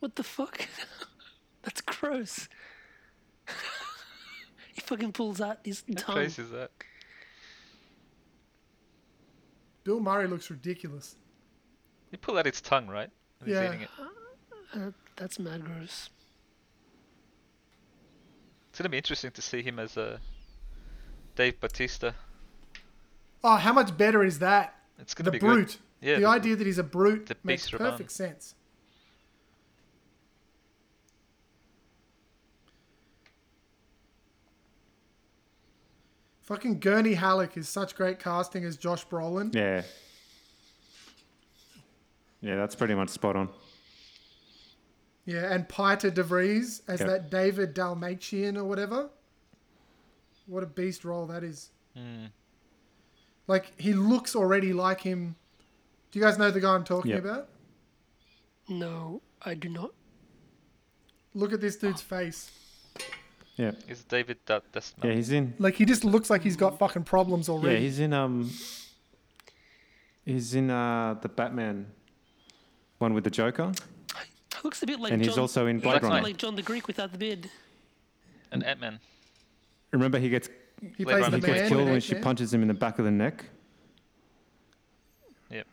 What the fuck? That's gross. he fucking pulls out his How tongue. crazy is that? Bill Murray looks ridiculous. He pulled out its tongue, right? And he's Yeah. eating it. Uh, that's mad gross. It's gonna be interesting to see him as a Dave Bautista. Oh, how much better is that? It's gonna The be brute. good. Yeah. the the- idea that he's a brute the makes Beast Rabban. perfect sense. Fucking Gurney Halleck is such great casting as Josh Brolin. Yeah. Yeah, that's pretty much spot on. Yeah, and Piter de Vries as Yep. that David Dalmatian or whatever. What a beast role that is. Hmm. Like, he looks already like him. Do you guys know the guy I'm talking Yep. about? No, I do not. Look at this dude's face. Yeah. Is David that that's Yeah, he's in. Like, he just looks like he's got fucking problems already. Yeah, already. he's in um. He's in uh the Batman one with the Joker. Looks a bit like And he's John, also in he Blade looks Runner. like John the Greek without the beard. an Ant Man. Remember, he gets He Blade plays He gets in killed when she punches him in the back of the neck. Yep.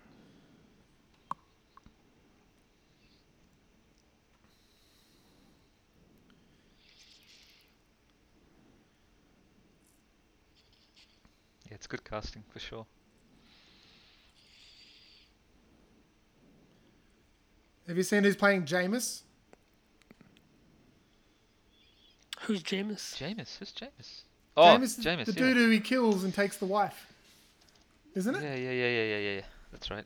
Yeah, it's good casting for sure. Have you seen who's playing Jamis? Who's Jamis? Jamis, who's Jamis? Oh, Jamis, Jamis, the yeah. dude who he kills and takes the wife. Isn't it? Yeah, yeah, yeah, yeah, yeah, yeah, yeah. That's right.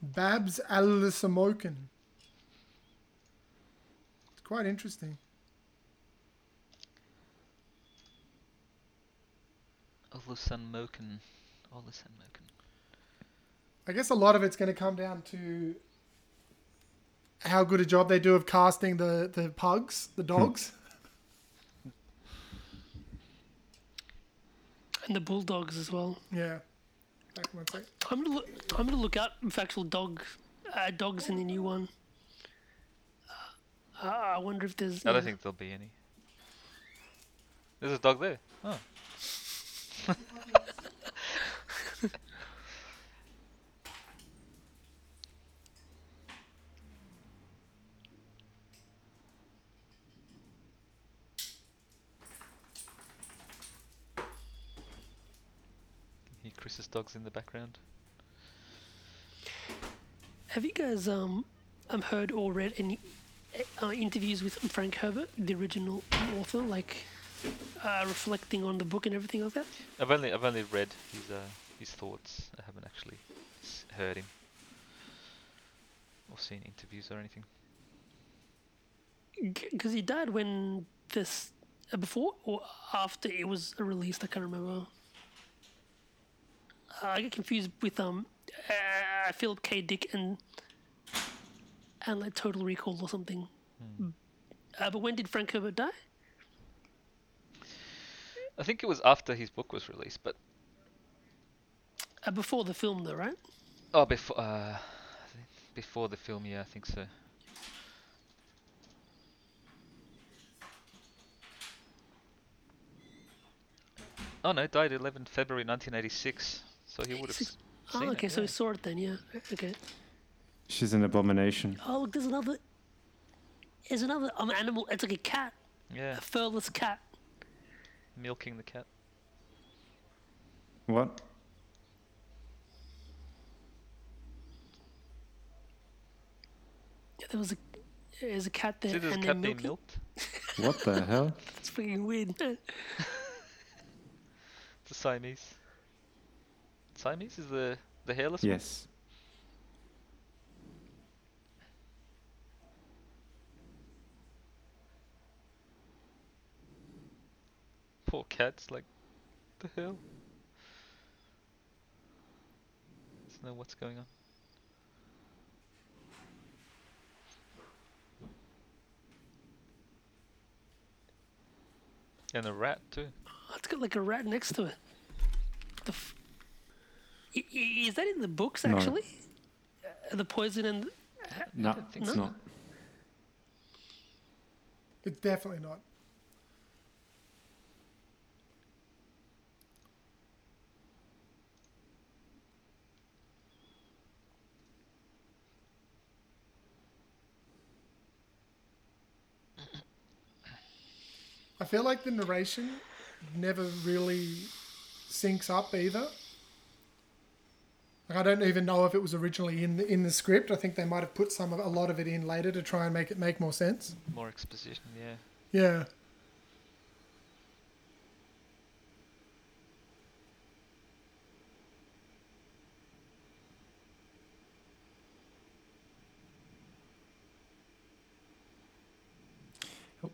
Babs Olusanmokun. It's quite interesting. Olusanmokun. Olusan Moken. I guess a lot of it's going to come down to how good a job they do of casting the, the pugs, the dogs. And the bulldogs as well. yeah. Back one sec. I'm gonna look. I'm gonna look out for actual dog, uh, dogs in the new one. Uh, I wonder if there's. I don't yeah. think there'll be any. There's a dog there. Oh. Hear Chris's dog's in the background. Have you guys um, um heard or read any uh, interviews with Frank Herbert, the original author, like uh, reflecting on the book and everything like that? I've only I've only read his uh, his thoughts. I haven't actually heard him or seen interviews or anything. Because he died when this uh, before or after it was released. I can't remember. Uh, I get confused with um uh, Philip K. Dick and and like Total Recall or something. Uh, but when did Frank Herbert die? I think it was after his book was released, but Uh, before the film, though, right? oh, before uh, before the film, yeah, I think so. Oh no, died 11 February 1986. So he would have. Oh, seen it, okay, so yeah. he saw it then, yeah. Okay. She's an abomination. Oh, look, there's another. There's another um, animal. It's like a cat, Yeah, a furless cat. milking the cat. What? Yeah, there was a. There's a cat there, See, there's a and cat then being milking. milked. What the hell? It's freaking weird. the Siamese. Siamese is the the hairless one? Yes. Poor cat's like, the hell? Doesn't know what's going on. And a rat too. Oh, it's got like a rat next to it. The f- I- i- is that in the books No. actually? Uh, the poison and No, don't it's so. not. It's definitely not. I feel like the narration never really syncs up either. Like I don't even know if it was originally in the, in the script. I think they might have put some of, a lot of it in later to try and make it make more sense. More exposition, yeah. Yeah.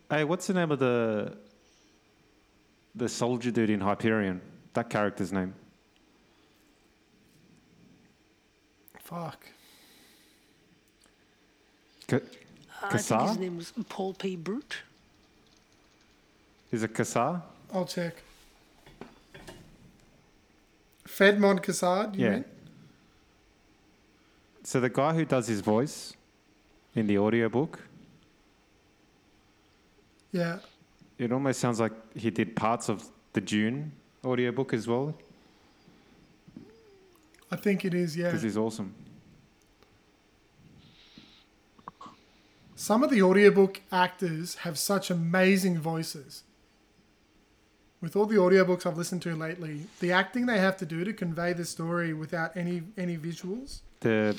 Hey, what's the name of the the soldier dude in Hyperion? That character's name. Fuck. K- I think his name was Paul P. Brute. Is it Kassad? I'll check. Fedmahn Kassad, you Yeah. mean? So the guy who does his voice in the audiobook, Yeah. it almost sounds like he did parts of the Dune audiobook as well, I think it is, yeah. because he's awesome. Some of the audiobook actors have such amazing voices. With all the audiobooks I've listened to lately, the acting they have to do to convey the story without any any visuals. The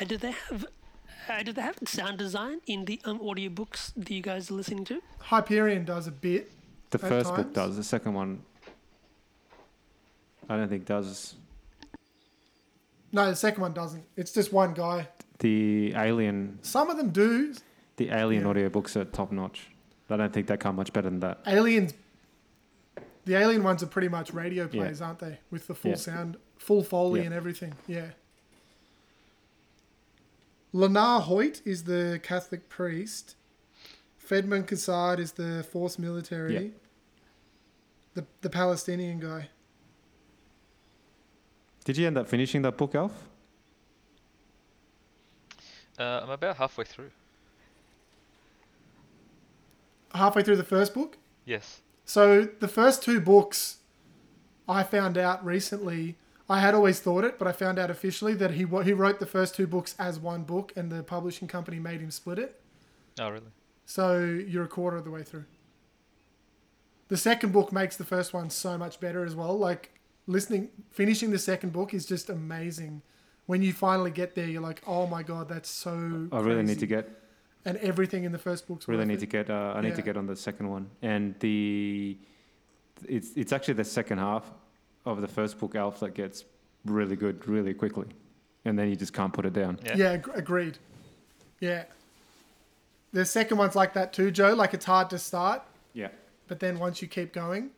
Uh, do they have? Uh, do they have sound design in the um, audiobooks that you guys are listening to? Hyperion does a bit. the At first book does. The second one, I don't think does. No, the second one doesn't. It's just one guy. The Alien, Some of them do. the Alien audiobooks are top notch. I don't think they come much better than that. Aliens. The alien ones are pretty much radio Yeah. plays, aren't they? With the full Yeah. sound, full foley Yeah. and everything. Yeah. Lenar Hoyt is the Catholic priest. Fedmahn Kassad is the force military. Yeah. The the Palestinian guy. Did you end up finishing that book, Alf? Uh, I'm about halfway through. Halfway through the first book. Yes. So the first two books, I found out recently. I had always thought it, but I found out officially that he he wrote the first two books as one book, and the publishing company made him split it. Oh, really? So you're a quarter of the way through. The second book makes the first one so much better as well. Like listening, finishing the second book is just amazing. When you finally get there, you're like, "Oh my god, that's so." I really need to get And everything in the first book's really need it. to get. Uh, I need to get on the second one, and the it's it's actually the second half of the first book, Alf, that gets really good really quickly, and then you just can't put it down. Yeah. Yeah, ag- agreed. Yeah. The second one's like that too, Joe. Like it's hard to start, Yeah. but then once you keep going,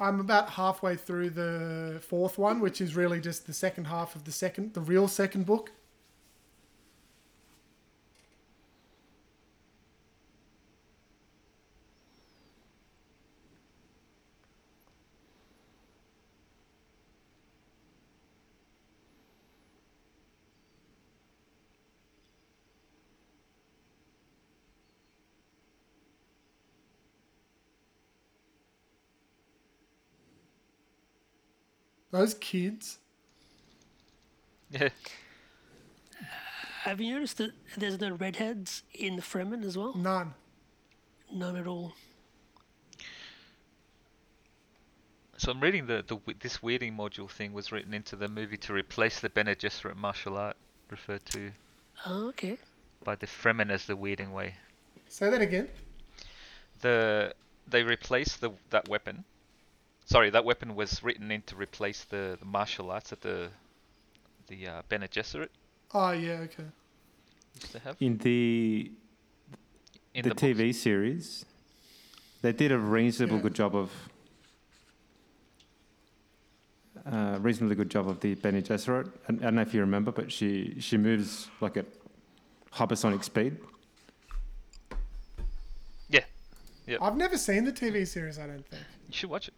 I'm about halfway through the fourth one, which is really just the second half of the second, the real second book. Those kids. Yeah. Have you noticed that there's no redheads in the Fremen as well? None. None at all. So I'm reading the, the this weirding module thing was written into the movie to replace the Bene Gesserit martial art referred to Oh, okay. by the Fremen as the weirding way. Say that again. The they replaced the that weapon. Sorry, that weapon was written in to replace the, the martial arts that the the uh, Bene Gesserit Oh yeah, okay. used to have In the in the, the, books. TV series, they did a reasonable Yeah. good job of uh, reasonably good job of the Bene Gesserit. And I don't know if you remember, but she she moves like at hypersonic speed. Yeah. Yep. I've never seen the TV series. I don't think. You should watch it.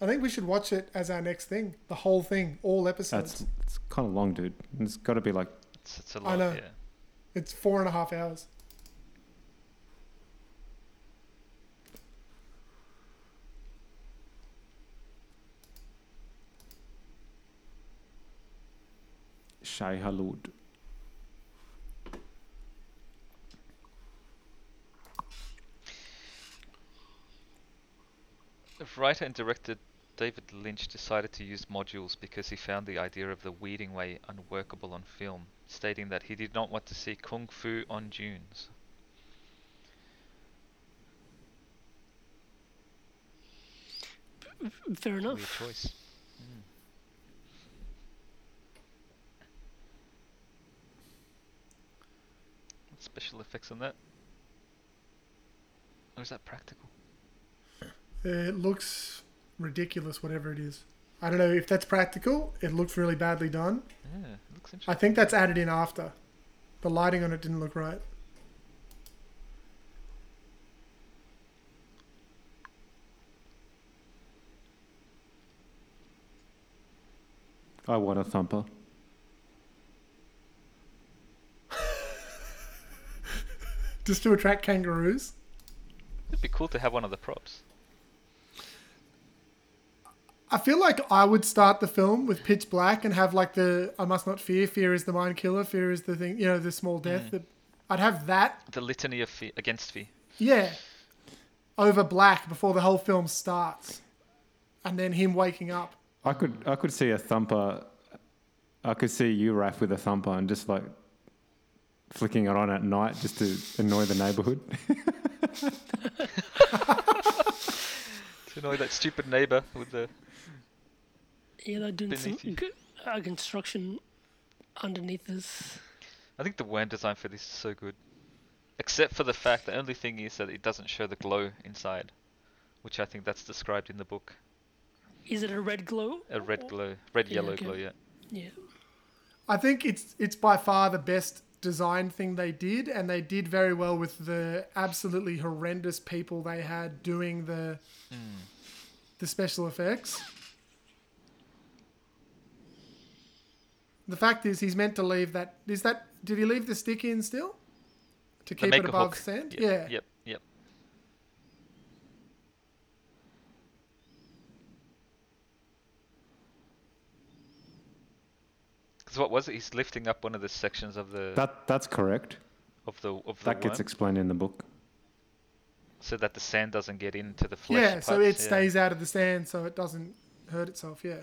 I think we should watch it as our next thing. The whole thing, all episodes. That's it's kind of long, dude. It's got to be like It's, it's a I lot. know. Yeah. It's four and a half hours. Shai-Hulud. The writer and director David Lynch decided to use modules because he found the idea of the weirding way unworkable on film, stating that he did not want to see kung fu on dunes. Fair Weird enough. choice. Mm. Special effects on that? Or is that practical? It looks ridiculous, whatever it is. I don't know if that's practical. It looks really badly done. Yeah, it looks I think that's added in after. The lighting on it didn't look right. I want a thumper. Just to attract kangaroos. It'd be cool to have one of the props. I feel like I would start the film with pitch black and have like the I must not fear, fear is the mind killer, fear is the thing, you know, the small death. Mm. The, I'd have that, The litany of fear against fear. yeah, over black before the whole film starts, and then him waking up. I could I could see a thumper. I could see you, Raf, with a thumper and just like flicking it on at night just to annoy the neighbourhood. To annoy that stupid neighbor with the. Yeah, they're doing some Beneath you. good uh, construction underneath us. I think the worm design for this is so good. Except for the fact, the only thing is that it doesn't show the glow inside, which I think that's described in the book. Is it a red glow? A red glow, red Yeah, yellow okay. glow, yeah. Yeah. I think it's it's by far the best design thing they did, and they did very well with the absolutely horrendous people they had doing the the special effects. The fact is, he's meant to leave that. Is that? Did he leave the stick in still? To keep it above hook. sand? Yep, Yeah. Yep. Yep. Because what was it? He's lifting up one of the sections of the that that's correct. of the of the That gets explained in the book. so that the sand doesn't get into the flesh. Yeah, so it yeah. stays out of the sand, so it doesn't hurt itself. Yeah.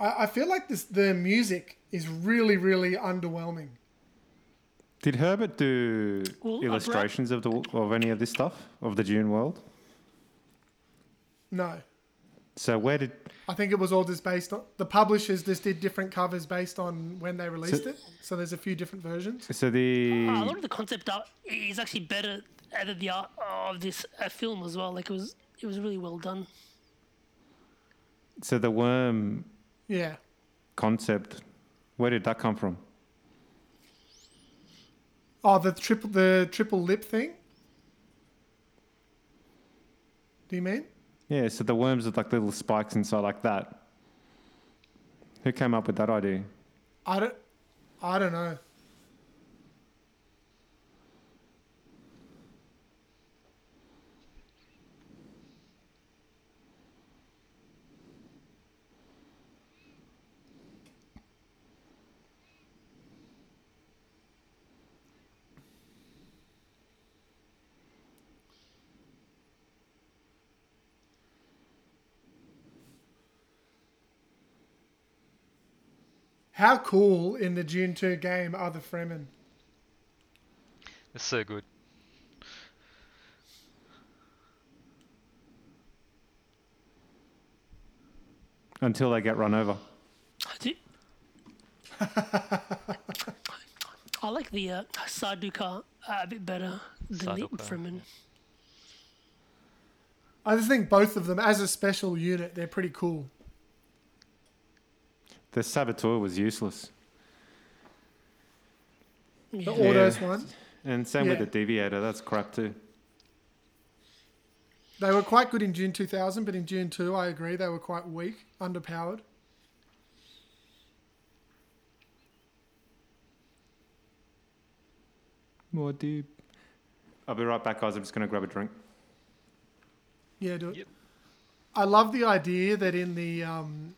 I, I feel like this the music is really really underwhelming. Did Herbert do Well, illustrations of the of any of this stuff of the Dune world? No, So where did I think it was all just based on the publishers just did different covers based on when they released So- it. So there's a few different versions. so the Uh, a lot of the concept art is actually better than the art of this uh, film as well. Like it was, it was really well done. so the worm Yeah. concept? Where did that come from? Oh, the triple the triple lip thing. Do you mean? Yeah, so the worms with like little spikes inside like that. Who came up with that idea? I don't. I don't know. How cool in the Dune 2 game are the Fremen? It's so good. Until they get run over. Do- I like the uh, Sardaukar uh, a bit better than Sardaukar, the Fremen. I just think both of them, as a special unit, they're pretty cool. The saboteur was useless. The Yeah. Ordos one, And same Yeah. with the deviator, that's crap too. they were quite good in Dune 2000, but in Dune 2, I agree, they were quite weak, underpowered. More deep. I'll be right back, guys. I'm just going to grab a drink. Yeah, do it. Yep. I love the idea that in the um,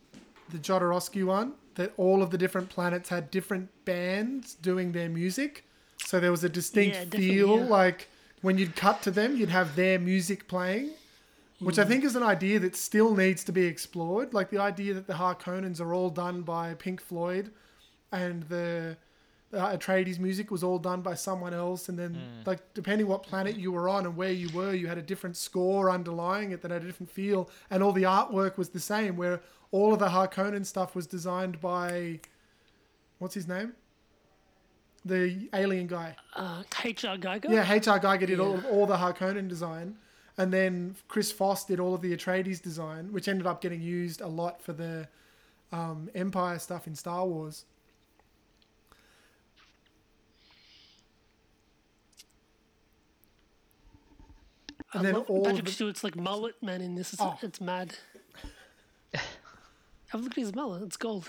the Jodorowsky one, that all of the different planets had different bands doing their music, so there was a distinct Yeah, feel. yeah. Like when you'd cut to them, you'd have their music playing, which Mm. I think is an idea that still needs to be explored. Like the idea that the Harkonnens are all done by Pink Floyd, and the uh, Atreides music was all done by someone else, and then like depending what planet you were on and where you were, you had a different score underlying it that had a different feel, and all the artwork was the same. Where all of the Harkonnen stuff was designed by what's his name? The alien guy. Uh, H.R. Giger? Yeah, H.R. Giger did yeah. all, all the Harkonnen design. And then Chris Foss did all of the Atreides design, which ended up getting used a lot for the um, Empire stuff in Star Wars. And I then love all Patrick Stewart's like mullet man in this. It's, oh. it's mad. Have a look at his mullet. It's gold.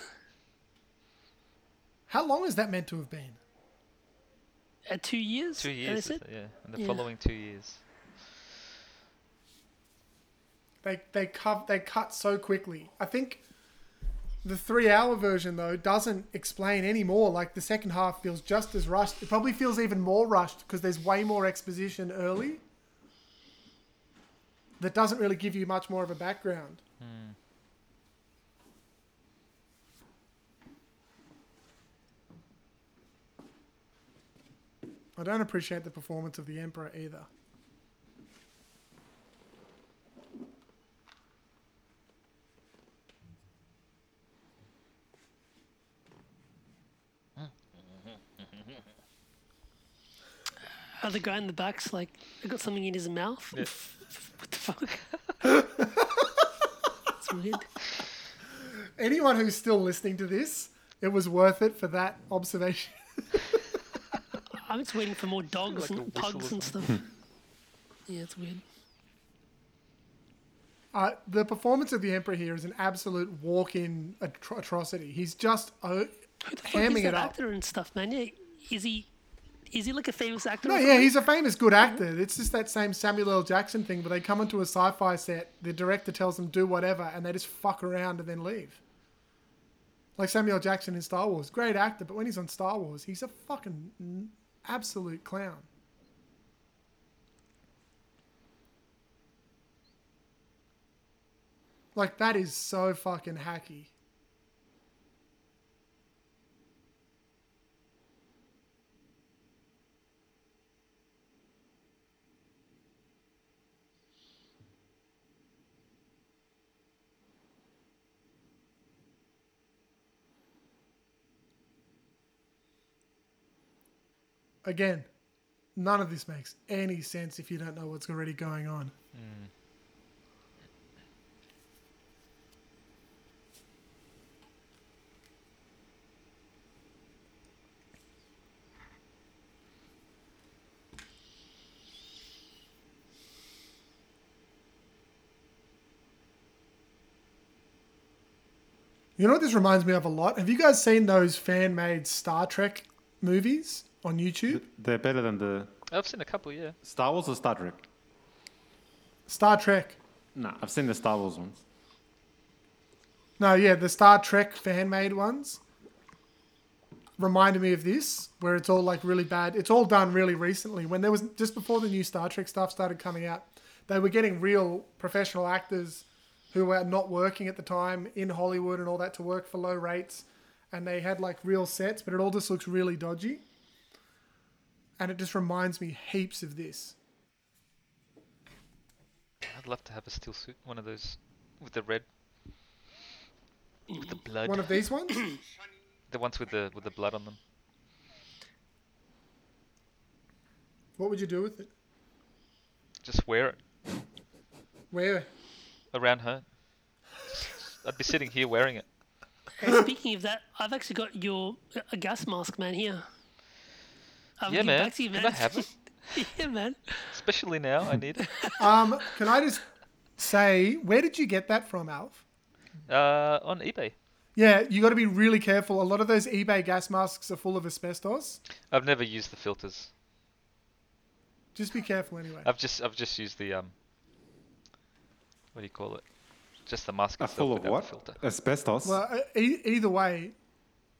How long is that meant to have been? At two years. Two years, Is it? yeah, in the Yeah. following two years. They they cut they cut so quickly. I think the three hour version though doesn't explain any more. Like the second half feels just as rushed. It probably feels even more rushed because there's way more exposition early. That doesn't really give you much more of a background. Hmm. I don't appreciate the performance of the Emperor either. Oh, the guy in the back's like, I got something in his mouth. Yeah. what the fuck? That's weird. anyone who's still listening to this, it was worth it for that observation. I'm just waiting for more dogs Like and pugs and stuff. yeah, it's weird. Uh, the performance of the Emperor here is an absolute walk-in atro- atrocity. He's just uh, Who the fuck hamming is it that up. actor and stuff, man? Yeah, is he? Is he like a famous actor? No, yeah, he's a famous good actor. It's just that same Samuel L. Jackson thing, but they come into a sci-fi set, the director tells them do whatever, and they just fuck around and then leave. Like Samuel Jackson in Star Wars, great actor, but when he's on Star Wars, he's a fucking n- absolute clown. Like that is so fucking hacky. Again, none of this makes any sense if you don't know what's already going on. You know what this reminds me of a lot? Have you guys seen those fan made Star Trek movies on YouTube? They're better than the I've seen a couple, yeah. Star Wars or Star Trek. Star Trek. No, I've seen the Star Wars ones. No, yeah, the Star Trek fan made ones reminded me of this, where it's all like really bad. It's all done really recently. When there was just before the new Star Trek stuff started coming out, they were getting real professional actors who were not working at the time in Hollywood and all that to work for low rates. And they had like real sets, but it all just looks really dodgy. And it just reminds me heaps of this. I'd love to have a stillsuit, one of those with the red, with the blood, One of these ones? the ones with the with the blood on them. what would you do with it? Just wear it Where? around her. I'd be sitting here wearing it. Hey, speaking of that, I've actually got your a gas mask, man. Here. I'll Yeah, give man. Back to you, Can man. I have it? yeah, man. Especially now, I need it. Um, can I just say, where did you get that from, Alf? Uh, on eBay. Yeah, you got to be really careful. A lot of those eBay gas masks are full of asbestos. I've never used the filters. Just be careful anyway. I've just I've just used the um. What do you call it? Just the mask Are itself full of what? filter. Asbestos. Well, uh, e- either way,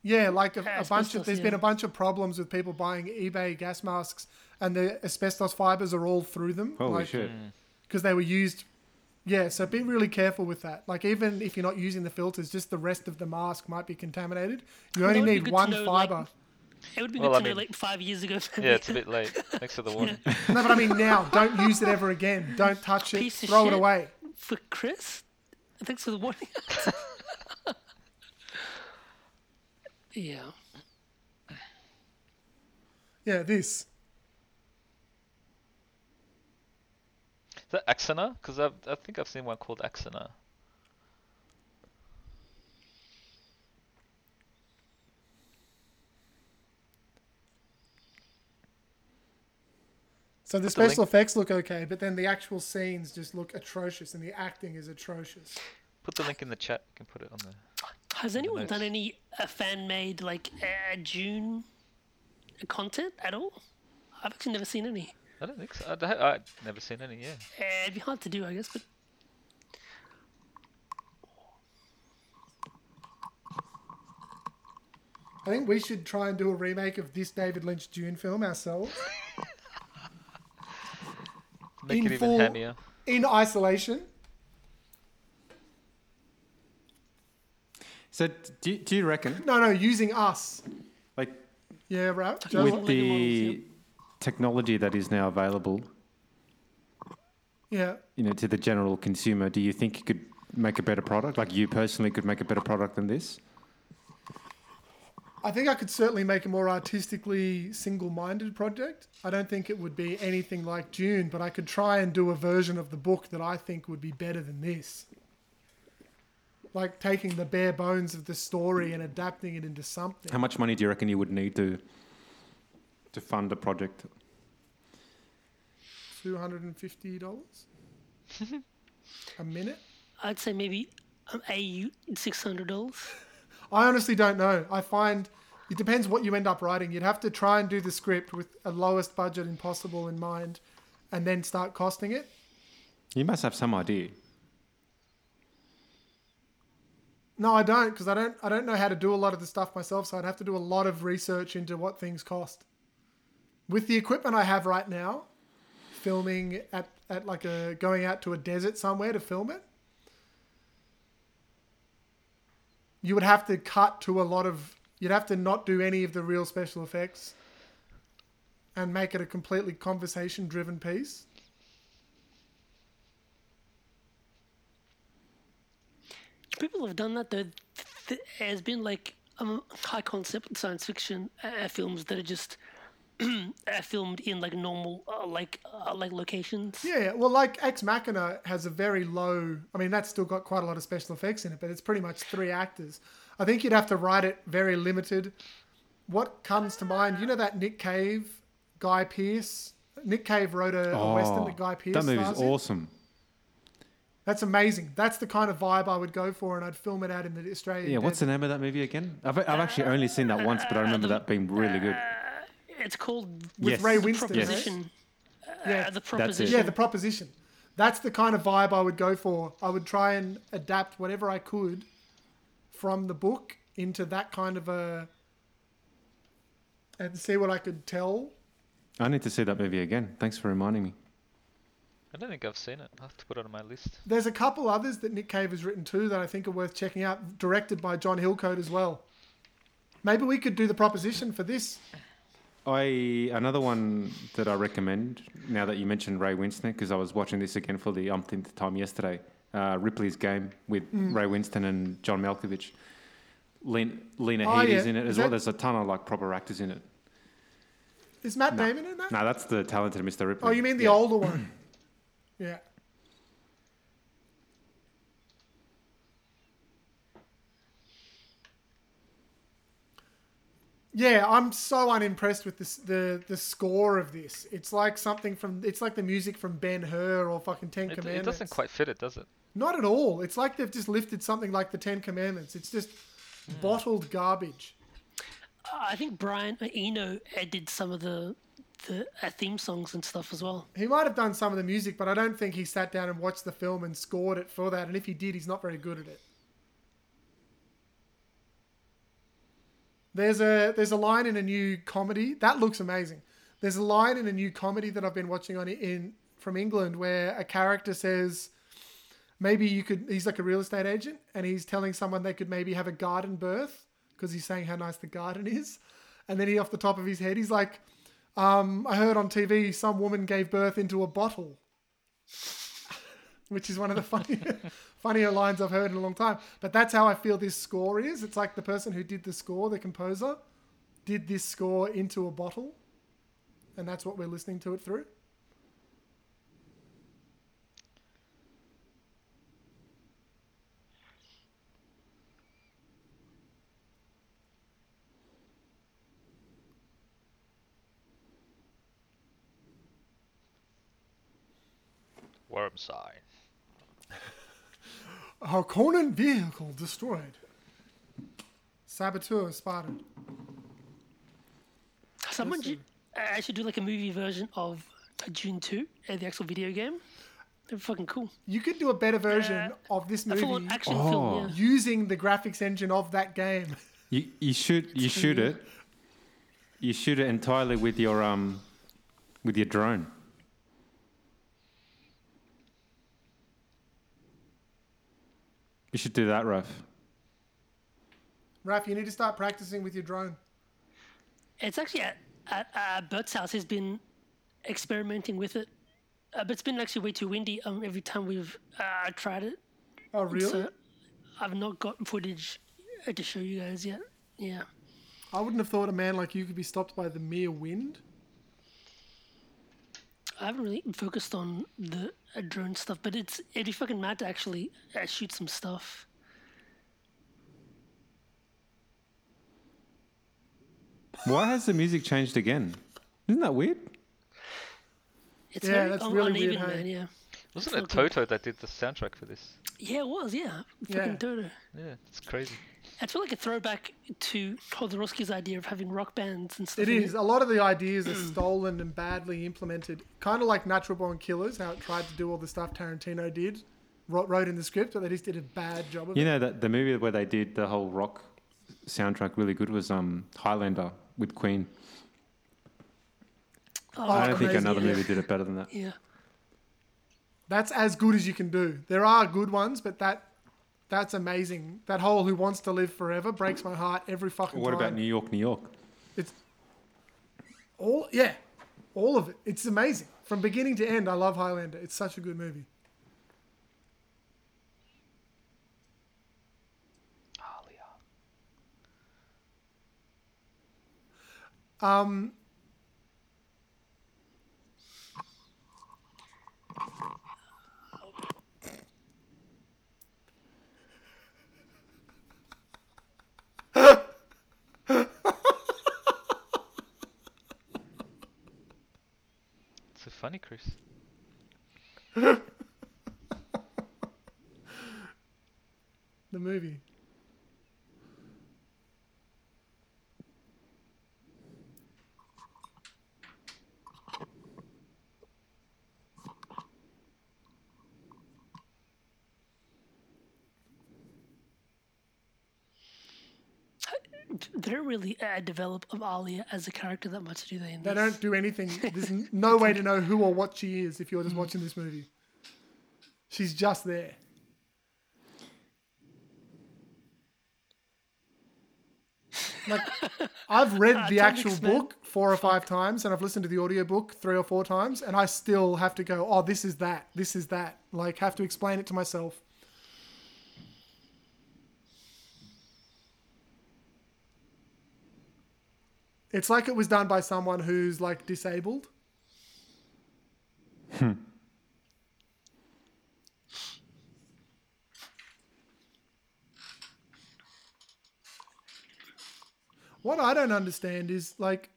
yeah, like a, a bunch of asbestos, there's been a bunch of problems with people buying eBay gas masks, and the asbestos fibers are all through them. Holy like, shit. Mm. Because they were used. Yeah, so be really careful with that. Like even if you're not using the filters, just the rest of the mask might be contaminated. You only that would be need one know, like, fiber. It would be Well, good I to know like five years ago. Yeah, it's a bit late. Thanks for the warning. no, but I mean now, don't use it ever again. Don't touch it. Piece of Throw it away. for Chris. Thanks for the warning. Yeah. Yeah, this. Is that Axanar? Because I I think I've seen one called Axanar. So the Put the special effects look okay, but then the actual scenes just look atrocious, and the acting is atrocious. Put the link in the chat. You can put it on the. Has anyone Nice. done any uh, fan made like uh, Dune content at all? I've actually never seen any. I don't think so. I, don't- I've never seen any. Yeah. Uh, it'd be hard to do, I guess, but I think we should try and do a remake of this David Lynch Dune film ourselves Make In it even full- hammier. in isolation. So do you, do you reckon, No, no, using us. like, Yeah, right. Just with the models, technology that is now available, yeah. you know, to the general consumer, do you think you could make a better product? Like you personally could make a better product than this? I think I could certainly make a more artistically single-minded project. I don't think it would be anything like Dune, but I could try and do a version of the book that I think would be better than this. Like taking the bare bones of the story and adapting it into something. How much money do you reckon you would need to to fund a project? Two hundred and fifty dollars a minute. I'd say maybe um, AU six hundred dollars. I honestly don't know. I find it depends what you end up writing. You'd have to try and do the script with a lowest budget impossible in mind, and then start costing it. You must have some idea. No, I don't, because I don't. I don't know how to do a lot of the stuff myself. So I'd have to do a lot of research into what things cost. With the equipment I have right now, filming at at like a going out to a desert somewhere to film it, you would have to cut to a lot of. You'd have to not do any of the real special effects, and make it a completely conversation-driven piece. People have done that though. There's been like um, high concept science fiction uh, films that are just uh, filmed in like normal uh, like uh, like locations. Yeah, well, like Ex Machina has a very low. I mean, that's still got quite a lot of special effects in it, but it's pretty much three actors. I think you'd have to write it very limited. What comes to mind? You know that Nick Cave, Guy Pearce. Nick Cave wrote a, a western that Guy Pearce. Oh, that movie's stars in. Awesome. That's amazing. That's the kind of vibe I would go for, and I'd film it out in the Australian. Yeah, what's the name of that movie again? I've, I've actually only seen that once, but I remember that being really good. It's called with Yes. Ray The Winstone? right? Proposition. Yeah, Uh, the proposition. Yeah, the proposition. That's the kind of vibe I would go for. I would try and adapt whatever I could from the book into that kind of a and see what I could tell. I need to see that movie again. Thanks for reminding me. I don't think I've seen it. I'll have to put it on my list. There's a couple others that Nick Cave has written too that I think are worth checking out, directed by John Hillcoat as well. Maybe we could do the proposition for this. I another one that I recommend now that you mentioned Ray Winstone because I was watching this again for the umpteenth time yesterday. Uh, Ripley's Game with Mm. Ray Winstone and John Malkovich. Lena, Lena Oh, Headey's yeah. in it as well. that- There's a ton of like proper actors in it. Is Matt Damon in that? No, that's the talented Mr. Ripley. Oh, you mean the Yeah. older one? yeah. Yeah, I'm so unimpressed with this the the score of this. It's like something from it's like the music from Ben Hur or fucking Ten It, Commandments. it doesn't quite fit it, does it? Not at all. It's like they've just lifted something like the Ten Commandments. It's just hmm. bottled garbage. I think Brian Eno did some of the the uh, theme songs and stuff as well. He might have done some of the music, but I don't think he sat down and watched the film and scored it for that. And if he did, he's not very good at it. There's a there's a line in a new comedy that looks amazing. There's a line in a new comedy that I've been watching on in from England where a character says maybe you could he's like a real estate agent and he's telling someone they could maybe have a garden birth because he's saying how nice the garden is. And then he off the top of his head he's like um, I heard on TV some woman gave birth into a bottle, which is one of the funnier, funnier lines I've heard in a long time. But that's how I feel this score is. It's like the person who did the score, the composer, did this score into a bottle, and that's what we're listening to it through. Worm sign. Harkonnen vehicle destroyed. Saboteur spotted. Someone Listen. should, I should do like a movie version of Dune 2, uh, the actual video game. They're fucking cool. You could do a better version Uh, of this movie action Oh. film, yeah. using the graphics engine of that game. You you shoot you shoot it. You shoot it entirely with your um with your drone. You should do that, Raf. Raf, you need to start practicing with your drone. It's actually at, at uh, Bert's house. He's been experimenting with it. Uh, but it's been actually way too windy um, every time we've uh, tried it. Oh, really? So I've not got footage uh, to show you guys yet. Yeah. I wouldn't have thought a man like you could be stopped by the mere wind. I haven't really focused on the uh, drone stuff, but it's it'd be fucking mad to actually uh, shoot some stuff. Why has the music changed again? Isn't that weird? It's Yeah, very that's un- really weird, uneven, hey? man. Yeah. Wasn't not it good. Toto that did the soundtrack for this? Yeah, it was. Yeah. Yeah. Fucking Toto. Yeah, it's crazy. I feel like a throwback to Jodorowsky's idea of having rock bands and stuff. It. A lot of the ideas are stolen and badly implemented. Kind of like Natural Born Killers, how it tried to do all the stuff Tarantino did, wrote, wrote in the script, but they just did a bad job of You it. You know that the movie where they did the whole rock soundtrack really good was um Highlander with Queen. Oh, I don't think another yeah. movie did it better than that. Yeah. That's as good as you can do. There are good ones, but that that's amazing. That whole "Who Wants to Live Forever" breaks my heart every fucking What time. What about New York, New York? It's all yeah, all of it. It's amazing from beginning to end. I love Highlander. It's such a good movie. Alia. Um, It's so funny, Chris. the movie. They don't really uh, develop Alia as a character that much, do they? In They this? don't do anything. There's n- no way to know who or what she is if you're just watching this movie. She's just there. Like, I've read the Atomic actual book four or five times, and I've listened to the audiobook three or four times, and I still have to go, oh, this is that, this is that. Like, have to explain it to myself. It's like it was done by someone who's like disabled. Hmm. What I don't understand is like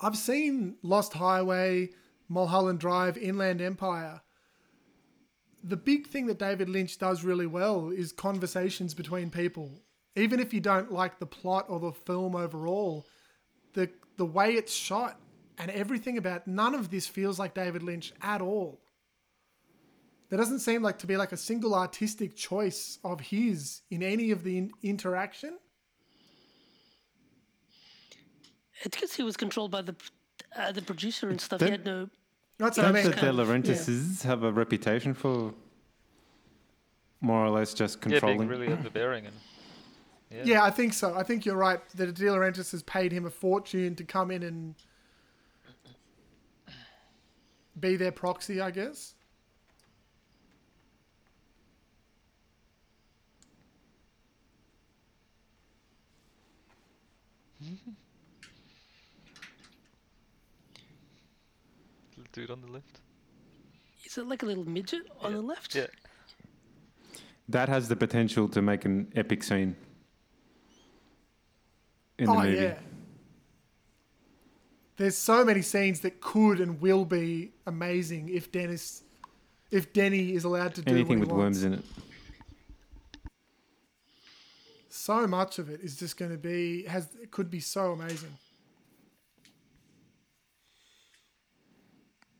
I've seen Lost Highway, Mulholland Drive, Inland Empire. The big thing that David Lynch does really well is conversations between people. Even if you don't like the plot or the film overall, the the way it's shot and everything about none of this feels like David Lynch at all. There doesn't seem like to be like a single artistic choice of his in any of the in- interaction. It's because he was controlled by the uh, the producer and stuff. Don't- he had no. That's what I Don't mean. the De Laurentises have a reputation for more or less just controlling? Yeah, being controlling? really overbearing and yeah. Yeah, I think so. I think you're right. That De Laurentiis has paid him a fortune to come in and be their proxy, I guess. Little dude on the left. Is it like a little midget on Yeah. the left? Yeah. That has the potential to make an epic scene in the oh movie. yeah. There's so many scenes that could and will be amazing if Dennis if Denny is allowed to do Anything what with wants. worms in it. So much of it is just going to be has it could be so amazing.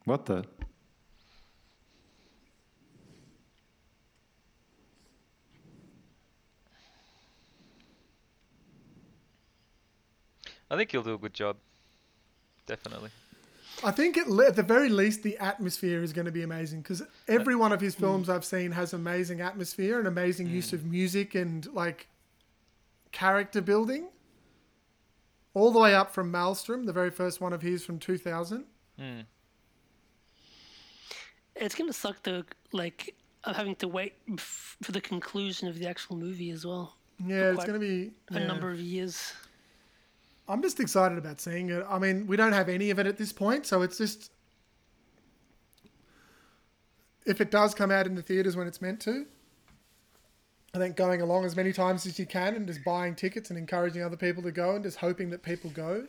What the? I think he'll do a good job. Definitely. I think at, le- at the very least the atmosphere is going to be amazing because every one of his films I've seen has amazing atmosphere and amazing use of music and like character building. All the way up from Maelstrom, the very first one of his from 2000. Mm. It's gonna suck though, like having to wait f- for the conclusion of the actual movie as well. Yeah, it's going to be A yeah. number of years. I'm just excited about seeing it. I mean, we don't have any of it at this point, so it's just if it does come out in the theaters when it's meant to. I think going along as many times as you can and just buying tickets and encouraging other people to go and just hoping that people go.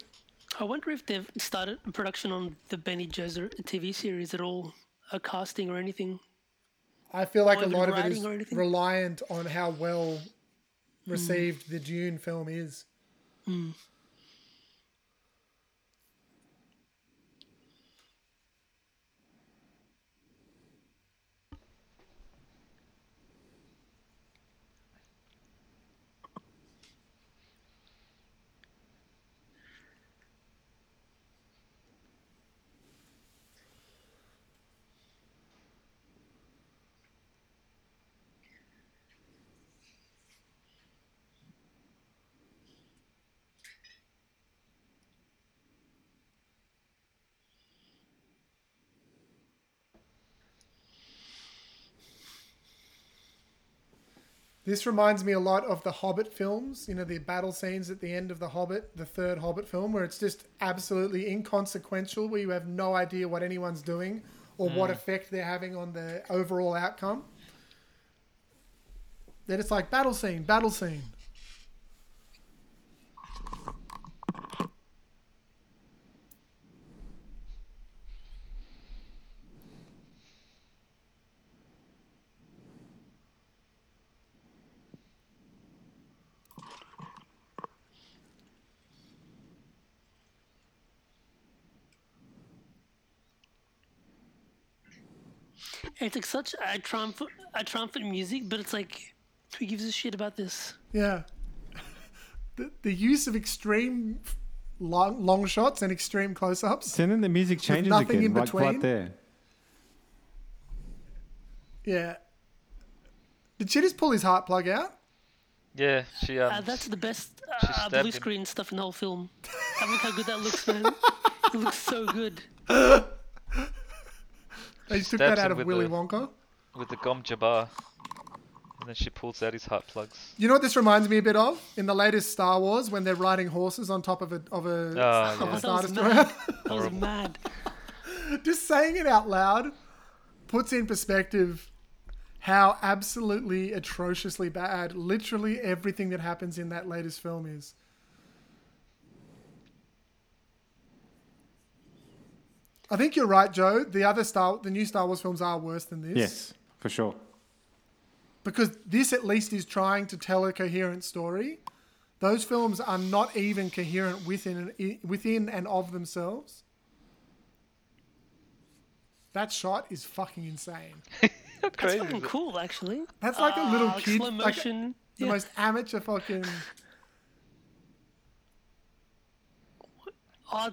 I wonder if they've started production on the Bene Gesserit TV series at all, a casting or anything. I feel like Or a lot of it is reliant on how well hmm. received the Dune film is. Hmm. This reminds me a lot of the Hobbit films, you know, the battle scenes at the end of The Hobbit, the third Hobbit film, where it's just absolutely inconsequential, where you have no idea what anyone's doing or what mm. effect they're having on the overall outcome. They're like battle scene, battle scene. It's like such a triumphant, a triumphant music, but it's like, who gives a shit about this? Yeah. The, the use of extreme long, long shots and extreme close ups. And then the music changes nothing again, in like between. right there. Yeah. Did she just pull his heart plug out? Yeah, she um. Uh, that's the best uh, blue him. screen stuff in the whole film. I look how good that looks, man. It looks so good. They took that out of with Willy the- Wonka. with the gom jabbar, and then she pulls out his heart plugs. You know what this reminds me a bit of? In the latest Star Wars, when they're riding horses on top of a of a, Oh, of yeah. a Star Destroyer. mad. That was mad. Just saying it out loud puts in perspective how absolutely atrociously bad literally everything that happens in that latest film is. I think you're right, Joe. The other Star, the new Star Wars films are worse than this. Yes, for sure. because this at least is trying to tell a coherent story. Those films are not even coherent within within and of themselves. That shot is fucking insane. That's crazy! fucking cool, actually. That's like a little Uh, kid, slow like the yeah. most amateur fucking. Uh,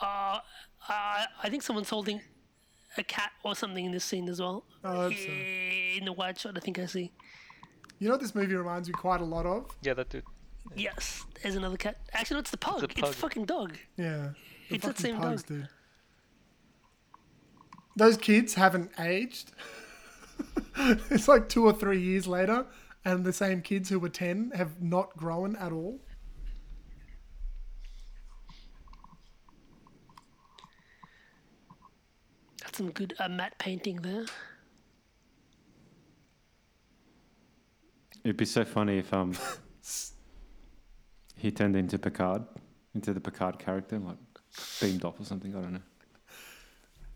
uh, uh, I think someone's holding a cat or something in this scene as well. I hope so. In the wide shot, I think I see. You know what this movie reminds me quite a lot of? Yeah, that dude. Yes, there's another cat. Actually, no, it's the pug. It's, pug. fucking dog. Yeah, the It's that same pugs, dog. dude. Those kids haven't aged. it's like two or three years later, and the same kids who were ten have not grown at all. Some good uh, matte painting there. It'd be so funny if um he turned into Picard, into the Picard character, like beamed off or something. I don't know.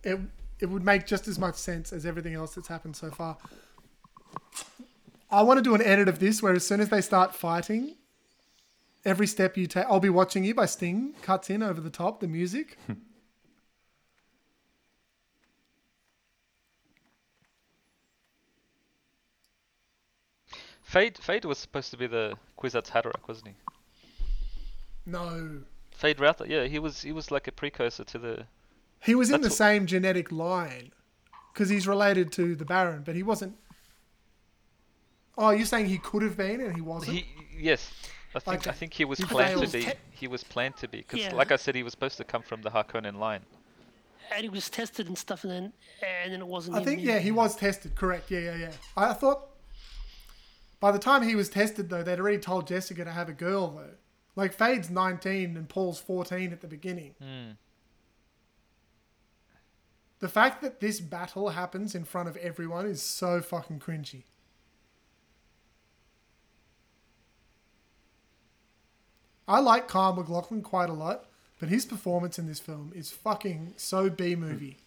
It it would make just as much sense as everything else that's happened so far. I want to do an edit of this where as soon as they start fighting, every step you take, I'll be watching you by Sting cuts in over the top, the music. Feyd Feyd was supposed to be the Kwisatz Haderach, wasn't he? no. Feyd-Rautha, yeah, he was he was like a precursor to the. He was in the That's same genetic line because he's related to the Baron, but he wasn't. Oh, you're saying he could have been and he wasn't? He yes, I think I think he was He planned to failed. be. He was planned to be because, Yeah. like I said, he was supposed to come from the Harkonnen line. And he was tested and stuff, and then and then it wasn't. I him, think yeah, he was tested. Correct. Yeah, yeah, yeah. I, I thought by the time he was tested though, they'd already told Jessica to have a girl though. Like Feyd's 19 and Paul's 14 at the beginning. Hmm. The fact that this battle happens in front of everyone is so fucking cringy. I like Kyle MacLachlan quite a lot, but his performance in this film is fucking so B movie.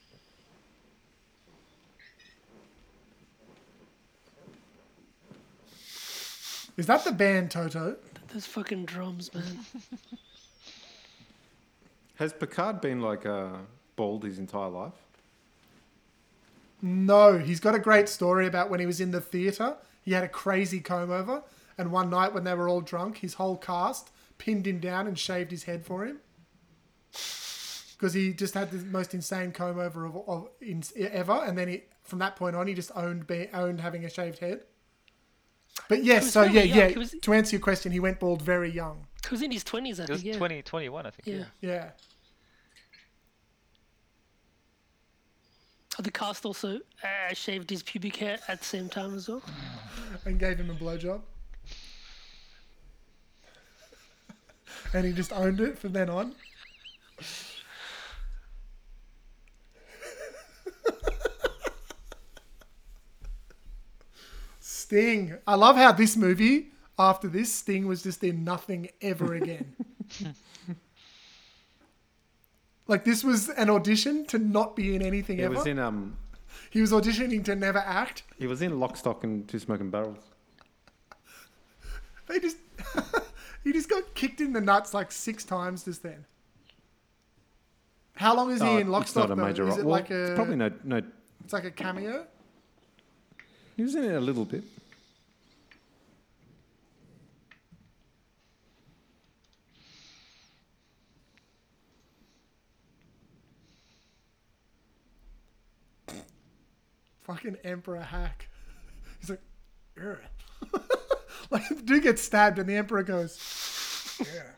Is that the band Toto? Those fucking drums, man. Has Picard been like uh, bald his entire life? No, he's got a great story about when he was in the theatre. He had a crazy comb over, and one night when they were all drunk, his whole cast pinned him down and shaved his head for him. Because he just had the most insane comb over of, of in, ever, and then he, from that point on, he just owned be, owned having a shaved head. But yes, so yeah, young. yeah. Was- To answer your question, he went bald very young. He was in his twenties, I It was think. Yeah. 20, 21, I think. Yeah. Yeah. The cast also uh, shaved his pubic hair at the same time as well. and gave him a blowjob. and he just owned it from then on. Sting. I love how this movie, after this, Sting was just in nothing ever again. like, this was an audition to not be in anything He ever. was in um, he was auditioning to never act. he was in Lock, Stock, and Two Smoking Barrels. They just he just got kicked in the nuts like six times just then. How long is he Oh, in Lock, it's Stock, not a major Is role. it Well, like a? it's probably no no. It's like a cameo. He was in it a little bit. Fucking Emperor hack. He's like, "Ugh." like the dude gets stabbed and the Emperor goes, yeah.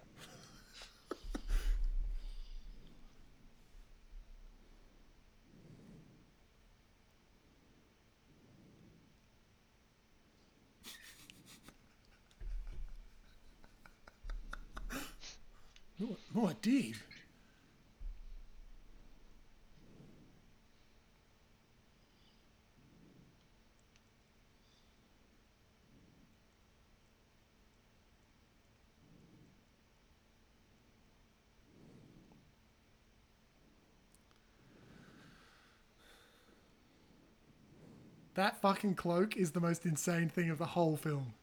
I did. That fucking cloak is the most insane thing of the whole film.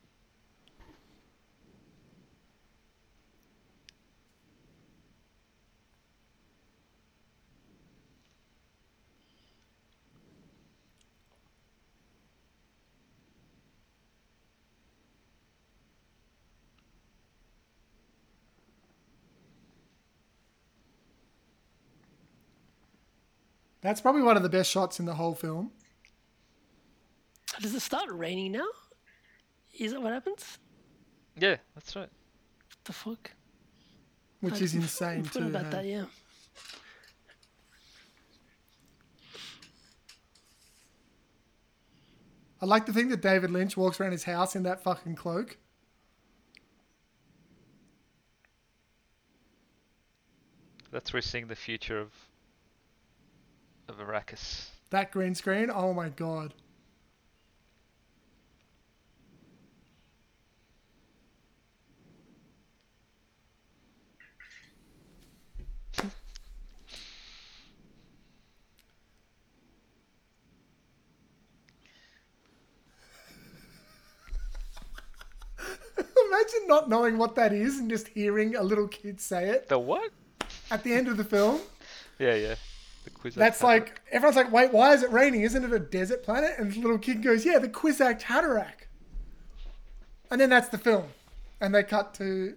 That's probably one of the best shots in the whole film. Does it start raining now? Is that what happens? Yeah, that's right. What the fuck? which I is insane too. about hey? that, yeah. I like to think that David Lynch walks around his house in that fucking cloak. That's where we're seeing the future of of Arrakis. That green screen, oh my god. Imagine not knowing what that is and just hearing a little kid say it The what? at the end of the film. Yeah, yeah. The quiz. That's like everyone's like, "Wait, why is it raining? Isn't it a desert planet?" And the little kid goes, "Yeah, the Kwisatz Haderach." And then that's the film, and they cut to.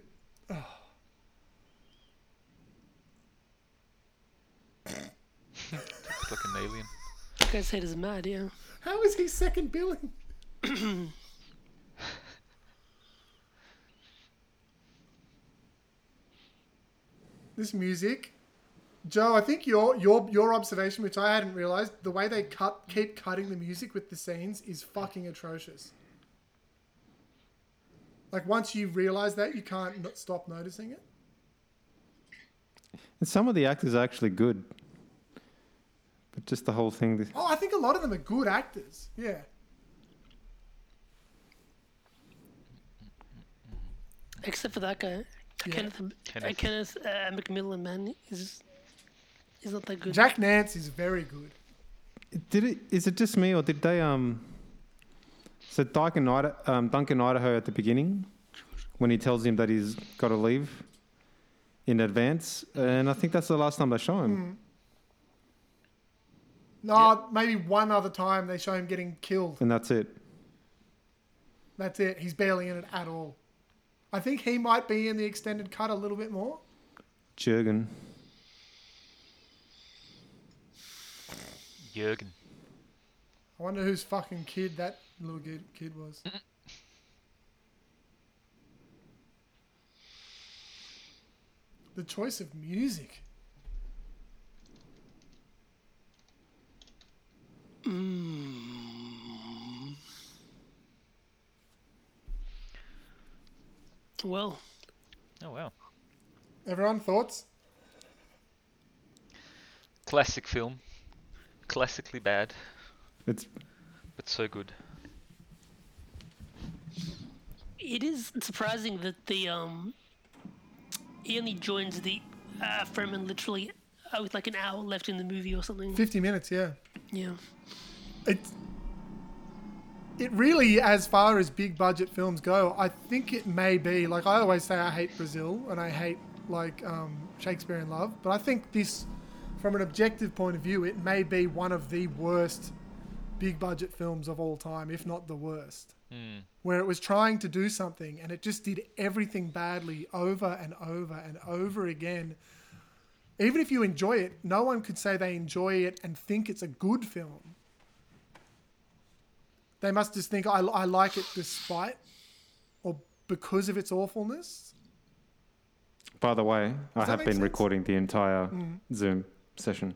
It's like an alien. That guy's head is mad, yeah. How is he second billing? this music, Joe. I think your your your observation, which I hadn't realized, the way they cut keep cutting the music with the scenes is fucking atrocious. Like once you realize that, you can't not stop noticing it. And some of the actors are actually good. But just the whole thing. Oh, I think a lot of them are good actors. Yeah. Except for that guy. Yeah. Kenneth, uh, Kenneth. Kenneth uh, McMillan, man, is he's not that good. Jack Nance is very good. Did it? Is it just me, or did they? Um. So Duncan, Ida, um, Duncan Idaho at the beginning, when he tells him that he's got to leave in advance, and I think that's the last time they show him, No, maybe one other time they show him getting killed. and that's it. That's it. He's barely in it at all. I think he might be in the extended cut a little bit more. Jurgen. Jurgen. I wonder whose fucking kid that little kid, kid was. Mm. the choice of music. Mm. Well, Oh wow. Everyone, thoughts? Classic film. Classically bad, It's but so good. it is surprising that the um he only joins the uh, Fremen literally uh, with like an hour left in the movie or something. 50 minutes, yeah. Yeah. It, it really, as far as big budget films go, I think it may be, like I always say, I hate Brazil and I hate like um, Shakespeare in Love, but I think this, from an objective point of view, it may be one of the worst big budget films of all time, if not the worst. Where it was trying to do something and it just did everything badly over and over and over again. Even if you enjoy it, no one could say they enjoy it and think it's a good film. They must just think I, I like it despite or because of its awfulness. by the way, I have been sense? recording the entire Zoom session.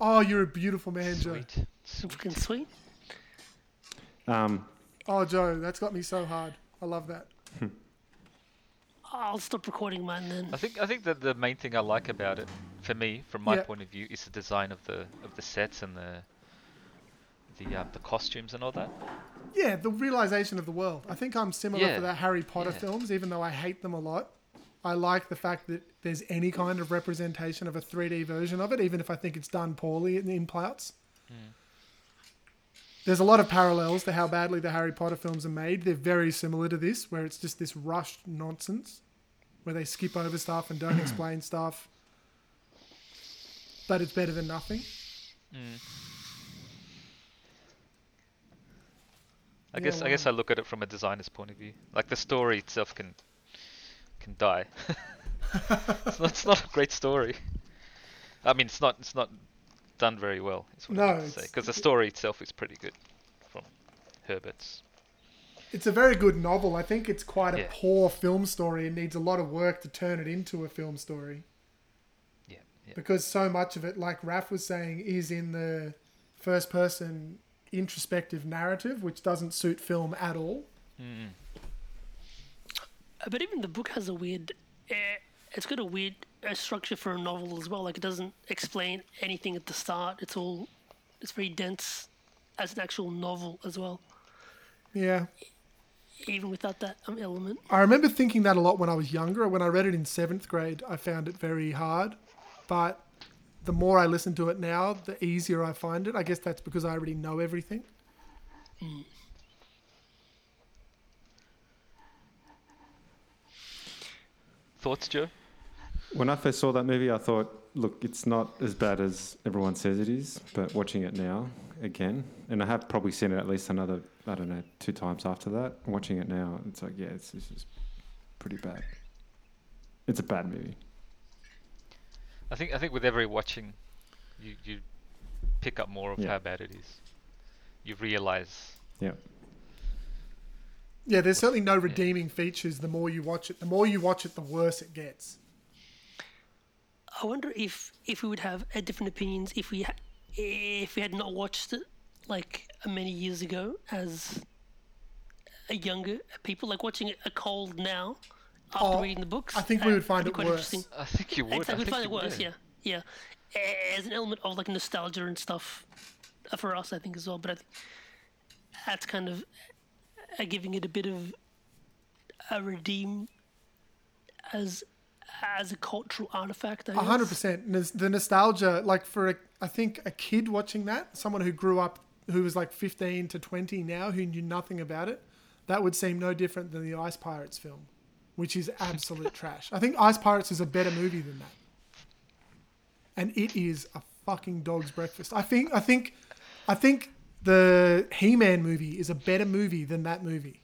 Oh, you're a beautiful man, Joe. Sweet. Sweet. Fucking sweet. Um, Oh, Joe, that's got me so hard. I love that. I'll stop recording mine then. I think I think that the main thing I like about it, for me, from my Yeah. point of view, is the design of the of the sets and the the uh, the costumes and all that. Yeah, the realization of the world. I think I'm similar Yeah, to the Harry Potter yeah. films, even though I hate them a lot. I like the fact that there's any kind of representation of a 3D version of it, even if I think it's done poorly in, in plouts. There's a lot of parallels to how badly the Harry Potter films are made. They're very similar to this, where it's just this rushed nonsense, where they skip over stuff and don't explain stuff. But it's better than nothing. I Yeah, guess I guess. I look at it from a designer's point of view. Like the story itself can can die. it's, not, it's not a great story. I mean, it's not it's not done very well. Is what No, I say because the story itself is pretty good from Herbert's. It's a very good novel. I think it's quite a Yeah. poor film story and needs a lot of work to turn it into a film story. Yeah, yeah. Because so much of it, like Raf was saying, is in the first person introspective narrative, which doesn't suit film at all. Mm. But even the book has a weird. Uh, it's got a weird uh, structure for a novel as well. Like it doesn't explain anything at the start. It's all. It's very dense as an actual novel as well. Yeah. Even without that um, element. I remember thinking that a lot when I was younger. When I read it in seventh grade, I found it very hard. But the more I listen to it now, the easier I find it. I guess that's because I already know everything. Mm. Thoughts, Joe? When I first saw that movie, I thought, look, it's not as bad as everyone says it is. But watching it now again, and I have probably seen it at least another, I don't know, two times after that. Watching it now, it's like, yeah, it's, it's just pretty bad. It's a bad movie. I think I think with every watching, you you pick up more of Yeah. how bad it is. You realize. Yeah. Yeah, there's certainly no redeeming features. The more you watch it, the more you watch it, the worse it gets. I wonder if if we would have uh, different opinions if we ha- if we had not watched it like uh, many years ago as a younger people, like watching it a cold now after Oh, reading the books. I think we would find it quite worse. interesting. I think you would. Exactly, I we'd find it you worse. would. Yeah, yeah. As an element of like nostalgia and stuff for us, I think as well. But I think that's kind of uh, giving it a bit of a redeem as as a cultural artifact. I A hundred percent. The nostalgia, like for a, I think a kid watching that, someone who grew up, who was like fifteen to twenty now, who knew nothing about it, that would seem no different than the Ice Pirates film, which is absolute trash. I think Ice Pirates is a better movie than that, and it is a fucking dog's breakfast. I think. I think. I think the He-Man movie is a better movie than that movie.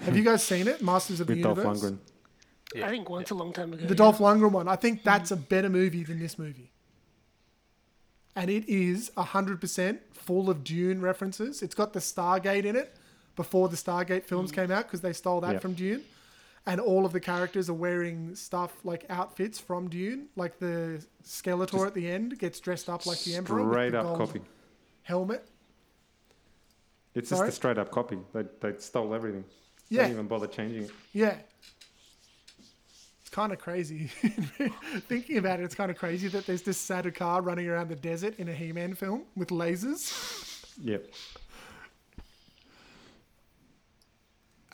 Have you guys seen it, Masters of the With Dolph Universe? Lundgren. I think once a long time ago. The yeah. Dolph Lundgren one. I think that's a better movie than this movie. And it is 100% full of Dune references. It's got the Stargate in it before the Stargate films mm. came out because they stole that Yeah. from Dune. And all of the characters are wearing stuff like outfits from Dune. Like the Skeletor at the end gets dressed up like the Emperor. Straight the up copy. Helmet. It's Sorry? just a straight up copy. They, they stole everything. They Yeah. didn't even bother changing it. Yeah. It's kind of crazy. Thinking about it, it's kind of crazy that there's this Sardaukar running around the desert in a He Man film with lasers. Yep.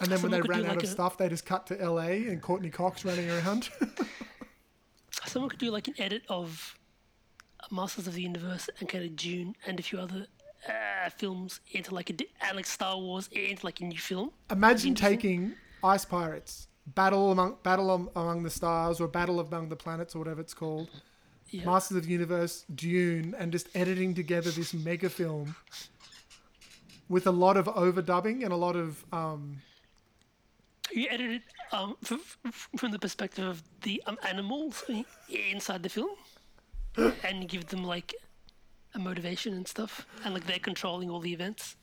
And then when they ran out like of a- stuff, they just cut to LA and Courteney Cox running around. Someone could do like an edit of Masters of the Universe and kind of Dune and a few other uh, films into like a like Star Wars into like a new film. Imagine taking Ice Pirates, Battle among Battle Among the Stars or Battle Among the Planets or whatever it's called, Yeah. Masters of the Universe, Dune, and just editing together this mega film with a lot of overdubbing and a lot of um, You edit it um, f- f- from the perspective of the um, animals inside the film, and give them like a motivation and stuff, and like they're controlling all the events.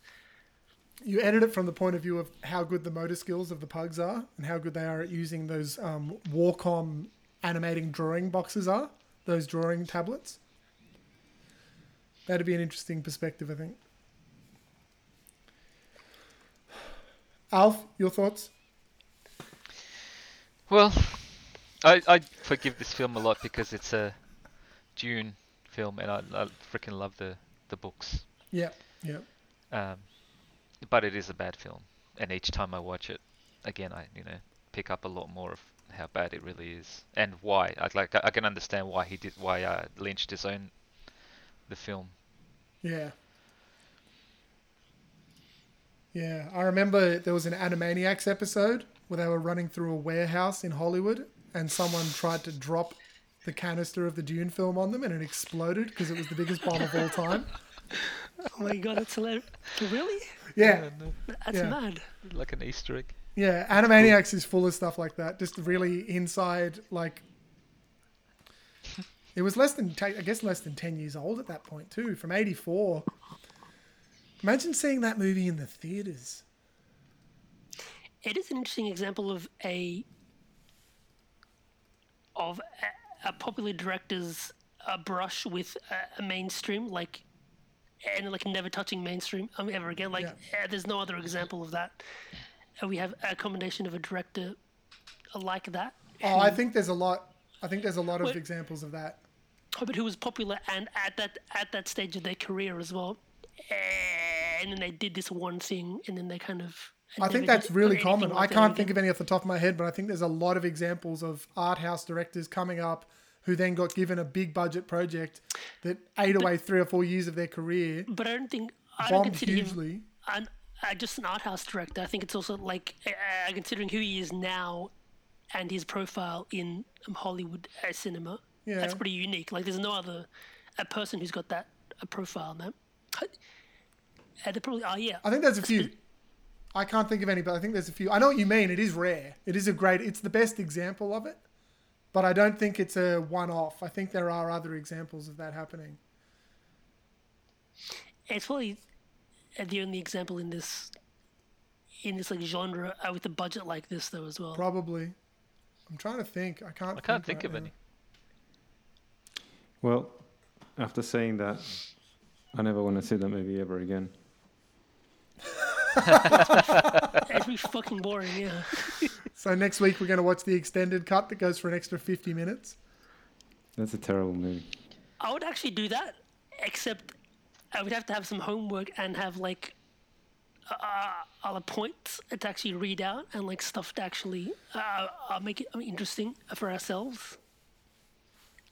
you edit it from the point of view of how good the motor skills of the pugs are and how good they are at using those um, Wacom animating drawing boxes are, those drawing tablets. That'd be an interesting perspective, I think. Alf, your thoughts? Well, I I forgive this film a lot because it's a Dune film, and I, I freaking love the the books. Yeah, yeah. Um, but it is a bad film, and each time I watch it, again, I you know pick up a lot more of how bad it really is and why. I like I can understand why he did why uh, Lynch disowned the film. Yeah. Yeah, I remember there was an Animaniacs episode where they were running through a warehouse in Hollywood and someone tried to drop the canister of the Dune film on them and it exploded because it was the biggest bomb of all time. Oh my god, that's hilarious! Really? Yeah, That's Yeah. mad. like an Easter egg. yeah, Animaniacs is full of stuff like that. Just really inside, like. It was less than, I guess, less than 10 years old at that point, too, from 84. Imagine seeing that movie in the theaters. It is an interesting example of a of a, a popular director's uh, brush with a, a mainstream, like and like never touching mainstream um, ever again. Like uh, there's no other example of that. Uh, we have a combination of a director like that, Oh, I think there's a lot. I think there's a lot of Wait. examples of that. oh, but who was popular and at that at that stage of their career as well. And then they did this one thing, and then they kind of. I think that's really common. I can't think of any off the top of my head, but I think there's a lot of examples of art house directors coming up who then got given a big budget project that ate away three or four years of their career, But I don't think I don't consider him hugely. an, uh, just an art house director. I think it's also like uh, uh, considering who he is now, and his profile in Hollywood uh, cinema. Yeah. That's pretty unique. Like, there's no other a person who's got that a profile, man. And they probably, oh yeah, I think there's a few. I can't think of any, but I think there's a few. I know what you mean. It is rare. It is a great. It's the best example of it, but I don't think it's a one-off. I think there are other examples of that happening. it's probably uh, the only example in this in this like genre uh, with a budget like this though as well. Probably. I'm trying to think. I can't. I can't think right of now. any. Well, after saying that, I never want to see that movie ever again. It's pretty fucking boring, yeah. So next week we're going to watch the extended cut that goes for an extra 50 minutes. That's a terrible movie. I would actually do that, except I would have to have some homework and have like uh, other points to actually read out and like stuff to actually uh, uh, make it interesting for ourselves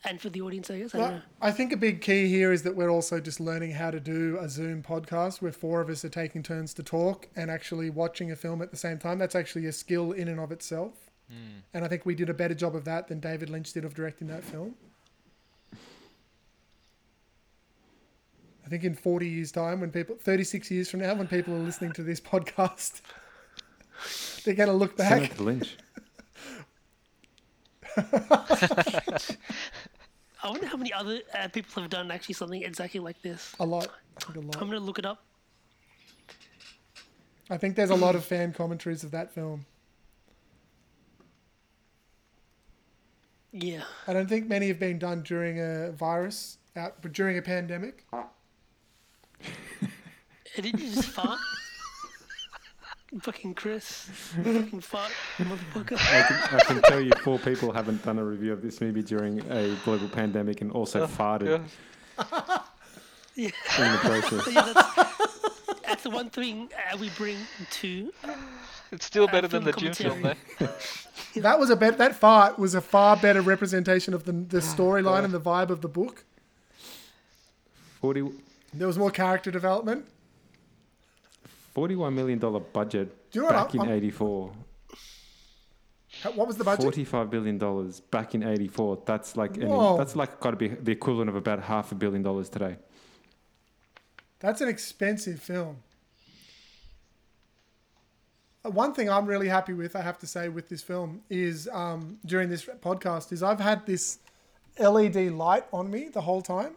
and for the audience. I guess I don't Well, know. I think a big key here is that we're also just learning how to do a Zoom podcast where four of us are taking turns to talk and actually watching a film at the same time. That's actually a skill in and of itself. Hmm. And I think we did a better job of that than David Lynch did of directing that film. I think in 40 years' time, when people, 36 years from now, when people are listening to this podcast, they're going to look back. it Lynch. I wonder how many other uh, people have done actually something exactly like this. A lot. A lot. I'm gonna look it up. I think there's a lot of fan commentaries of that film. Yeah. I don't think many have been done during a virus out, but during a pandemic. Did you just fart? Fucking Chris. fucking fart, motherfucker. I can, I can tell you four people haven't done a review of this movie during a global pandemic and also farted Yeah. in the process. Yeah, that's, that's the one thing uh, we bring to. It's still Uh, better than the film Dune film, though. commentary. That was a bet. That fart was a far better representation of the the storyline and the vibe of the book. 40, There was more character development. $41 million budget Do you know back in I'm- 84. What was the budget? $45 billion back in 84. That's like, an, Whoa. that's like got to be the equivalent of about half a billion dollars today. That's an expensive film. Uh, One thing I'm really happy with, I have to say, with this film is um, during this podcast is I've had this LED light on me the whole time,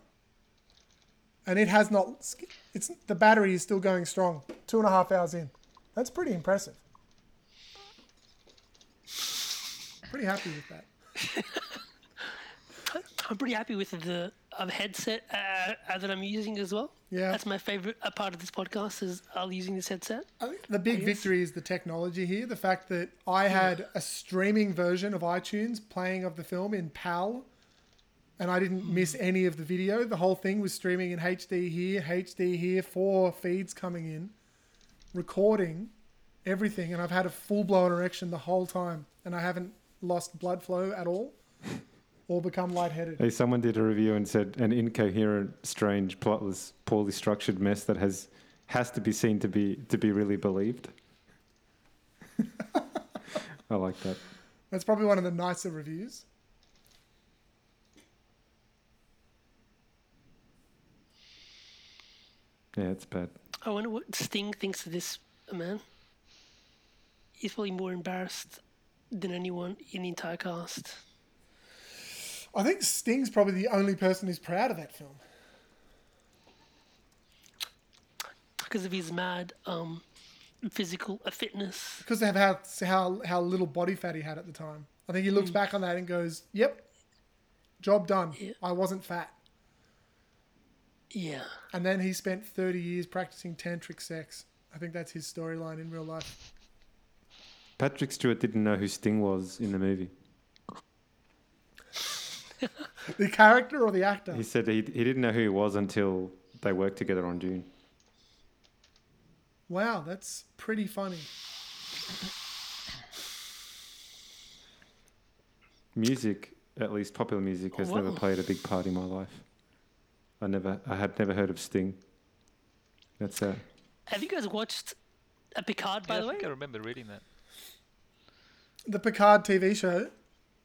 and it has not. It's the battery is still going strong. Two and a half hours in, that's pretty impressive. Pretty happy with that. I'm pretty happy with the uh, headset uh, uh, that I'm using as well. Yeah. That's my favorite uh, part of this podcast is I'll using this headset. I think the big victory is the technology here. The fact that I had a streaming version of iTunes playing of the film in PAL, and I didn't miss any of the video. The whole thing was streaming in HD here, HD here, four feeds coming in, recording everything, and I've had a full blown erection the whole time, and I haven't lost blood flow at all or become lightheaded. Hey, someone did a review and said an incoherent, strange, plotless, poorly structured mess that has has to be seen to be to be really believed. I like that. That's probably one of the nicer reviews. Yeah, it's bad. I wonder what Sting thinks of this man. He's probably more embarrassed than anyone in the entire cast. I think Sting's probably the only person who's proud of that film. because of his mad um, physical fitness. because of how how how little body fat he had at the time. I think he looks back on that and goes, "Yep, job done. Yeah. I wasn't fat." Yeah, And then he spent thirty years practicing tantric sex. I think that's his storyline in real life. Patrick Stewart didn't know who Sting was in the movie. The character or the actor? He said he, he didn't know who he was until they worked together on Dune. Wow, that's pretty funny. Music, at least popular music, has never played a big part in my life. I never, I had never heard of Sting. That's uh, have you guys watched a Picard? By yeah, the way? I way, think I remember reading that. The Picard TV show.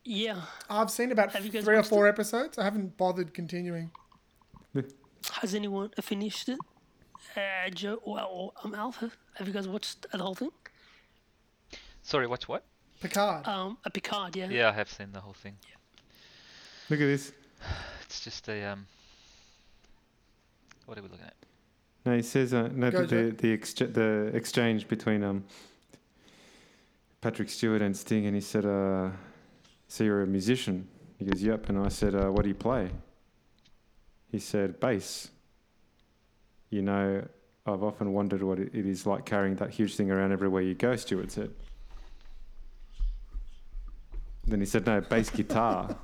Yeah. I've seen about Have three or watched four episodes. I haven't bothered continuing. Has anyone finished it? Uh, Joe or, or um, Alpha? Have you guys watched the whole thing? Sorry, watch what? Picard. Um, a Picard, yeah. Yeah, I have seen the whole thing. Look at this. It's just a um. What are we looking at? No, he says uh, no, Go, the, the, the, exch- the exchange between um, Patrick Stewart and Sting, and he said, uh, So you're a musician? He goes, Yep. And I said, uh, What do you play? He said, Bass. You know, I've often wondered what it it is like carrying that huge thing around everywhere you go, Stewart said. Then he said, No, bass guitar.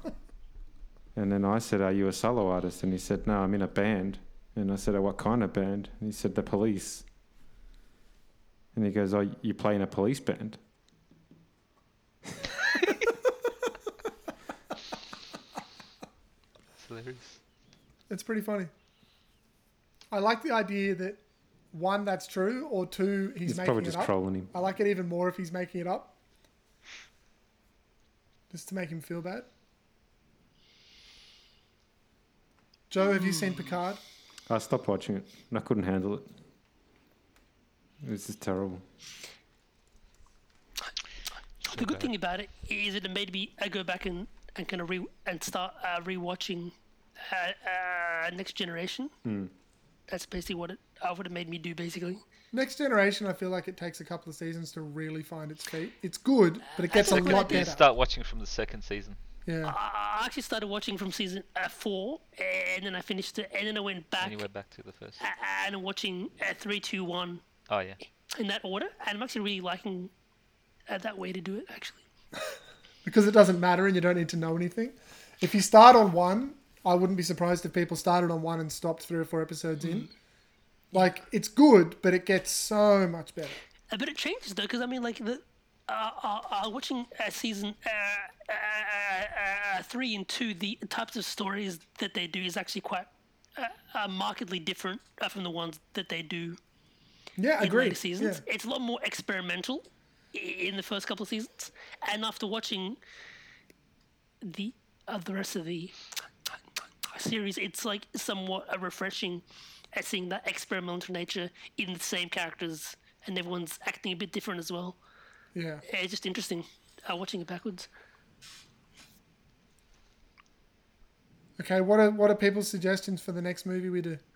and then I said, Are you a solo artist? And he said, No, I'm in a band. And I said, oh, what kind of band? And he said, the police. And he goes, oh, you play in a police band? It's hilarious. It's pretty funny. I like the idea that one, that's true, or two, he's, He's making probably it just up. trolling him. I like it even more if he's making it up. Just to make him feel bad. Joe, have you seen hmm. Picard? I stopped watching it. I couldn't handle it. This is terrible. The good thing about it is that it made me uh, go back and, and kind of re and start uh, rewatching uh, uh, Next Generation. That's basically what it uh, what it made me do. Basically, Next Generation, I feel like it takes a couple of seasons to really find its feet. It's good, but it gets a That's what lot I You better. start watching from the second season. Yeah. I I actually started watching from season uh, four, and then I finished it, and then I went back And you went back to the first. and I'm watching uh, three, two, one Oh yeah. in that order, and I'm actually really liking uh, that way to do it. Actually, because it doesn't matter and you don't need to know anything. If you start on one, I wouldn't be surprised if people started on one and stopped three or four episodes in. Like, it's good, but it gets so much better. Uh, but it changes though, because I mean, like the uh, uh, watching uh, season uh, uh, uh, uh, three and two, the types of stories that they do is actually quite uh, uh, markedly different from the ones that they do Yeah, in agreed. later seasons. Yeah. It's a lot more experimental in the first couple of seasons, and after watching the uh, the rest of the series, it's like somewhat uh, refreshing at seeing that experimental nature in the same characters, and everyone's acting a bit different as well. Yeah. It's just interesting uh, watching it backwards. Okay, what are what are people's suggestions for the next movie we do?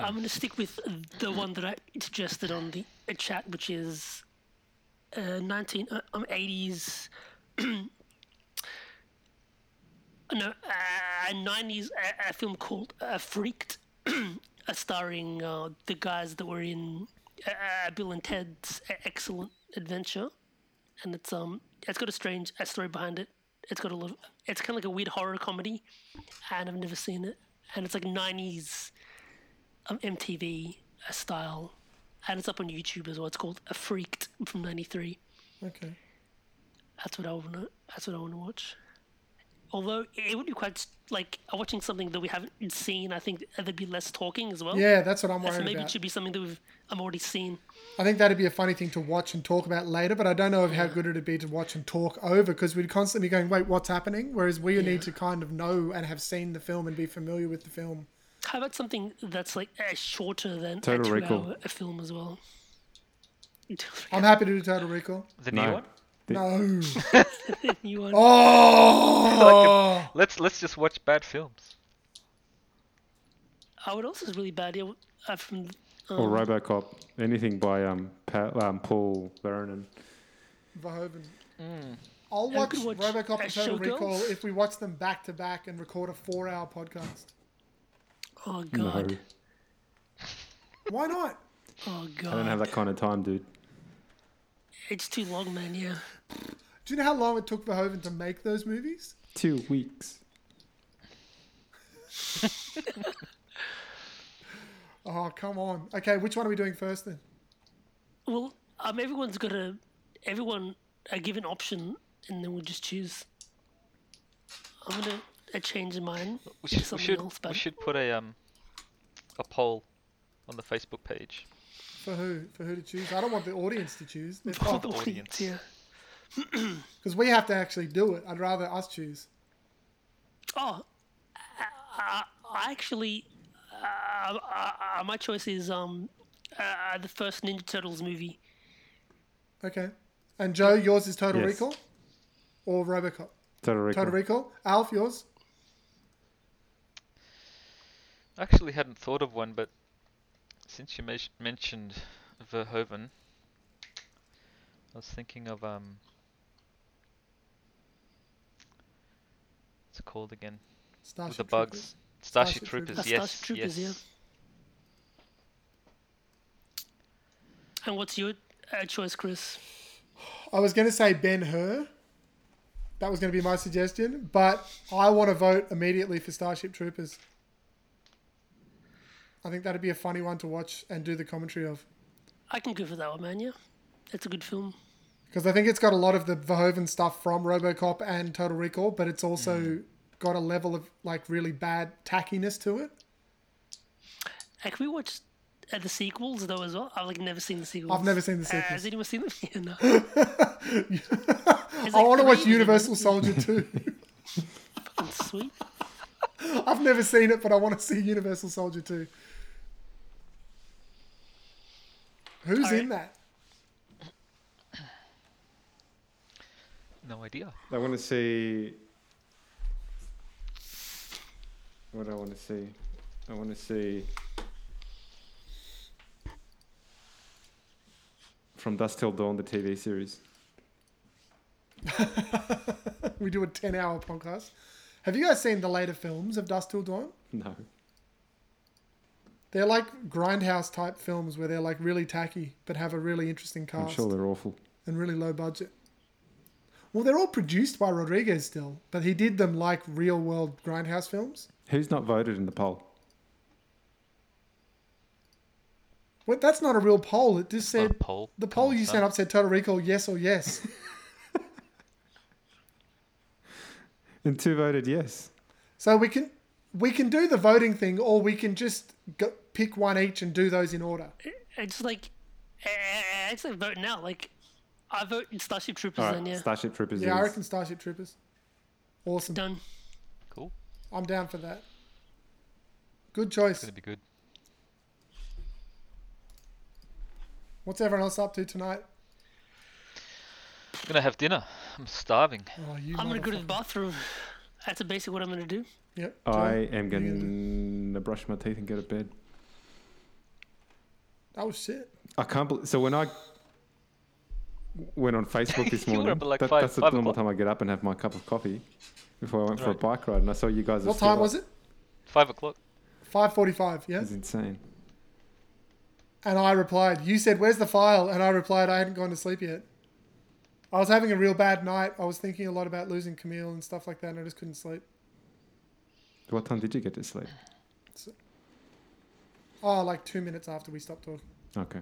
I'm going to stick with the one that I suggested on the chat, which is uh, 19 uh, um, 80s. no, uh, 90s a, a film called uh, Freaked, starring uh, the guys that were in uh, Bill and Ted's Excellent Adventure, and it's um it's got a strange uh, story behind it. It's got a lot. Of, it's kind of like a weird horror comedy, and I've never seen it. And it's like 90s um, MTV uh, style, and it's up on YouTube as well. It's called A Freaked from '93. Okay. That's what I want to. That's what I want to watch. Although it would be quite like watching something that we haven't seen. I think there'd be less talking as well. Yeah, that's what I'm worried So worried maybe it should be something that we've um, already seen. I think that'd be a funny thing to watch and talk about later, but I don't know of how good it'd be to watch and talk over because we'd constantly be going, wait, what's happening? Whereas we need to kind of know and have seen the film and be familiar with the film. How about something that's like uh, shorter than Total a Recall. two-hour a film as well? I'm happy to do Total Recall. The new No. one. No. you want Oh! Let's let's just watch bad films. Oh, what else is really bad? Yeah, uh, from um, Or RoboCop. Anything by um, pa- um Paul Verhoeven. Verhoeven. I'll Mm. Watch, watch, RoboCop and Total Showgirls. Recall if we watch them back to back and record a four-hour podcast. oh No. god, Why not? oh God. I don't have that kind of time, dude. It's too long, man. Yeah. Do you know how long it took Verhoeven to make those movies? Two weeks. Oh, come on. Okay, which one are we doing first then? Well, um, everyone's got to, everyone a given option, and then we'll just choose. I'm gonna uh, change mine We to should we should else, we should put a um a poll on the Facebook page. For who? For who to choose? I don't want the audience to choose. For the audience. audience, yeah. Because we have to actually do it. I'd rather us choose. Oh, uh, I actually, uh, uh, uh, my choice is um, uh, the first Ninja Turtles movie. Okay. And Joe, yours is Total Yes. Recall? Or Robocop? Total Recall. Total Recall? Alf, yours? I actually hadn't thought of one, but since you mentioned Verhoeven, I was thinking of um. What's it called again? Starship With the Troopers. bugs. Starship, Starship Troopers. Troopers. Yes. Starship Troopers, yes. And what's your uh, choice, Chris? I was going to say Ben Hur. That was going to be my suggestion. But I want to vote immediately for Starship Troopers. I think that'd be a funny one to watch and do the commentary of. I can go for that one, man. Yeah, it's a good film. Because I think it's got a lot of the Verhoeven stuff from Robocop and Total Recall, but it's also got a level of like really bad tackiness to it. Hey, can we watch uh, the sequels though as well? I've like never seen the sequels. I've never seen the Uh, sequels. has anyone seen them? Yeah, no. There's I want to watch three of them. Universal Soldier 2. Sweet. I've never seen it, but I want to see Universal Soldier 2. Who's Alright. in that? No idea. I want to see. What do I want to see? I want to see. From Dusk Till Dawn, the TV series. We do a 10 hour podcast. Have you guys seen the later films of Dusk Till Dawn? No. They're like grindhouse type films where they're like really tacky but have a really interesting cast. I'm sure they're awful. and really low budget. Well, they're all produced by Rodriguez still, but he did them like real world grindhouse films. Who's not voted in the poll? Well, that's not a real poll. It just Not a said poll. the poll you son. sent up said Total Recall yes or yes. And two voted yes. so we can we can do the voting thing, or we can just go, pick one each and do those in order. It's like, uh, it's like voting out. Like, I vote in Starship Troopers. All then yeah, Starship Troopers. Yeah, I is- reckon Starship Troopers. Awesome. done. Cool. I'm down for that. Good choice. It's choice. gonna be good. What's everyone else up to tonight? I'm gonna have dinner. I'm starving. Oh, you. I'm gonna go to the bathroom. That's basically what I'm gonna do. Yep. I am what are you gonna going to brush my teeth and go to bed. Oh shit. I can't believe. So when I went on Facebook this You were morning, up at like that- five- that's the five normal o'clock? time I get up and have my cup of coffee before I went for a Right. bike ride, and I saw you guys. What time was it? Five o'clock. Five forty-five. Yeah. It's insane. And I replied, "You said where's the file?" And I replied, "I hadn't gone to sleep yet." I was having a real bad night. I was thinking a lot about losing Camille and stuff like that, and I just couldn't sleep. What time did you get to sleep? Oh, like two minutes after we stopped talking, Okay.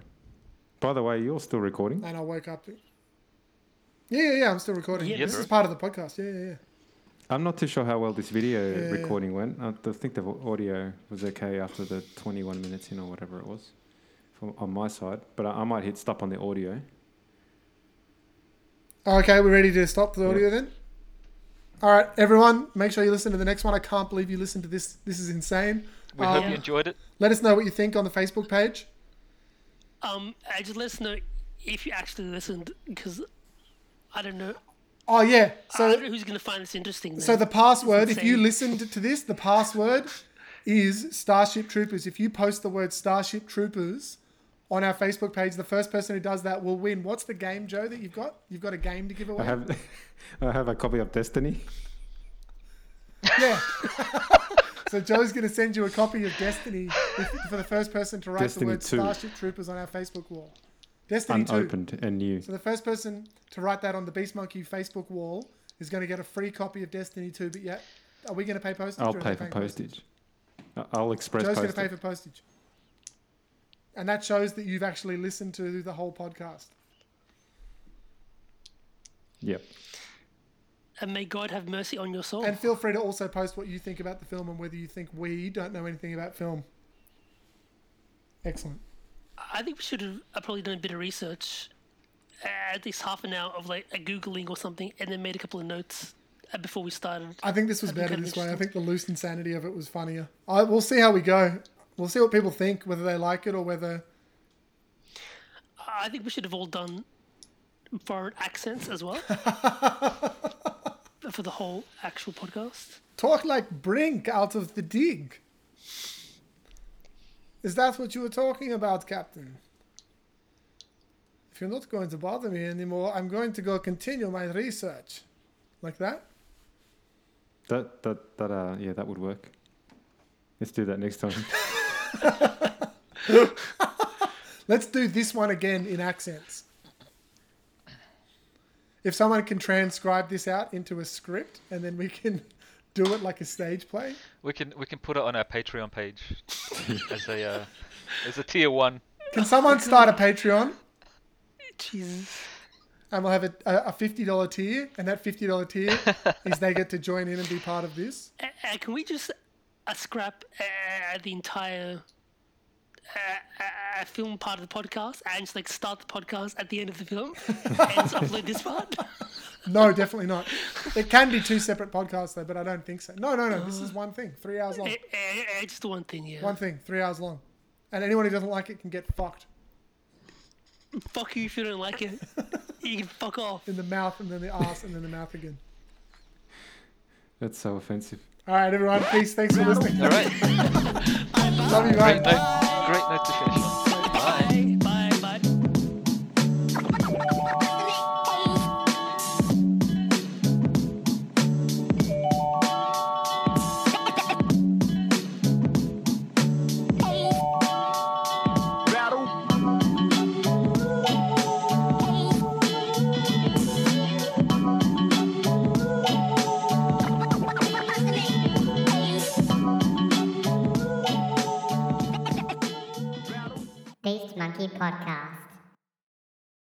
By the way, you're still recording. and I woke up. Yeah, yeah, yeah. I'm still recording. Yeah, this bro. is part of the podcast. Yeah, yeah, yeah. I'm not too sure how well this video Yeah, yeah. recording went. I th- think the audio was okay after the 21 minutes in or whatever it was from, on my side, but I, I might hit stop on the audio. Okay, we're ready to stop the Yeah. audio then. All right, everyone, make sure you listen to the next one. I can't believe you listened to this. This is insane. We Um, hope you enjoyed it. Let us know what you think on the Facebook page. Um, I just let us know if you actually listened because I don't know. Oh yeah, I so don't know who's gonna find this interesting. So the password, if you listened to this, the password is Starship Troopers. If you post the word Starship Troopers on our Facebook page, the first person who does that will win. What's the game, Joe, that you've got? You've got a game to give away? I have, I have a copy of Destiny. Yeah. so Joe's going to send you a copy of Destiny for the first person to write Destiny the word 2. Starship Troopers on our Facebook wall. Destiny 2. unopened and new. So the first person to write that on the Beast Monkey Facebook wall is going to get a free copy of Destiny 2. But yeah, are we going to pay postage? I'll pay for postage. I- I'll express Joe's going post to pay for postage. And that shows that you've actually listened to the whole podcast. Yep. and may God have mercy on your soul. And feel free to also post what you think about the film and whether you think we don't know anything about film. Excellent. I think we should have uh, probably done a bit of research, uh, at least half an hour of like a googling or something, and then made a couple of notes uh, before we started. I think this was That'd better this way. I think the loose insanity of it was funnier. I, we'll see how we go. We'll see what people think, whether they like it or whether. I think we should have all done foreign accents as well for the whole actual podcast. Talk like Brink out of the dig. Is that what you were talking about, Captain? If you're not going to bother me anymore, I'm going to go continue my research. Like that? That that that uh yeah that would work. Let's do that next time. Let's do this one again in accents. If someone can transcribe this out into a script and then we can do it like a stage play. We can we can put it on our Patreon page as a uh, as a tier one. Can someone start a Patreon Jesus. and we'll have a, a a $50 tier and that $50 tier is they get to join in and be part of this? Uh, uh, can we just uh, scrap uh, the entire uh, uh, film part of the podcast and just like start the podcast at the end of the film and just upload this part? No, definitely not. It can be two separate podcasts though, but I don't think so. No, no, no. This is one thing, three hours long. Uh, uh, uh, just one thing, yeah. One thing, three hours long. And anyone who doesn't like it can get fucked Fuck you if you don't like it. you can fuck off. in the mouth and then the ass and then the mouth again. That's so offensive. All right, everyone. Peace. Thanks for listening. All right, Love you, mate. great note, great note to finish on. Podcast.